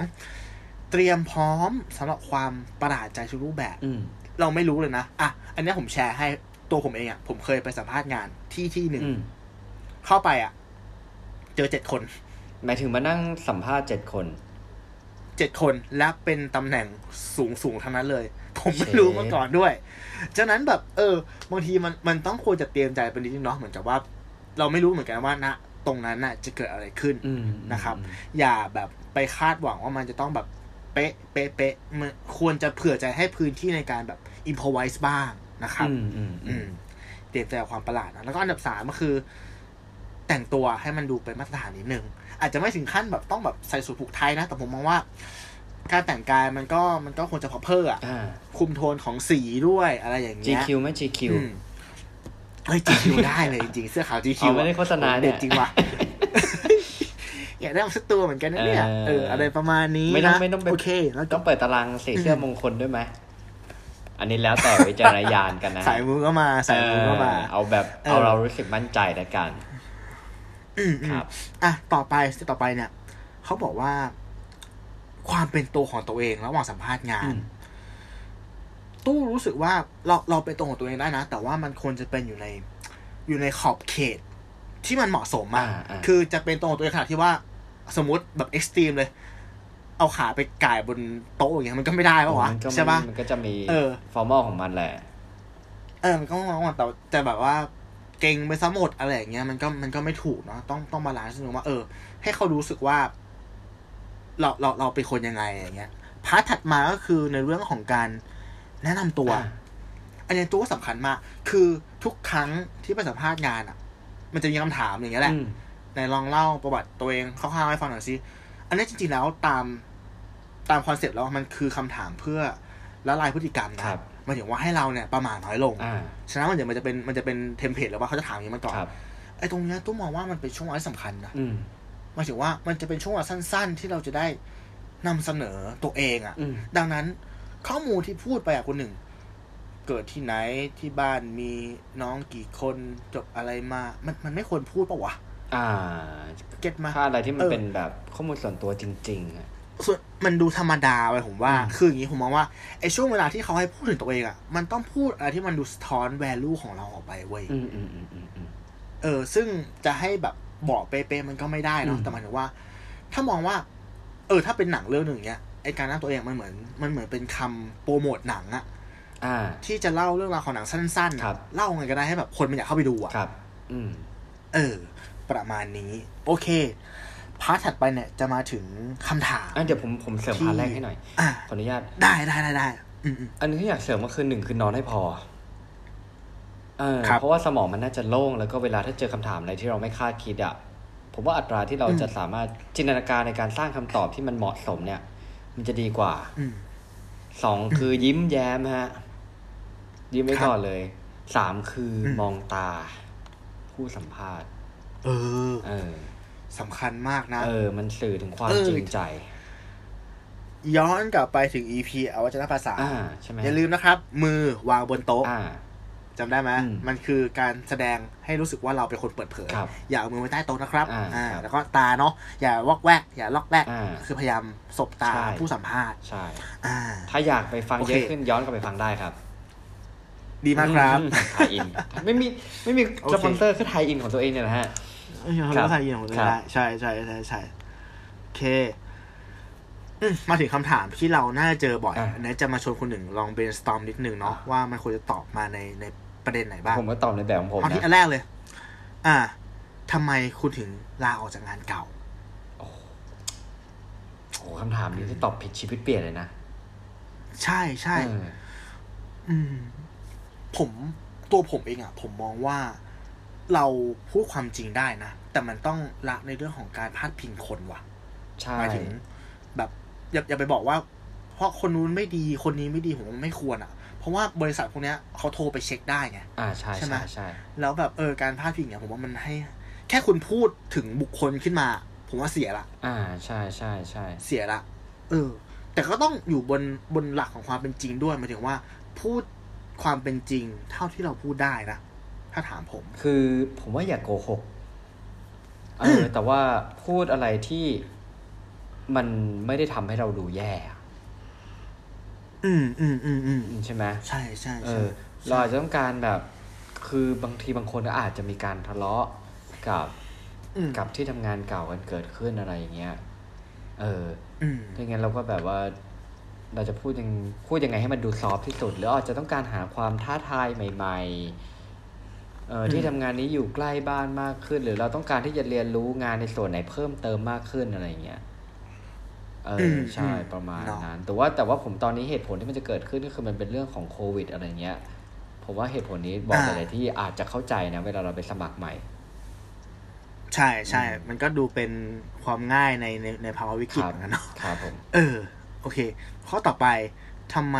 เตรียมพร้อมสำหรับความประหลาดใจทุกรูปแบบ
อืม
เราไม่รู้เลยนะอะอันเนี้ยผมแชร์ให้ตัวผมเองอะ่ะผมเคยไปสัมภาษณ์งานที่ที่หนึ่ง
อืม
เข้าไปอะ่ะ เจอเจ็ดคน
หมายถึงมานั่งสัมภาษณ์เจ็ดคน
เจ็ดคนและเป็นตำแหน่งสูงสูงๆทั้งนั้นเลย ผมไม่
เชฟ
รู้มาก่อนด้วยฉะนั้นแบบ เออ บางทีมันมันต้องควรจะเตรียมใจเป็นนิดนึงเนาะเหมือนกับว่า เราไม่รู้เหมือนกันว่าณตรงนั้นน่ะ จะเกิดอะไรขึ้น
อืม
นะครับ
อืม
อย่าแบบไปคาดหวังว่ามันจะต้องแบบ เป๊ะเป๊ะเป๊ะมันควรจะเผื่อใจให้พื้นที่ในการแบบอิ p พ o ไวส์บ้างนะครับ
อืมอืมอื
อื
ม
มเตรียมใจกับความประหลาดนะแล้วก็อันดับสามก็คือ แต่งตัวให้มันดูเป็นมาตรฐานนิดนึง อาจจะไม่ถึงขั้นแบบต้องแบบใส่สูทผูกไทยนะ แต่ผมมองว่า การแต่งกายมันก็มันก็ควรจะพอเพอร์อะ
อ่า
คุมโทนของสีด้วยอะไรอย่างเงี้ย
GQ ไหม GQ
อืมเฮ้ย GQ ได้เลยจริงๆเสื้อขาว GQ
เอาไม่ได้โฆษณาเนี่ย
เด็ดจริงว่ะ อยากได้เอาสักตัวเหมือนกันนะเนี่ย
เออ
เอออะไรประมาณนี้
ไม่ต้อง
นะ
ไม่ต้องเป็น
โอเคแล้ว
ต้องเปิดตารางสีเสื้อมงคลด้วยไหมอันนี้แล้วแต่วิจารณญาณกันนะ
สายมือก็มาสายมือก็มา
เออเอาแบบ
เออ
เอาเรารู้สึกมั่นใจแล้วกัน
อืมอืม
ครับ
อะต่อไปสเต็ปต่อไปเนี่ยเขาบอกว่า ความเป็นตัวของตัวเองระหว่างสัมภาษณ์งา
อื
น
ม
ตู้รู้สึกว่าเราเราเป็นตัวของตัวเองได้นะ แต่ว่ามันควรจะเป็นอยู่ใน อยู่ในขอบเขตที่มันเหมาะสมอะ
อ่าอ่า
คือจะเป็นตัวของตัวเองขนาดที่ว่า สมมติแบบเอ็กซ์ตรีมเลย เอาขาไปก่ายบนโต๊ะอย่างเงี้ยมันก็ไม่ได้ปะวะ
มันก็
ใช่ปะ
มันก็จะมี
เออ
formal ของมันแหละ
เออ มันก็มองว่าแต่แต่แบบว่าเก่งไปซะหมดอะไรอย่างเงี้ยมันก็มันก็ไม่ถูกเนาะต้องต้อง balance นึงว่าเออ ให้เขารู้สึกว่า เราเราเราเป็นคนยังไงอย่างเงี้ย part ถัดมาก็คือในเรื่องของการแนะนำตัว
อ่า
อันนี้ตัวสำคัญมาก คือทุกครั้งที่ไปสัมภาษณ์งานอะ มันจะมีคำถามอย่างเงี้ยแหละ
อืม
ในลองเล่าประวัติตัวเองคร่าวๆให้ฟังหน่อยสิอันนี้จริงๆแล้วตามตาม concept แล้วมันคือคำถามเพื่อละลายพฤติกรรมนะครับหมายถึงว่าให้เราเนี่ยประหม่าน้อยลง
อ่า
ฉะนั้นมันเดี๋ยวมันจะเป็นมันจะเป็น template แล้วว่าเขาจะถามอย่างนี้มาก่อน
ครับ
ไอ้ตรงเนี้ยตู้มองว่ามันเป็นช่วงเวลาที่สำคัญนะ
อืม
หมายถึงว่ามันจะเป็นช่วงเวลาสั้น ๆ ที่เราจะได้นำเสนอตัวเองอะ่ะ
อืม
ดังนั้นข้อมูลที่พูดไปอะคนหนึ่ง เกิดที่ไหนที่บ้านมีน้องกี่คนจบอะไรมา มันมันไม่ควรพูดปะวะ
อ่า
เก็ตมา
ถ้าอะไรที่มัน
เออ
เป็นแบบข้อมูลส่วนตัวจริง ๆอะ
ส่วนมันดูธรรมดาไปผมว่า
อืม
คืออย่างนี้ผมมองว่าไอ้ช่วงเวลาที่เขาให้พูดถึงตัวเองอะ่ะมันต้องพูดอะไรที่มันดูสะท้อน value ของเราออกไปเว้ย
อืมอืมอืมอืมอืม
เออ ซึ่งจะให้แบบบอกเป๊ะๆมันก็ไม่ได้เนาะ
อืม
แต่หมายถึงว่า ถ้ามองว่า เออ ถ้าเป็นหนังเรื่องหนึ่งเนี้ยไอการนั่งตัวเองมันเหมือน มันเหมือนเป็นคำโปรโมทหนังอะ
อ่า
ที่จะเล่าเรื่องราวของหนังสั้นๆอะครั
บ
เล่าไงก็ได้ให้แบบคนมันอยากเข้าไปดูอะ
ครับ อืม
เออ ประมาณนี้ โอเค part ถัดไปเนี่ยจะมาถึงคำถาม
อะเดี๋ยวผมผมเสริม
ที่
part แรกให้หน่อย
อะ
ขออนุญาต
ได้ได้ได้ได้อืมอืม
อันนึงที่อยากเสริมก็คือหนึ่งคือนอนให้พอเออ
ครับ
เพราะว่าสมองมันน่าจะโล่งแล้วก็เวลาถ้าเจอคำถามอะไรที่เราไม่คาดคิดอะผมว่าอัตราที่เรา
อืม
จะสามารถจินตนาการในการสร้างคำตอบที่มันเหมาะสมเนี่ย มันจะดีกว่า
อืม
สองคือยิ้มแย้มฮะ ยิ้มไว้
ครับ
ก่อนเลยสามคืออ
ม
มองตา ผู้สัมภาษณ์
เออ
เออ
สำคัญมากนะ
เออ มันสื่อถึงความ
เออ
จริงใจ
ย้อนกลับไปถึง EP อวัจนภาษา
อ่าใช่ไหม
อย่าลืมนะครับ มือวางบนโต๊ะ
อ่า
จำได้ไหม
อืม
มันคือการแสดงให้รู้สึกว่าเราเป็นคนเปิดเผย
ครับ
อย่าเอามือไว้ใต้โต๊ะนะครับ
อ่าครับ
แล้วก็ตาเนาะ อย่าวอกแวก อย่าล็อกแวก
อ่า
คือพยายามสบตา
ใช่
ผู้สัมภาษณ์
ใช่
อ่า
ถ้าอยากไปฟัง
โอเค
เยอะขึ้นย้อนกลับไปฟังได้ครับ
ดีมากครับ
อืมไทยอิน ไม่มีไม่มี
โอเค
สปอนเซอร์คือไทยอินของตัวเองเนี่ยนะฮะ
เอ้ย
ครั
เรา
บ
ไทยยินของตัวเอง
ครับ
ได้ใช่ใช่ใช่ใช่โอเคมาถึงคำถามที่เราน่าจะเจอบ่อย
อั
นนี้จะมาชวนคนหนึ่งลอง brainstorm นิดนึงเนาะะว่ามันควรจะตอบมาในในประเด็นไหนบ้าง
ผมก็ตอบในแบบของผม
เอาที่อั
น
แรกเลย อ่าทำไมคุณถึงลาออกจากงานเก่า
โอ้โหคำถามนี้ที่ตอบผิดชีวิตเปลี่ยนเลยนะ
ใช่ใช่
ออ
อืม ผมตัวผมเองอะ ผมมองว่า เราพูดความจริงได้นะ แต่มันต้องละในเรื่องของการพาดพิงคนว่ะ
ใช่
หมายถึง แบบอย่าอย่าไปบอกว่า เพราะคนนู้นไม่ดีคนนี้ไม่ดีผมว่าไม่ควรอะเพราะว่าบริษัทพวกเนี้ยเขาโทรไปเช็คได้ไง
อ่าใช่
ใช่ไหม
ใช่ใช่
แล้วแบบเออการพาดพิงเนี่ยผมว่ามันให้ แค่คุณพูดถึงบุคคลขึ้นมา ผมว่าเสียละ
อ่าใช่ใช่ใช่
เสียละ เออ แต่ก็ต้องอยู่บนบนหลักของความเป็นจริงด้วยหมายถึงว่า พูดความเป็นจริงเท่าที่เราพูดได้นะ ถ้าถามผม
คือผมว่าอย่าโกหกเออแต่ว่าพูดอะไรที่มันไม่ได้ทำให้เราดูแย่อะ
อืมอืมอืมอืม
ใช่ไหม
ใช่ใช่
เอ
ใช่
อเราอาจจะต้องการแบบ คือบางทีบางคนก็อาจจะมีการทะเลาะกับ
อืม
กับที่ทำงานเก่ากันเกิดขึ้นอะไรอย่างเงี้ย เออ
อืม
ถ้างั้นเราก็แบบว่าเราจะพูดยังพูดยังไงให้มันดูซอฟต์ที่สุด หรืออาจจะต้องการหาความท้าทายใหม่ๆเออ ที่ทำงานนี้อยู่ใกล้บ้านมากขึ้น หรือเราต้องการที่จะเรียนรู้งานในส่วนไหนเพิ่มเติมมากขึ้นอะไรอย่างเงี้ยเอออใช่ประมาณนั้น แต่ว่าแต่ว่าผมตอนนี้เหตุผลที่มันจะเกิดขึ้นก็คือมันเป็นเรื่องของโควิด อะไรเงี้ยผมว่าเหตุผลนี้บอกหลายๆที่อาจจะเข้าใจนะเวลาเราไปสมัครใหม่
ใช่ใช่มันก็ดูเป็นความง่ายในในในภาวะวิกฤต
ครับ
เหมือนกันเนาะ
ครับผม
เออ โอเคข้อต่อไปทำไม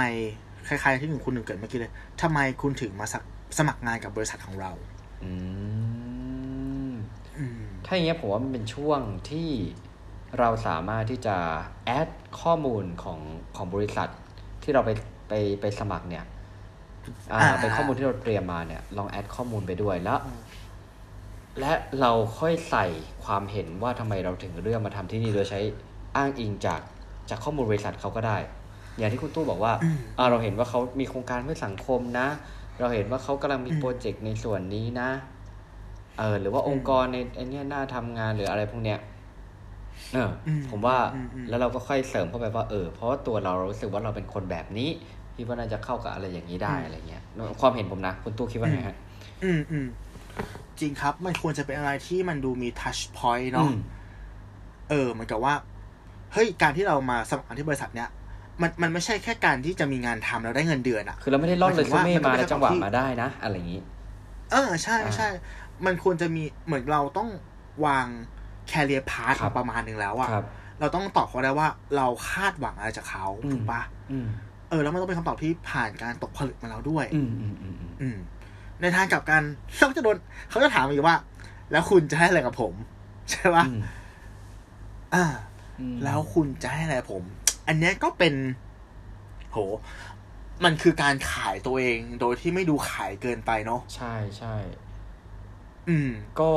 คล้ายๆที่หนึ่งคุณหนึ่งเกิดเมื่อกี้เลยทำไมคุณถึงมาสัก สมัครงานกับบริษัทของเรา
อืม
อืม
ถ้าอย่างเงี้ยผมว่ามันเป็นช่วงที่เราสามารถที่จะแอดข้อมูลของของบริษัท ที่เราไปไปไปสมัครเนี่ยอ่า
อ่า
เป็นข้อมูลที่เราเตรียมมาเนี่ย ลองแอดข้อมูลไปด้วยแล้วและเราค่อยใส่ความเห็นว่าทำไมเราถึงเลือกมาทำที่นี่โดยใช้อ้างอิงจากจากข้อมูลบริษัทเขาก็ได้ อย่างที่คุณตู้บอกว่า
อืม
อ่าเราเห็นว่าเขามีโครงการเพื่อสังคมนะ เราเห็นว่าเขากำลังมี
อืม
โปรเจกต์ในส่วนนี้นะเออหรือว่าองค์กรในไอเนี้ยน่าทำงานหรืออะไรพวกเนี้ยเอออ
ม
ผมว่า
อืมอืม
แล้วเราก็ค่อยเสริมเข้าไปว่าเออเพราะว่าตัวเราเรารู้สึกว่าเราเป็นคนแบบนี้พี่ว่าน่าจะเข้ากับอะไรอย่างนี้ได้อะไรเงี้ยความเห็นผมนะคุณตู้คิดว่าไงฮะ
อืมอืมจริงครับ มันควรจะเป็นอะไรที่มันดูมีทัชพอยต์เนาะ
อืม
เออเหมือนกับว่าเฮ้ยการที่เรามาสมัครงานที่บริษัทเนี้ย มันมันไม่ใช่แค่การที่จะมีงานทำแล้วได้เงินเดือนอะ
คือเราไม่ได้ล่อน
ห
เล
มายยถึ
ซู
งว่า
เม่
มันก็
มา
ไม่
แล้ว
ใช่
จังหวะ
ของที่
มาได้นะ อะไรอย่างนี้
เออใช่
อ่า
ใช่ มันควรจะมีเหมือนเราต้องวางแคเรียพาร์ท
ครับ
ประมาณหนึ่งแล้วอะ
ครับ
เราต้องตอบเขาได้ว่าเราคาดหวังอะไรจากเขา
อืม
ถูกปะ
อืม
เออ แล้วมันต้องเป็นคำตอบที่ผ่านการตกผลึกมาแล้วด้วย
อืมอืมอืมอืม
อืมในทางกลับกันเขาจะโดนเขาจะถามอีกว่า แล้วคุณจะให้อะไรกับผม ใช่ปะ
อืม
อ่า
อืม
แล้วคุณจะให้อะไรผม อันเนี้ยก็เป็น โห มันคือการขายตัวเอง โดยที่ไม่ดูขายเกินไปเนาะ
ใช่ใช่
อืม
ก็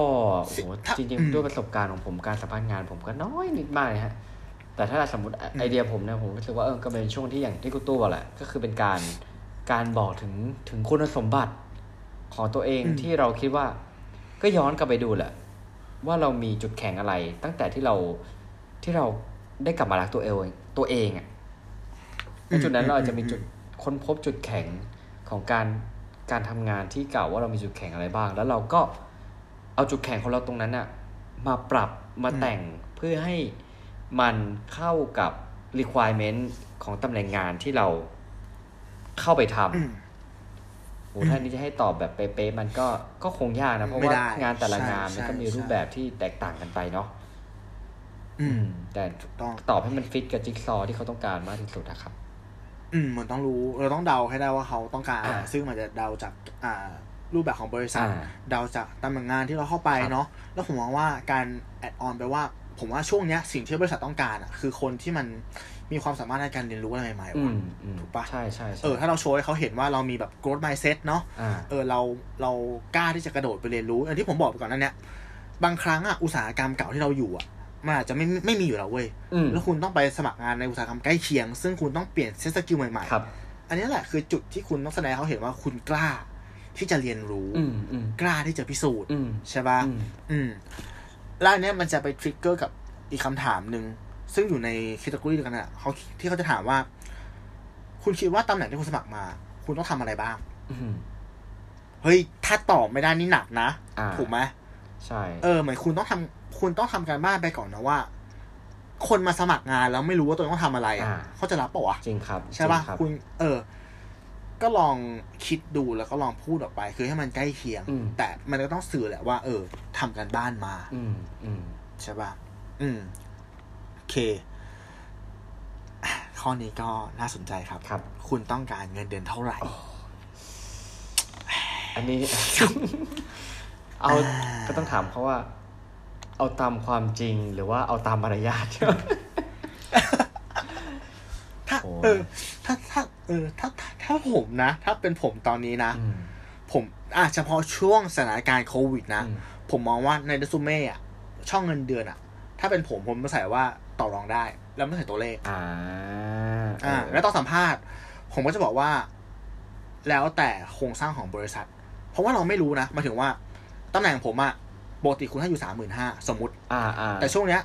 โอ้โห
ถ้า
จริง
อืม
ๆด้วยประสบการณ์ของผมการสัมภาษณ์งานผมก็น้อยนิดมากเลยฮะ แต่ถ้าสมมติไอเดียผมเนี่ยผมรู้สึกว่าเออก็เป็นช่วงที่อย่างที่กูตู้บอกแหละก็คือเป็นการการบอกถึงถึงคุณสมบัติของตัวเอง
อืม
ที่เราคิดว่า ก็ย้อนกลับไปดูแหละ ว่าเรามีจุดแข็งอะไร ตั้งแต่ที่เราที่เราได้กลับมารักตัวเอง ตัวเองอะในจุดนั้นเราอาจจะมีจุดค้นพบจุดแข็งของการการทำงานที่เก่าว่าเรามีจุดแข็งอะไรบ้าง แล้วเราก็เอาจุดแข็งของเราตรงนั้นอะมาปรับมาแต่งเพื่อให้มันเข้ากับ requirement ของตำแหน่งงานที่เราเข้าไปทำ
อืม
โหถ้านี้จะให้ตอบแบบเป๊ะๆมันก็ก็คงยากนะ เพราะ
ไม่
ว่า
ได้
งานแต่ละ
ใช่
งานมันก็
ใช่
มีรูป
ใช่
แบบที่แตกต่างกันไปเนาะ
อืม
แต่
ต้อง
ตอบให้มันฟิตกับจิ๊กซอว์ที่เขาต้องการมากที่สุดนะครับ
อืมมันต้องรู้เราต้องเดาให้ได้ว่าเขาต้องการอะไร
อ่า
ซึ่งมันจะเดาจากอ่ารูปแบบของบริษัท
อ่า
เดาจากตำแหน่งงานที่เราเข้าไป
ครับ
เนาะแล้วผมมองว่าการแอดออนไปว่า ผมว่าช่วงเนี้ยสิ่งที่บริษัทต้องการอะ คือคนที่มันมีความสามารถในการเรียนรู้อะไรใหม่ๆ
อื
ว่ะ
มอืม
ถูกปะ
ใช่ใช่ใช่
เออถ้าเราโชว์ให้เขาเห็นว่าเรามีแบบ growth mindset เนาะ
อ่า
เออเราเรากล้าที่จะกระโดดไปเรียนรู้อย่างที่ผมบอกไปก่อนนั้นเนี่ยบางครั้งอะอุตสาหกรรมเก่าที่เราอยู่อะ มันอาจจะไม่ไม่มีอยู่แล้วเว้ย
อืม
แล้วคุณต้องไปสมัครงานในอุตสาหกรรมใกล้เคียง ซึ่งคุณต้องเปลี่ยน set skill ใหม่
ครับ
ๆอันนี้แหละคือจุดที่คุณต้องแสดงให้เขาเห็นว่าคุณกล้าที่จะเรียนรู้
อืมอืม
กล้าที่จะพิสูจน์
อืม
ใช่ปะ
อืม
อืมแล้วอันเนี้ยมันจะไป trigger กับอีกคำถามหนึ่งซึ่งอยู่ในแคตตากรีเดียวกันน่ะเขาที่เขาจะถามว่า คุณคิดว่าตำแหน่งที่คุณสมัครมา คุณต้องทำอะไรบ้าง
อืม
เฮ้ยถ้าตอบไม่ได้นี่หนักนะ
อ่า
ถูกไหม
ใช่
เออเหมือนคุณต้องทำ คุณต้องทำการบ้านไปก่อนนะว่า คนมาสมัครงานแล้วไม่รู้ว่าตัวเองต้องทำอะไรอะเขาจะรับเปล่าวะ
จริงครับ
ใช่ป่ะ
จริงครับ
คุณ เออ ก็ลองคิดดูแล้วก็ลองพูดออกไป คือให้มันใกล้เคียง
อืม
แต่มันก็ต้องสื่อแหละว่า เออทำการบ้านมา
อืมอืม
ใช่ป่ะอืมโอเคอะข้อนี้ก็น่าสนใจครับ
ครับ
คุณต้องการเงินเดือนเท่าไหร่
อันนี้ เอาก็ต้องถามเขาว่า เอาตามความจริงหรือว่าเอาตามมารยาท
ถ้า
โอ้ย
เออ ถ้าถ้าเออถ้าถ้าถ้าผมนะ ถ้าเป็นผมตอนนี้นะ
อืม
ผมอาเฉพาะช่วงสถานการณ์โควิดนะ
อืม
ผมมองว่าในเรซูเม่อะช่องเงินเดือนอะถ้าเป็นผมผมจะใส่ว่าต่อรองได้ แล้วไม่ใส่ตัวเลข
อ่า
อ่า
เออ
แล้วตอนสัมภาษณ์ ผมก็จะบอกว่า แล้วแต่โครงสร้างของบริษัท เพราะว่าเราไม่รู้นะหมายถึงว่าตำแหน่งผมอะ ปกติคุณให้อยู่สามหมื่นห้าสมมติ
อ่าอ่า
แต่ช่วงเนี้ย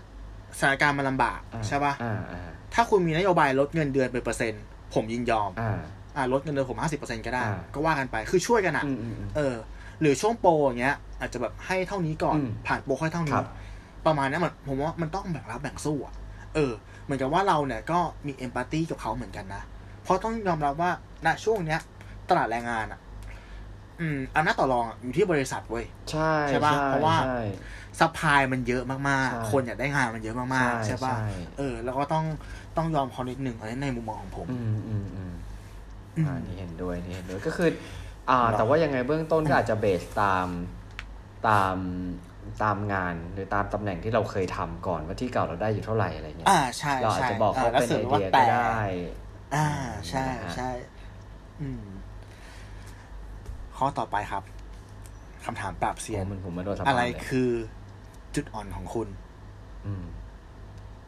สถานการณ์มันลำบาก
อ่า
ใช่ป่ะ
อ่าอ่า
ถ้าคุณมีนโยบายลดเงินเดือนเป็นเปอร์เซ็นต์ ผมยินยอม
อ่า
อ่าลดเงินเดือนผมห้าสิบเปอร์เซ็นก็ได้
อ่า
ก็ว่ากันไปคือช่วยกันอะ
อืมอืมอืม
เออ หรือช่วงโปรอย่างเงี้ย อาจจะแบบให้เท่านี้ก่อน
อืม
ผ่านโปรค่อยเท่า
ค
นี้
รับ
ประมาณเนี้ยมันผมว่ามันต้องแบ่งรับแบ่งสู้อะเออ เหมือนกับว่าเราเนี่ยก็มีเอมพัตตีกับเขาเหมือนกันนะ เพราะต้องยอมรับว่าณช่วงเนี้ยตลาดแรงงานอะ อืมอำนาจต่อรองอะอยู่ที่บริษัทเว้ย
ใช่
ใช่ปะเพราะว่า
ใช่
ซัพพลายมันเยอะมาก
ใช่
ๆคนอยากได้งานมันเยอะมากๆ ใช่ป่ะ
ใช่
เออ แล้วก็ต้องต้องยอมเขานิดหนึ่งอันนี้ในมุมมองของผม
อืมอืมอืม
อืม
อ่านี่เห็นด้วยนี่เห็นด้วยก็คือ อ่า
เนอะ
แต่ว่ายังไงเบื้องต้นก็อาจจะเบสตามตามตามงานหรือตามตำแหน่งที่เราเคยทำก่อนว่าที่เก่าเราได้อยู่เท่าไหร่อะไรเงี้ย
อ่าใช่
เราอาจ
ใช่
จะบอกเขา
แล้ว
เป็น
สื
ไอ
ว่า
เดียก็
แต่
ได้
อ่าใช่
นะฮะ
ใช่อืม ข้อต่อไปครับคำถามปราบเซียน
มันผมมาโดนสัม
อะ
ภาษณ์
ไร
เลย
คือจุดอ่อนของคุณ
ม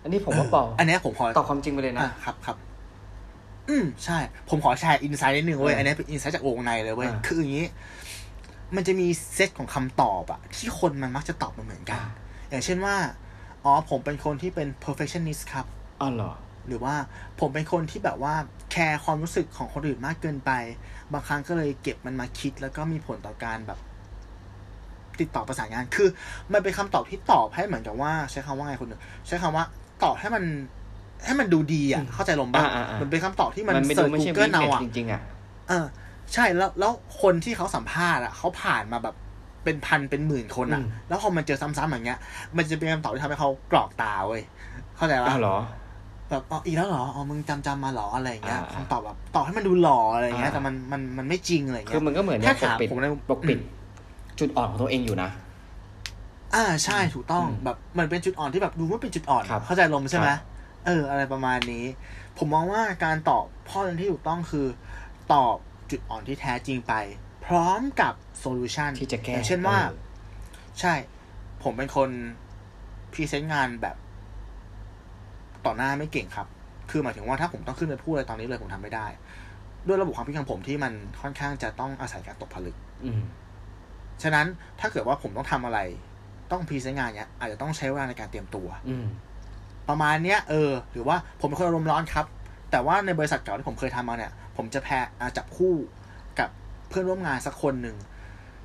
อันนี้ผมว่าบอก
อันเนี้ยผมขอ
ตอบความจริงไปเลยนะ
อะครับครับ อืมใช่ ผมขอแชร์อินไซต์นิดนึงเว้ย
เอออั
อันเนี้ยเป็นอินไซต์จากวงในเลยเว้ย
อ่า
คืออย่างนี้ มันจะมีเซตของคำตอบอะที่คนมันมักจะตอบมาเหมือนกัน
อ่า
อย่างเช่นว่า อ๋อผมเป็นคนที่เป็น perfectionist ครับ
อ๋อเหรอ
หรือว่าผมเป็นคนที่แบบว่าแคร์ความรู้สึกของคนอื่นมากเกินไป บางครั้งก็เลยเก็บมันมาคิด แล้วก็มีผลต่อการแบบ ติดต่อประสานงาน คือ มันเป็นคำตอบที่ตอบให้เหมือนกับว่า ใช้คำว่าไงคุณหนึ่งใช้คำว่าตอบให้มัน ให้มันดูดีอะ
อืม
เข้าใจลมบ้าง
อ่าอ่าอ่า
มันเป็นคำตอบที่มัน
มันไม่
เสิ
ดู
ร์ช
ไม่ใช่
Google เอา
วิ
อะ
จริงๆอะ
เออ ใช่แล้วแล้วคนที่เขาสัมภาษณ์อะเขาผ่านมาแบบเป็นพันเป็นหมื่นคนอะ
อืม
แล้วพอมันเจอซ้ำๆอย่างเงี้ย มันจะเป็นคำตอบที่ทำให้เขากรอกตาเว้ยเข้าใจปะ
อ้าวเหรอ
แบบอ๋ออีกแล้วเหรออ๋อมึงจำจำมาเหรออะไรอย่างเงี้ย
อ่า
คำตอบแบบตอบให้มันดูหล่ออะไรอย่างเงี้ย
อ่า
แต่มันมันมันไม่จริงอะไรอย่าง
คื
เงี้
อย มันก็เหมือนเนี่ย
ถ้า
ปก
ถาม
ปิด
ผมใน
ปกปิด
อืม
จุดอ่อนของตัวเองอยู่นะ
อ่าใช่ถูกต้อง
อืม
แบบมันเป็นจุดอ่อนที่แบบดูว่าเป็นจุดอ่อน
ครับ
เข้าใจอารมณ์ใช่ไหม
ครับ
เออ อะไรประมาณนี้ ผมมองว่าการตอบข้อหนึ่งที่ถูกต้องคือ ตอบจุดอ่อนที่แท้จริงไป พร้อมกับ solution
ที่จะแก้
อย่างเช่นว่า
ออ
ใช่ ผมเป็นคน present งานแบบ ต่อหน้าไม่เก่งครับ คือหมายถึงว่าถ้าผมต้องขึ้นไปพูดอะไรตอนนี้เลยผมทำไม่ได้ ด้วยระบบความคิดของผมที่มันค่อนข้างจะต้องอาศัยการตกผลึก
อืม
ฉะนั้นถ้าเกิดว่าผมต้องทำอะไร ต้อง present งานเนี้ยอาจจะต้องใช้เวลาในการเตรียมตัว
อืม
ประมาณเนี้ยเออหรือว่าผมเป็นคนอารมณ์ร้อนครับ แต่ว่าในบริษัทเก่าที่ผมเคยทำมาเนี่ย ผมจะ pair อ่าจับคู่กับเพื่อนร่วมงานสักคนหนึ่ง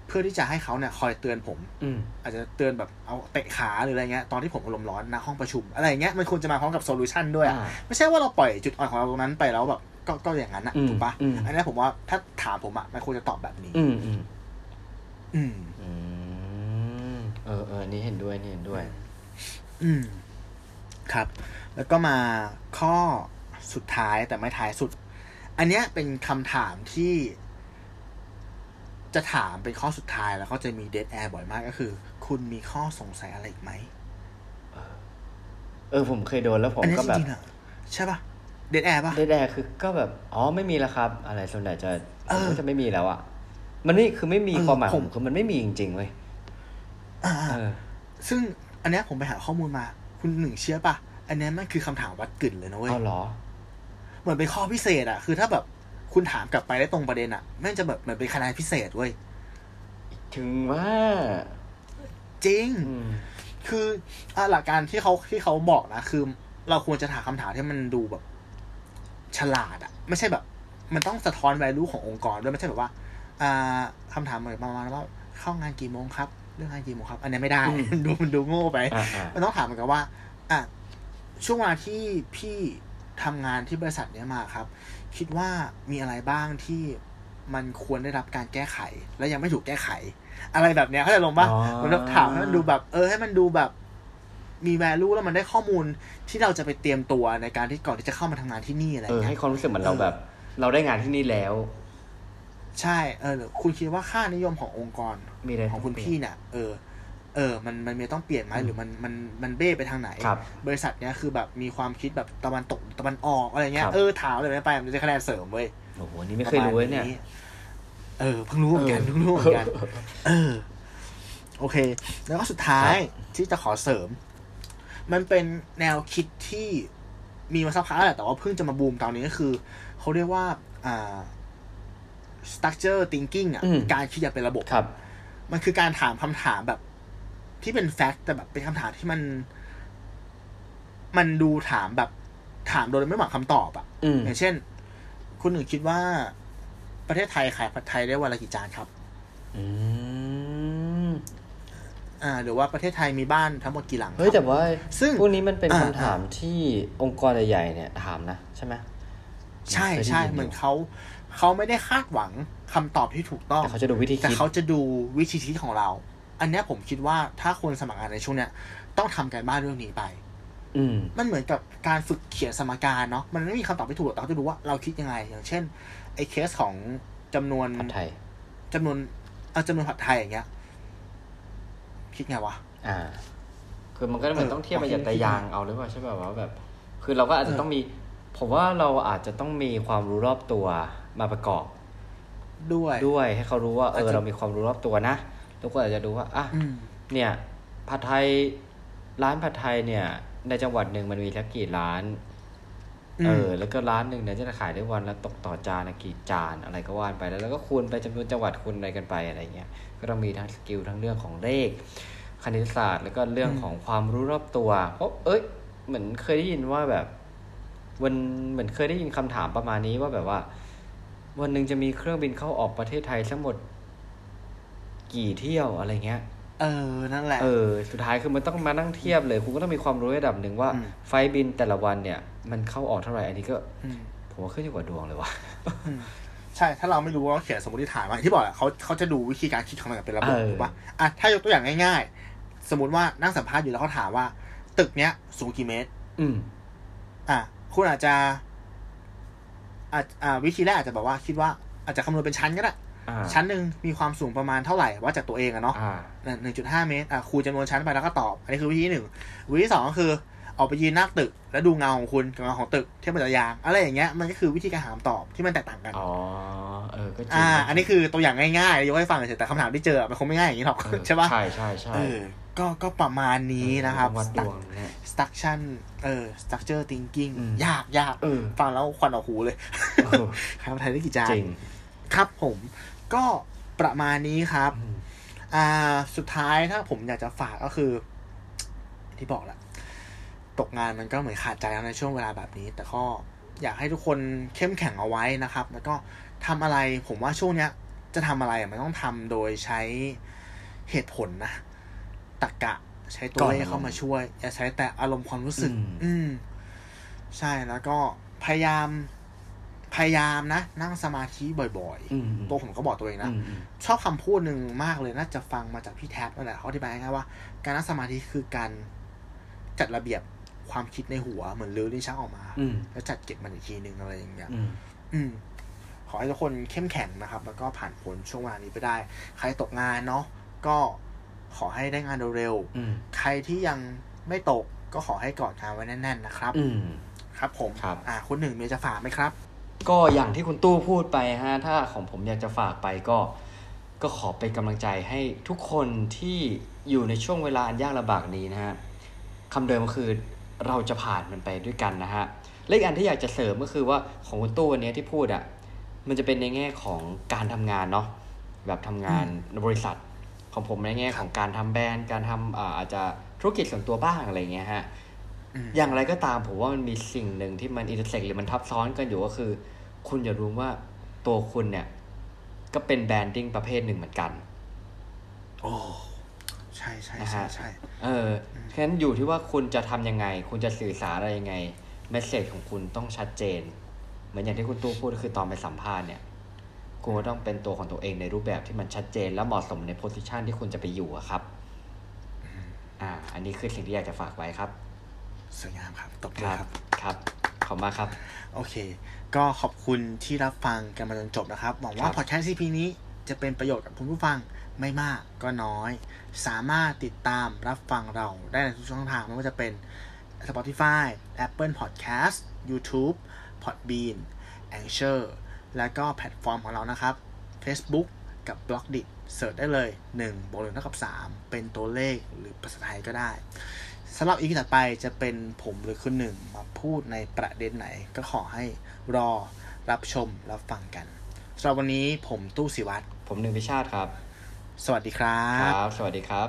เพื่อที่จะให้เขาเนี่ยคอยเตือนผม
อืม
อาจจะเตือนแบบเอาเตะขาหรืออะไรเงี้ยตอนที่ผมอารมณ์ร้อนณห้องประชุม อะไรอย่างเงี้ยมันควรจะมาพร้อมกับ solution ด้วยอะ
อ่า
ไม่ใช่ว่าเราปล่อยจุดอ่อนของเราตรงนั้นไปแล้วแบบก็ก็อย่างนั้นอะ
อืม
ถูกปะ
อืม
อันนี้ผมว่าถ้าถามผมอะมันควรจะตอบแบบนี้
อืมอืม
อืม
อืมเออเออนี่เห็นด้วยนี่เห็นด้วย
อืม ครับ แล้วก็มาข้อสุดท้ายแต่ไม่ท้ายสุด อันเนี้ยเป็นคำถามที่ จะถามเป็นข้อสุดท้ายแล้วก็จะมีเด a แอร์บ่อยมากก็คือ คุณมีข้อสงสัยอะไรอีกไหม
เออผมเคยโดนแล้วผม
อันเนี้ย
ก็
จ
แบบ
ริงๆอะใช่ปะเด a แอร์ปะ
ได้แดคือก็แบบอ๋อไม่มีแล้วครับ อะไรส่วนใหญ่จะ
เออ
ก็จะไม่มีแล้วอะมันนี่คือไม่มี
เออ
ความหมายข
ผ
อง
ม
ผมคือมันไม่มีจริงๆเว้ย
อ่า
เออ
ซึ่งอันเนี้ยผมไปหาข้อมูลมา คุณหนึ่งเชื่อปะอันเนี้ยมันคือคำถามวัดกึ่นเลยนะเว้ย
เอาเหรอ
เหมือนเป็นข้อพิเศษอะคือถ้าแบบ คุณถามกลับไปได้ตรงประเด็นอะแม่งจะแบบเหมือนเป็นคะแนนพิเศษเว้ย
ถึงว่า
จริง
อืม
คืออะหลักการที่เขาที่เขาบอกนะ คือ เราควรจะถามคำถามที่มันดูแบบ ฉลาดอะไม่ใช่แบบ มันต้องสะท้อน value ขององค์กรด้วยไม่ใช่แบบว่า อ่าคำถามเหมือนประมาณว่าเข้างานกี่โมงครับเรื่องงานกี่โมงครับ อันนี้ไม่ได้
อืม
มันดูมันดูโง่ไป
อ่าอ่า
มันต้องถามเหมือนกันว่า อะช่วงเวลาที่พี่ทำงานที่บริษัทเนี้ยมาครับ คิดว่ามีอะไรบ้างที่มันควรได้รับการแก้ไข และยังไม่ถูกแก้ไข อะไรแบบเนี้ยเขาใจะลงปะ
อ๋อ
มันแบบถามให้มันดูแบบ เออให้มันดูแบบ มี value แล้วมันได้ข้อมูลที่เราจะไปเตรียมตัวในการที่ก่อนที่จะเข้ามาทำงานที่นี่อะไร
เออ
เงี้
ให้
ย
ความรู้สึกเหมือนเรา
เออ
แบบ เราได้งานที่นี่แล้ว
ใช่ เออคุณคิดว่าค่านิยมขององค์กร
มีอะไร
ของคุณพี่เนี่ยเออ เออ มันมันมีต้องเปลี่ยนไหมหรือมันมันมันเบ้ไปทางไหน
ครับ
บริษัทเนี้ยคือแบบมีความคิดแบบตะวันตกตะวันออกอะไรเงี้
ค
ย
รับ
เออถามอะไรไม่ไปมันจะคะแนนเสริมเว้ย
โอ้โหอันนี่ไม่เคยรู้เลยเนี่ย
ประมาณเออ เพิ่งรู้เหมือนกัน
เออ
เพิ่งรู้เหมือนกัน เออ โอเค แล้วก็สุดท้ายที่จะขอเสริม มันเป็นแนวคิดที่มีมาสักพักแล้วแหละ แต่ว่าเพิ่งจะมาบูมตอนนี้ก็คือ เขาเรียกว่า อ่า structure thinking อะ
อืม
การคิดอย่างเป็นระบบ
ครับ
มันคือการถามคำถามแบบ ที่เป็นแฟกต์แต่แบบเป็นคำถามที่มัน มันดูถามแบบถามโดยไม่หวังคำตอบอะ
อืม
อย่างเช่น คุณหนึ่งคิดว่าประเทศไทยขายผัดไทยได้วันละกี่จานครับ
อืม
อ่า หรือว่าประเทศไทยมีบ้านทั้งหมดกี่หลังครับ
เฮ้ยแต่ว่า
ซึ่ง
พวกนี้มันเป็น
อ่า
คำถามที่องค์กรใหญ่ๆเนี่ยถามนะใช่ไหม
ใช่
เคยได้
ใช่
ยินอยู่
เหมือนเขาเขาไม่ได้คาดหวังคำตอบที่ถูกต้อง
แต่เขาจะดูวิธี
แต่
คิด
เขาจะดูวิธีคิดของเรา อันเนี้ยผมคิดว่าถ้าคนสมัครงานในช่วงเนี้ยต้องทำการบ้านเรื่องนี้ไป
อืม
มันเหมือนกับการฝึกเขียนสมการเนาะมันไม่มีคำตอบที่ถูกหรอกแต่เขาจะดูว่าเราคิดยังไง อย่างเช่นไอ้เคสของจำนวน
ผัดไทย
จำนวนเอาจำนวนผัดไทยอย่างเงี้ย คิดไงวะ
อ่า คือมันก็เหมือน
เออ
ต้องเทียบมา
โอเค
จากตายางเอาหรือเปล่าใช่แบบว่าแบบ คือเราก็อาจจะ
เออ
ต้องมี ผมว่าเราอาจจะต้องมีความรู้รอบตัวมาประกอบ
ด้วย
ด้วยให้เขารู้ว่าเอ
อาจ
อ
จะ
เรามีความรู้รอบตัวนะ ทุกคนอาจจะดูว่าอะ
อืม
เนี่ยผัดไทยร้านผัดไทยเนี่ย ในจังหวัดหนึ่งมันมีสักกี่ร้าน
อืม
เออ แล้วก็ร้านหนึ่งเนี่ยจะขายได้วันละตกต่อจานละกี่จานอะไรก็ว่านไปแล้วแล้วก็คูณไปจำนวนจังหวัดคูณอะไรกันไปอะไรเงี้ยก็ต้องมีทั้งสกิลทั้งเรื่องของเลข คณิตศาสตร์ แล้วก็เรื่องของความรู้รอบตัวเพราะเอ้ยเหมือนเคยได้ยินว่าแบบ วันเหมือนเคยได้ยินคำถามประมาณนี้ว่าแบบว่า วันหนึ่งจะมีเครื่องบินเข้าออกประเทศไทยทั้งหมด กี่เที่ยวอะไรเงี้ย
เออ นั่นแหละ
เออ สุดท้ายคือมันต้องมานั่งเทียบเลย คุณก็ต้องมีความรู้ระดับหนึ่งว่า
อืม
ไฟล์บินแต่ละวันเนี่ย มันเข้าออกเท่าไหร่ อันนี้ก็
อืม
ผมว่าขึ้นอยู่กับดวงเลยว่ะ
อืมใช่ ถ้าเราไม่รู้ว่าเขียนสมมติฐานมาที่บอกอะเขาเขาจะดูวิธีการคิดของมันอย่างเป็นระบบ
เออ
ถูกปะอะ ถ้ายกตัวอย่างง่าย ๆ สมมติว่านั่งสัมภาษณ์อยู่แล้วเขาถามว่า ตึกเนี้ย สูงกี่เมตร
อืม
อะ คุณอาจจะอาจอ่า วิธีแรกอาจจะแบบว่าคิดว่าอาจจะคำนวณเป็นชั้นก็ได้
อ่า
ชั้นหนึ่งมีความสูงประมาณเท่าไหร่ว่าจากตัวเองอะเนาะ
อ่า
หนึ่งจุดห้าเมตรอะคูณจำนวนชั้นไปแล้วก็ตอบ อันนี้คือวิธีที่หนึ่งวิธีที่สองก็คือออกไปยืนหน้าตึก แล้วดูเงาของคุณกับเงาของตึกเทียบกับระยางอะไรอย่างเงี้ยมันก็คือวิธีการหาคำตอบที่มันแตกต่างกัน
อ๋อเออก็จริง
อ่า อันนี้คือตัวอย่างง่ายๆยกให้ฟังเฉยๆแต่คำถามที่เจอมันคงไม่ง่ายอย่างนี้หรอก
เออ
ใช่ปะ
ใช่ใช่ใช่
เออก็ก็ประมาณนี้นะครับ
วัดดวงเนี่ย
structure เออ structure thinking
อืม
ยากยาก
เออ
ฟังแล้วควันออกหูเลย
เออ
ใครมาไทยได้กี่จาน
จริง
ครับผม ก็ประมาณนี้ครับ
อืม
อ่า สุดท้ายถ้าผมอยากจะฝากก็คือ ที่บอกแหละตกงานมันก็เหมือนขาดใจแล้วในช่วงเวลาแบบนี้ แต่ก็อยากให้ทุกคนเข้มแข็งเอาไว้นะครับ แล้วก็ทำอะไรผมว่าช่วงเนี้ย จะทำอะไรอะมันต้องทำโดยใช้เหตุผลนะตรรกะใช้ตัวเลขเข้ามาช่วย อย่าใช้แต่อารมณ์ความรู้สึก
อืม
อืมใช่แล้วก็พยายาม พยายามนะ นั่งสมาธิบ่อย
อืม
ๆตัวผมก็บอกตัวเองนะ
อืมอืม
ชอบคำพูดหนึ่งมากเลยน่าจะฟังมาจากพี่แท็บนั่นแหละเขาอธิบายง่ายๆว่า การนั่งสมาธิคือการจัดระเบียบความคิดในหัวเหมือนลื้อลิ้นชักออกมา
อืม
แล้วจัดเก็บมันอีกทีหนึ่งอะไรอย่างเงี้ย
อืม
อืมขอให้ทุกคนเข้มแข็งนะครับ แล้วก็ผ่านพ้นช่วงเวลานี้ไปได้ ใครตกงานเนาะก็ขอให้ได้งานเร็ว
อืม
ๆใครที่ยังไม่ตกก็ขอให้กอดงานไว้แน่น ๆ นะครับ
อืม
ครับผม
ครับ
อ่าคุณหนึ่งมีจะฝากไหมครับ
ก็อย่างที่คุณตู้พูดไปฮะถ้าของผมอยากจะฝากไปก็ก็ขอเป็นกำลังใจให้ทุกคนที่อยู่ในช่วงเวลาอันยากลำบากนี้นะฮะคำเดิมก็คือเราจะผ่านมันไปด้วยกันนะฮะและอีกอันที่อยากจะเสริมก็คือว่าของคุณตู้วันนี้ที่พูดอะ่ะมันจะเป็นในแง่ของการทำงานเนาะแบบทำงานในบริษัท ของผมในแง่ของการทำแบรนด์การทำอ่าอาจจะธุรกิจส่วนตัวบ้างอะไรเงี้ยฮะ
อืม
อย่างไรก็ตามผมว่ามันมีสิ่งหนึ่งที่มัน intersect หรือมันทับซ้อนกันอยู่ก็คือ คุณอย่าลืมว่าตัวคุณเนี่ย ก็เป็น branding ประเภทหนึ่งเหมือนกัน
โอ้ใช่ใช่
นะ
ใช่
ฮะ
ใช่
เออฉะนั้นอยู่ที่ว่าคุณจะทำยังไง คุณจะสื่อสารอะไรยังไง message ของคุณต้องชัดเจน เหมือนอย่างที่คุณตู้พูดก็คือตอนไปสัมภาษณ์เนี่ย คุณก็ต้องเป็นตัวของตัวเองในรูปแบบที่มันชัดเจน และเหมาะสมใน position ที่คุณจะไปอยู่อะครับ อ่า อันนี้คือสิ่งที่อยากจะฝากไว้ครับ
สวยงามครับตบ
ค
มือ
รับ
ครับ
ครับ ขอบคุณมากครับ
โอเค ก็ขอบคุณที่รับฟังกันมาจนจบนะครับ หวังว่า
ครับ
พอดแคสต์ CP นี้จะเป็นประโยชน์กับคุณผู้ฟังไม่มากก็น้อย สามารถติดตามรับฟังเราได้ในทุกช่องทางไม่ว่าจะเป็น Spotify Apple Podcast YouTube Podbean Anchor และก็แพลตฟอร์มของเรานะครับ Facebook กับ b l o g d i t เสิร์ชได้เลย1บวก1เท่ากับ3เป็นตัวเลขหรือภาษาไทยก็ได้สำหรับอีพีถัดไปจะเป็นผมหรือคุณหนึ่งมาพูดในประเด็นไหนก็ขอให้ รอรับชมรับฟังกันสำหรับวันนี้ผมตู้สิวัตร
ผมหนึ่งพิชาติครับ
สวัสดีครั
ค
บ
รับ สวัสดีครับ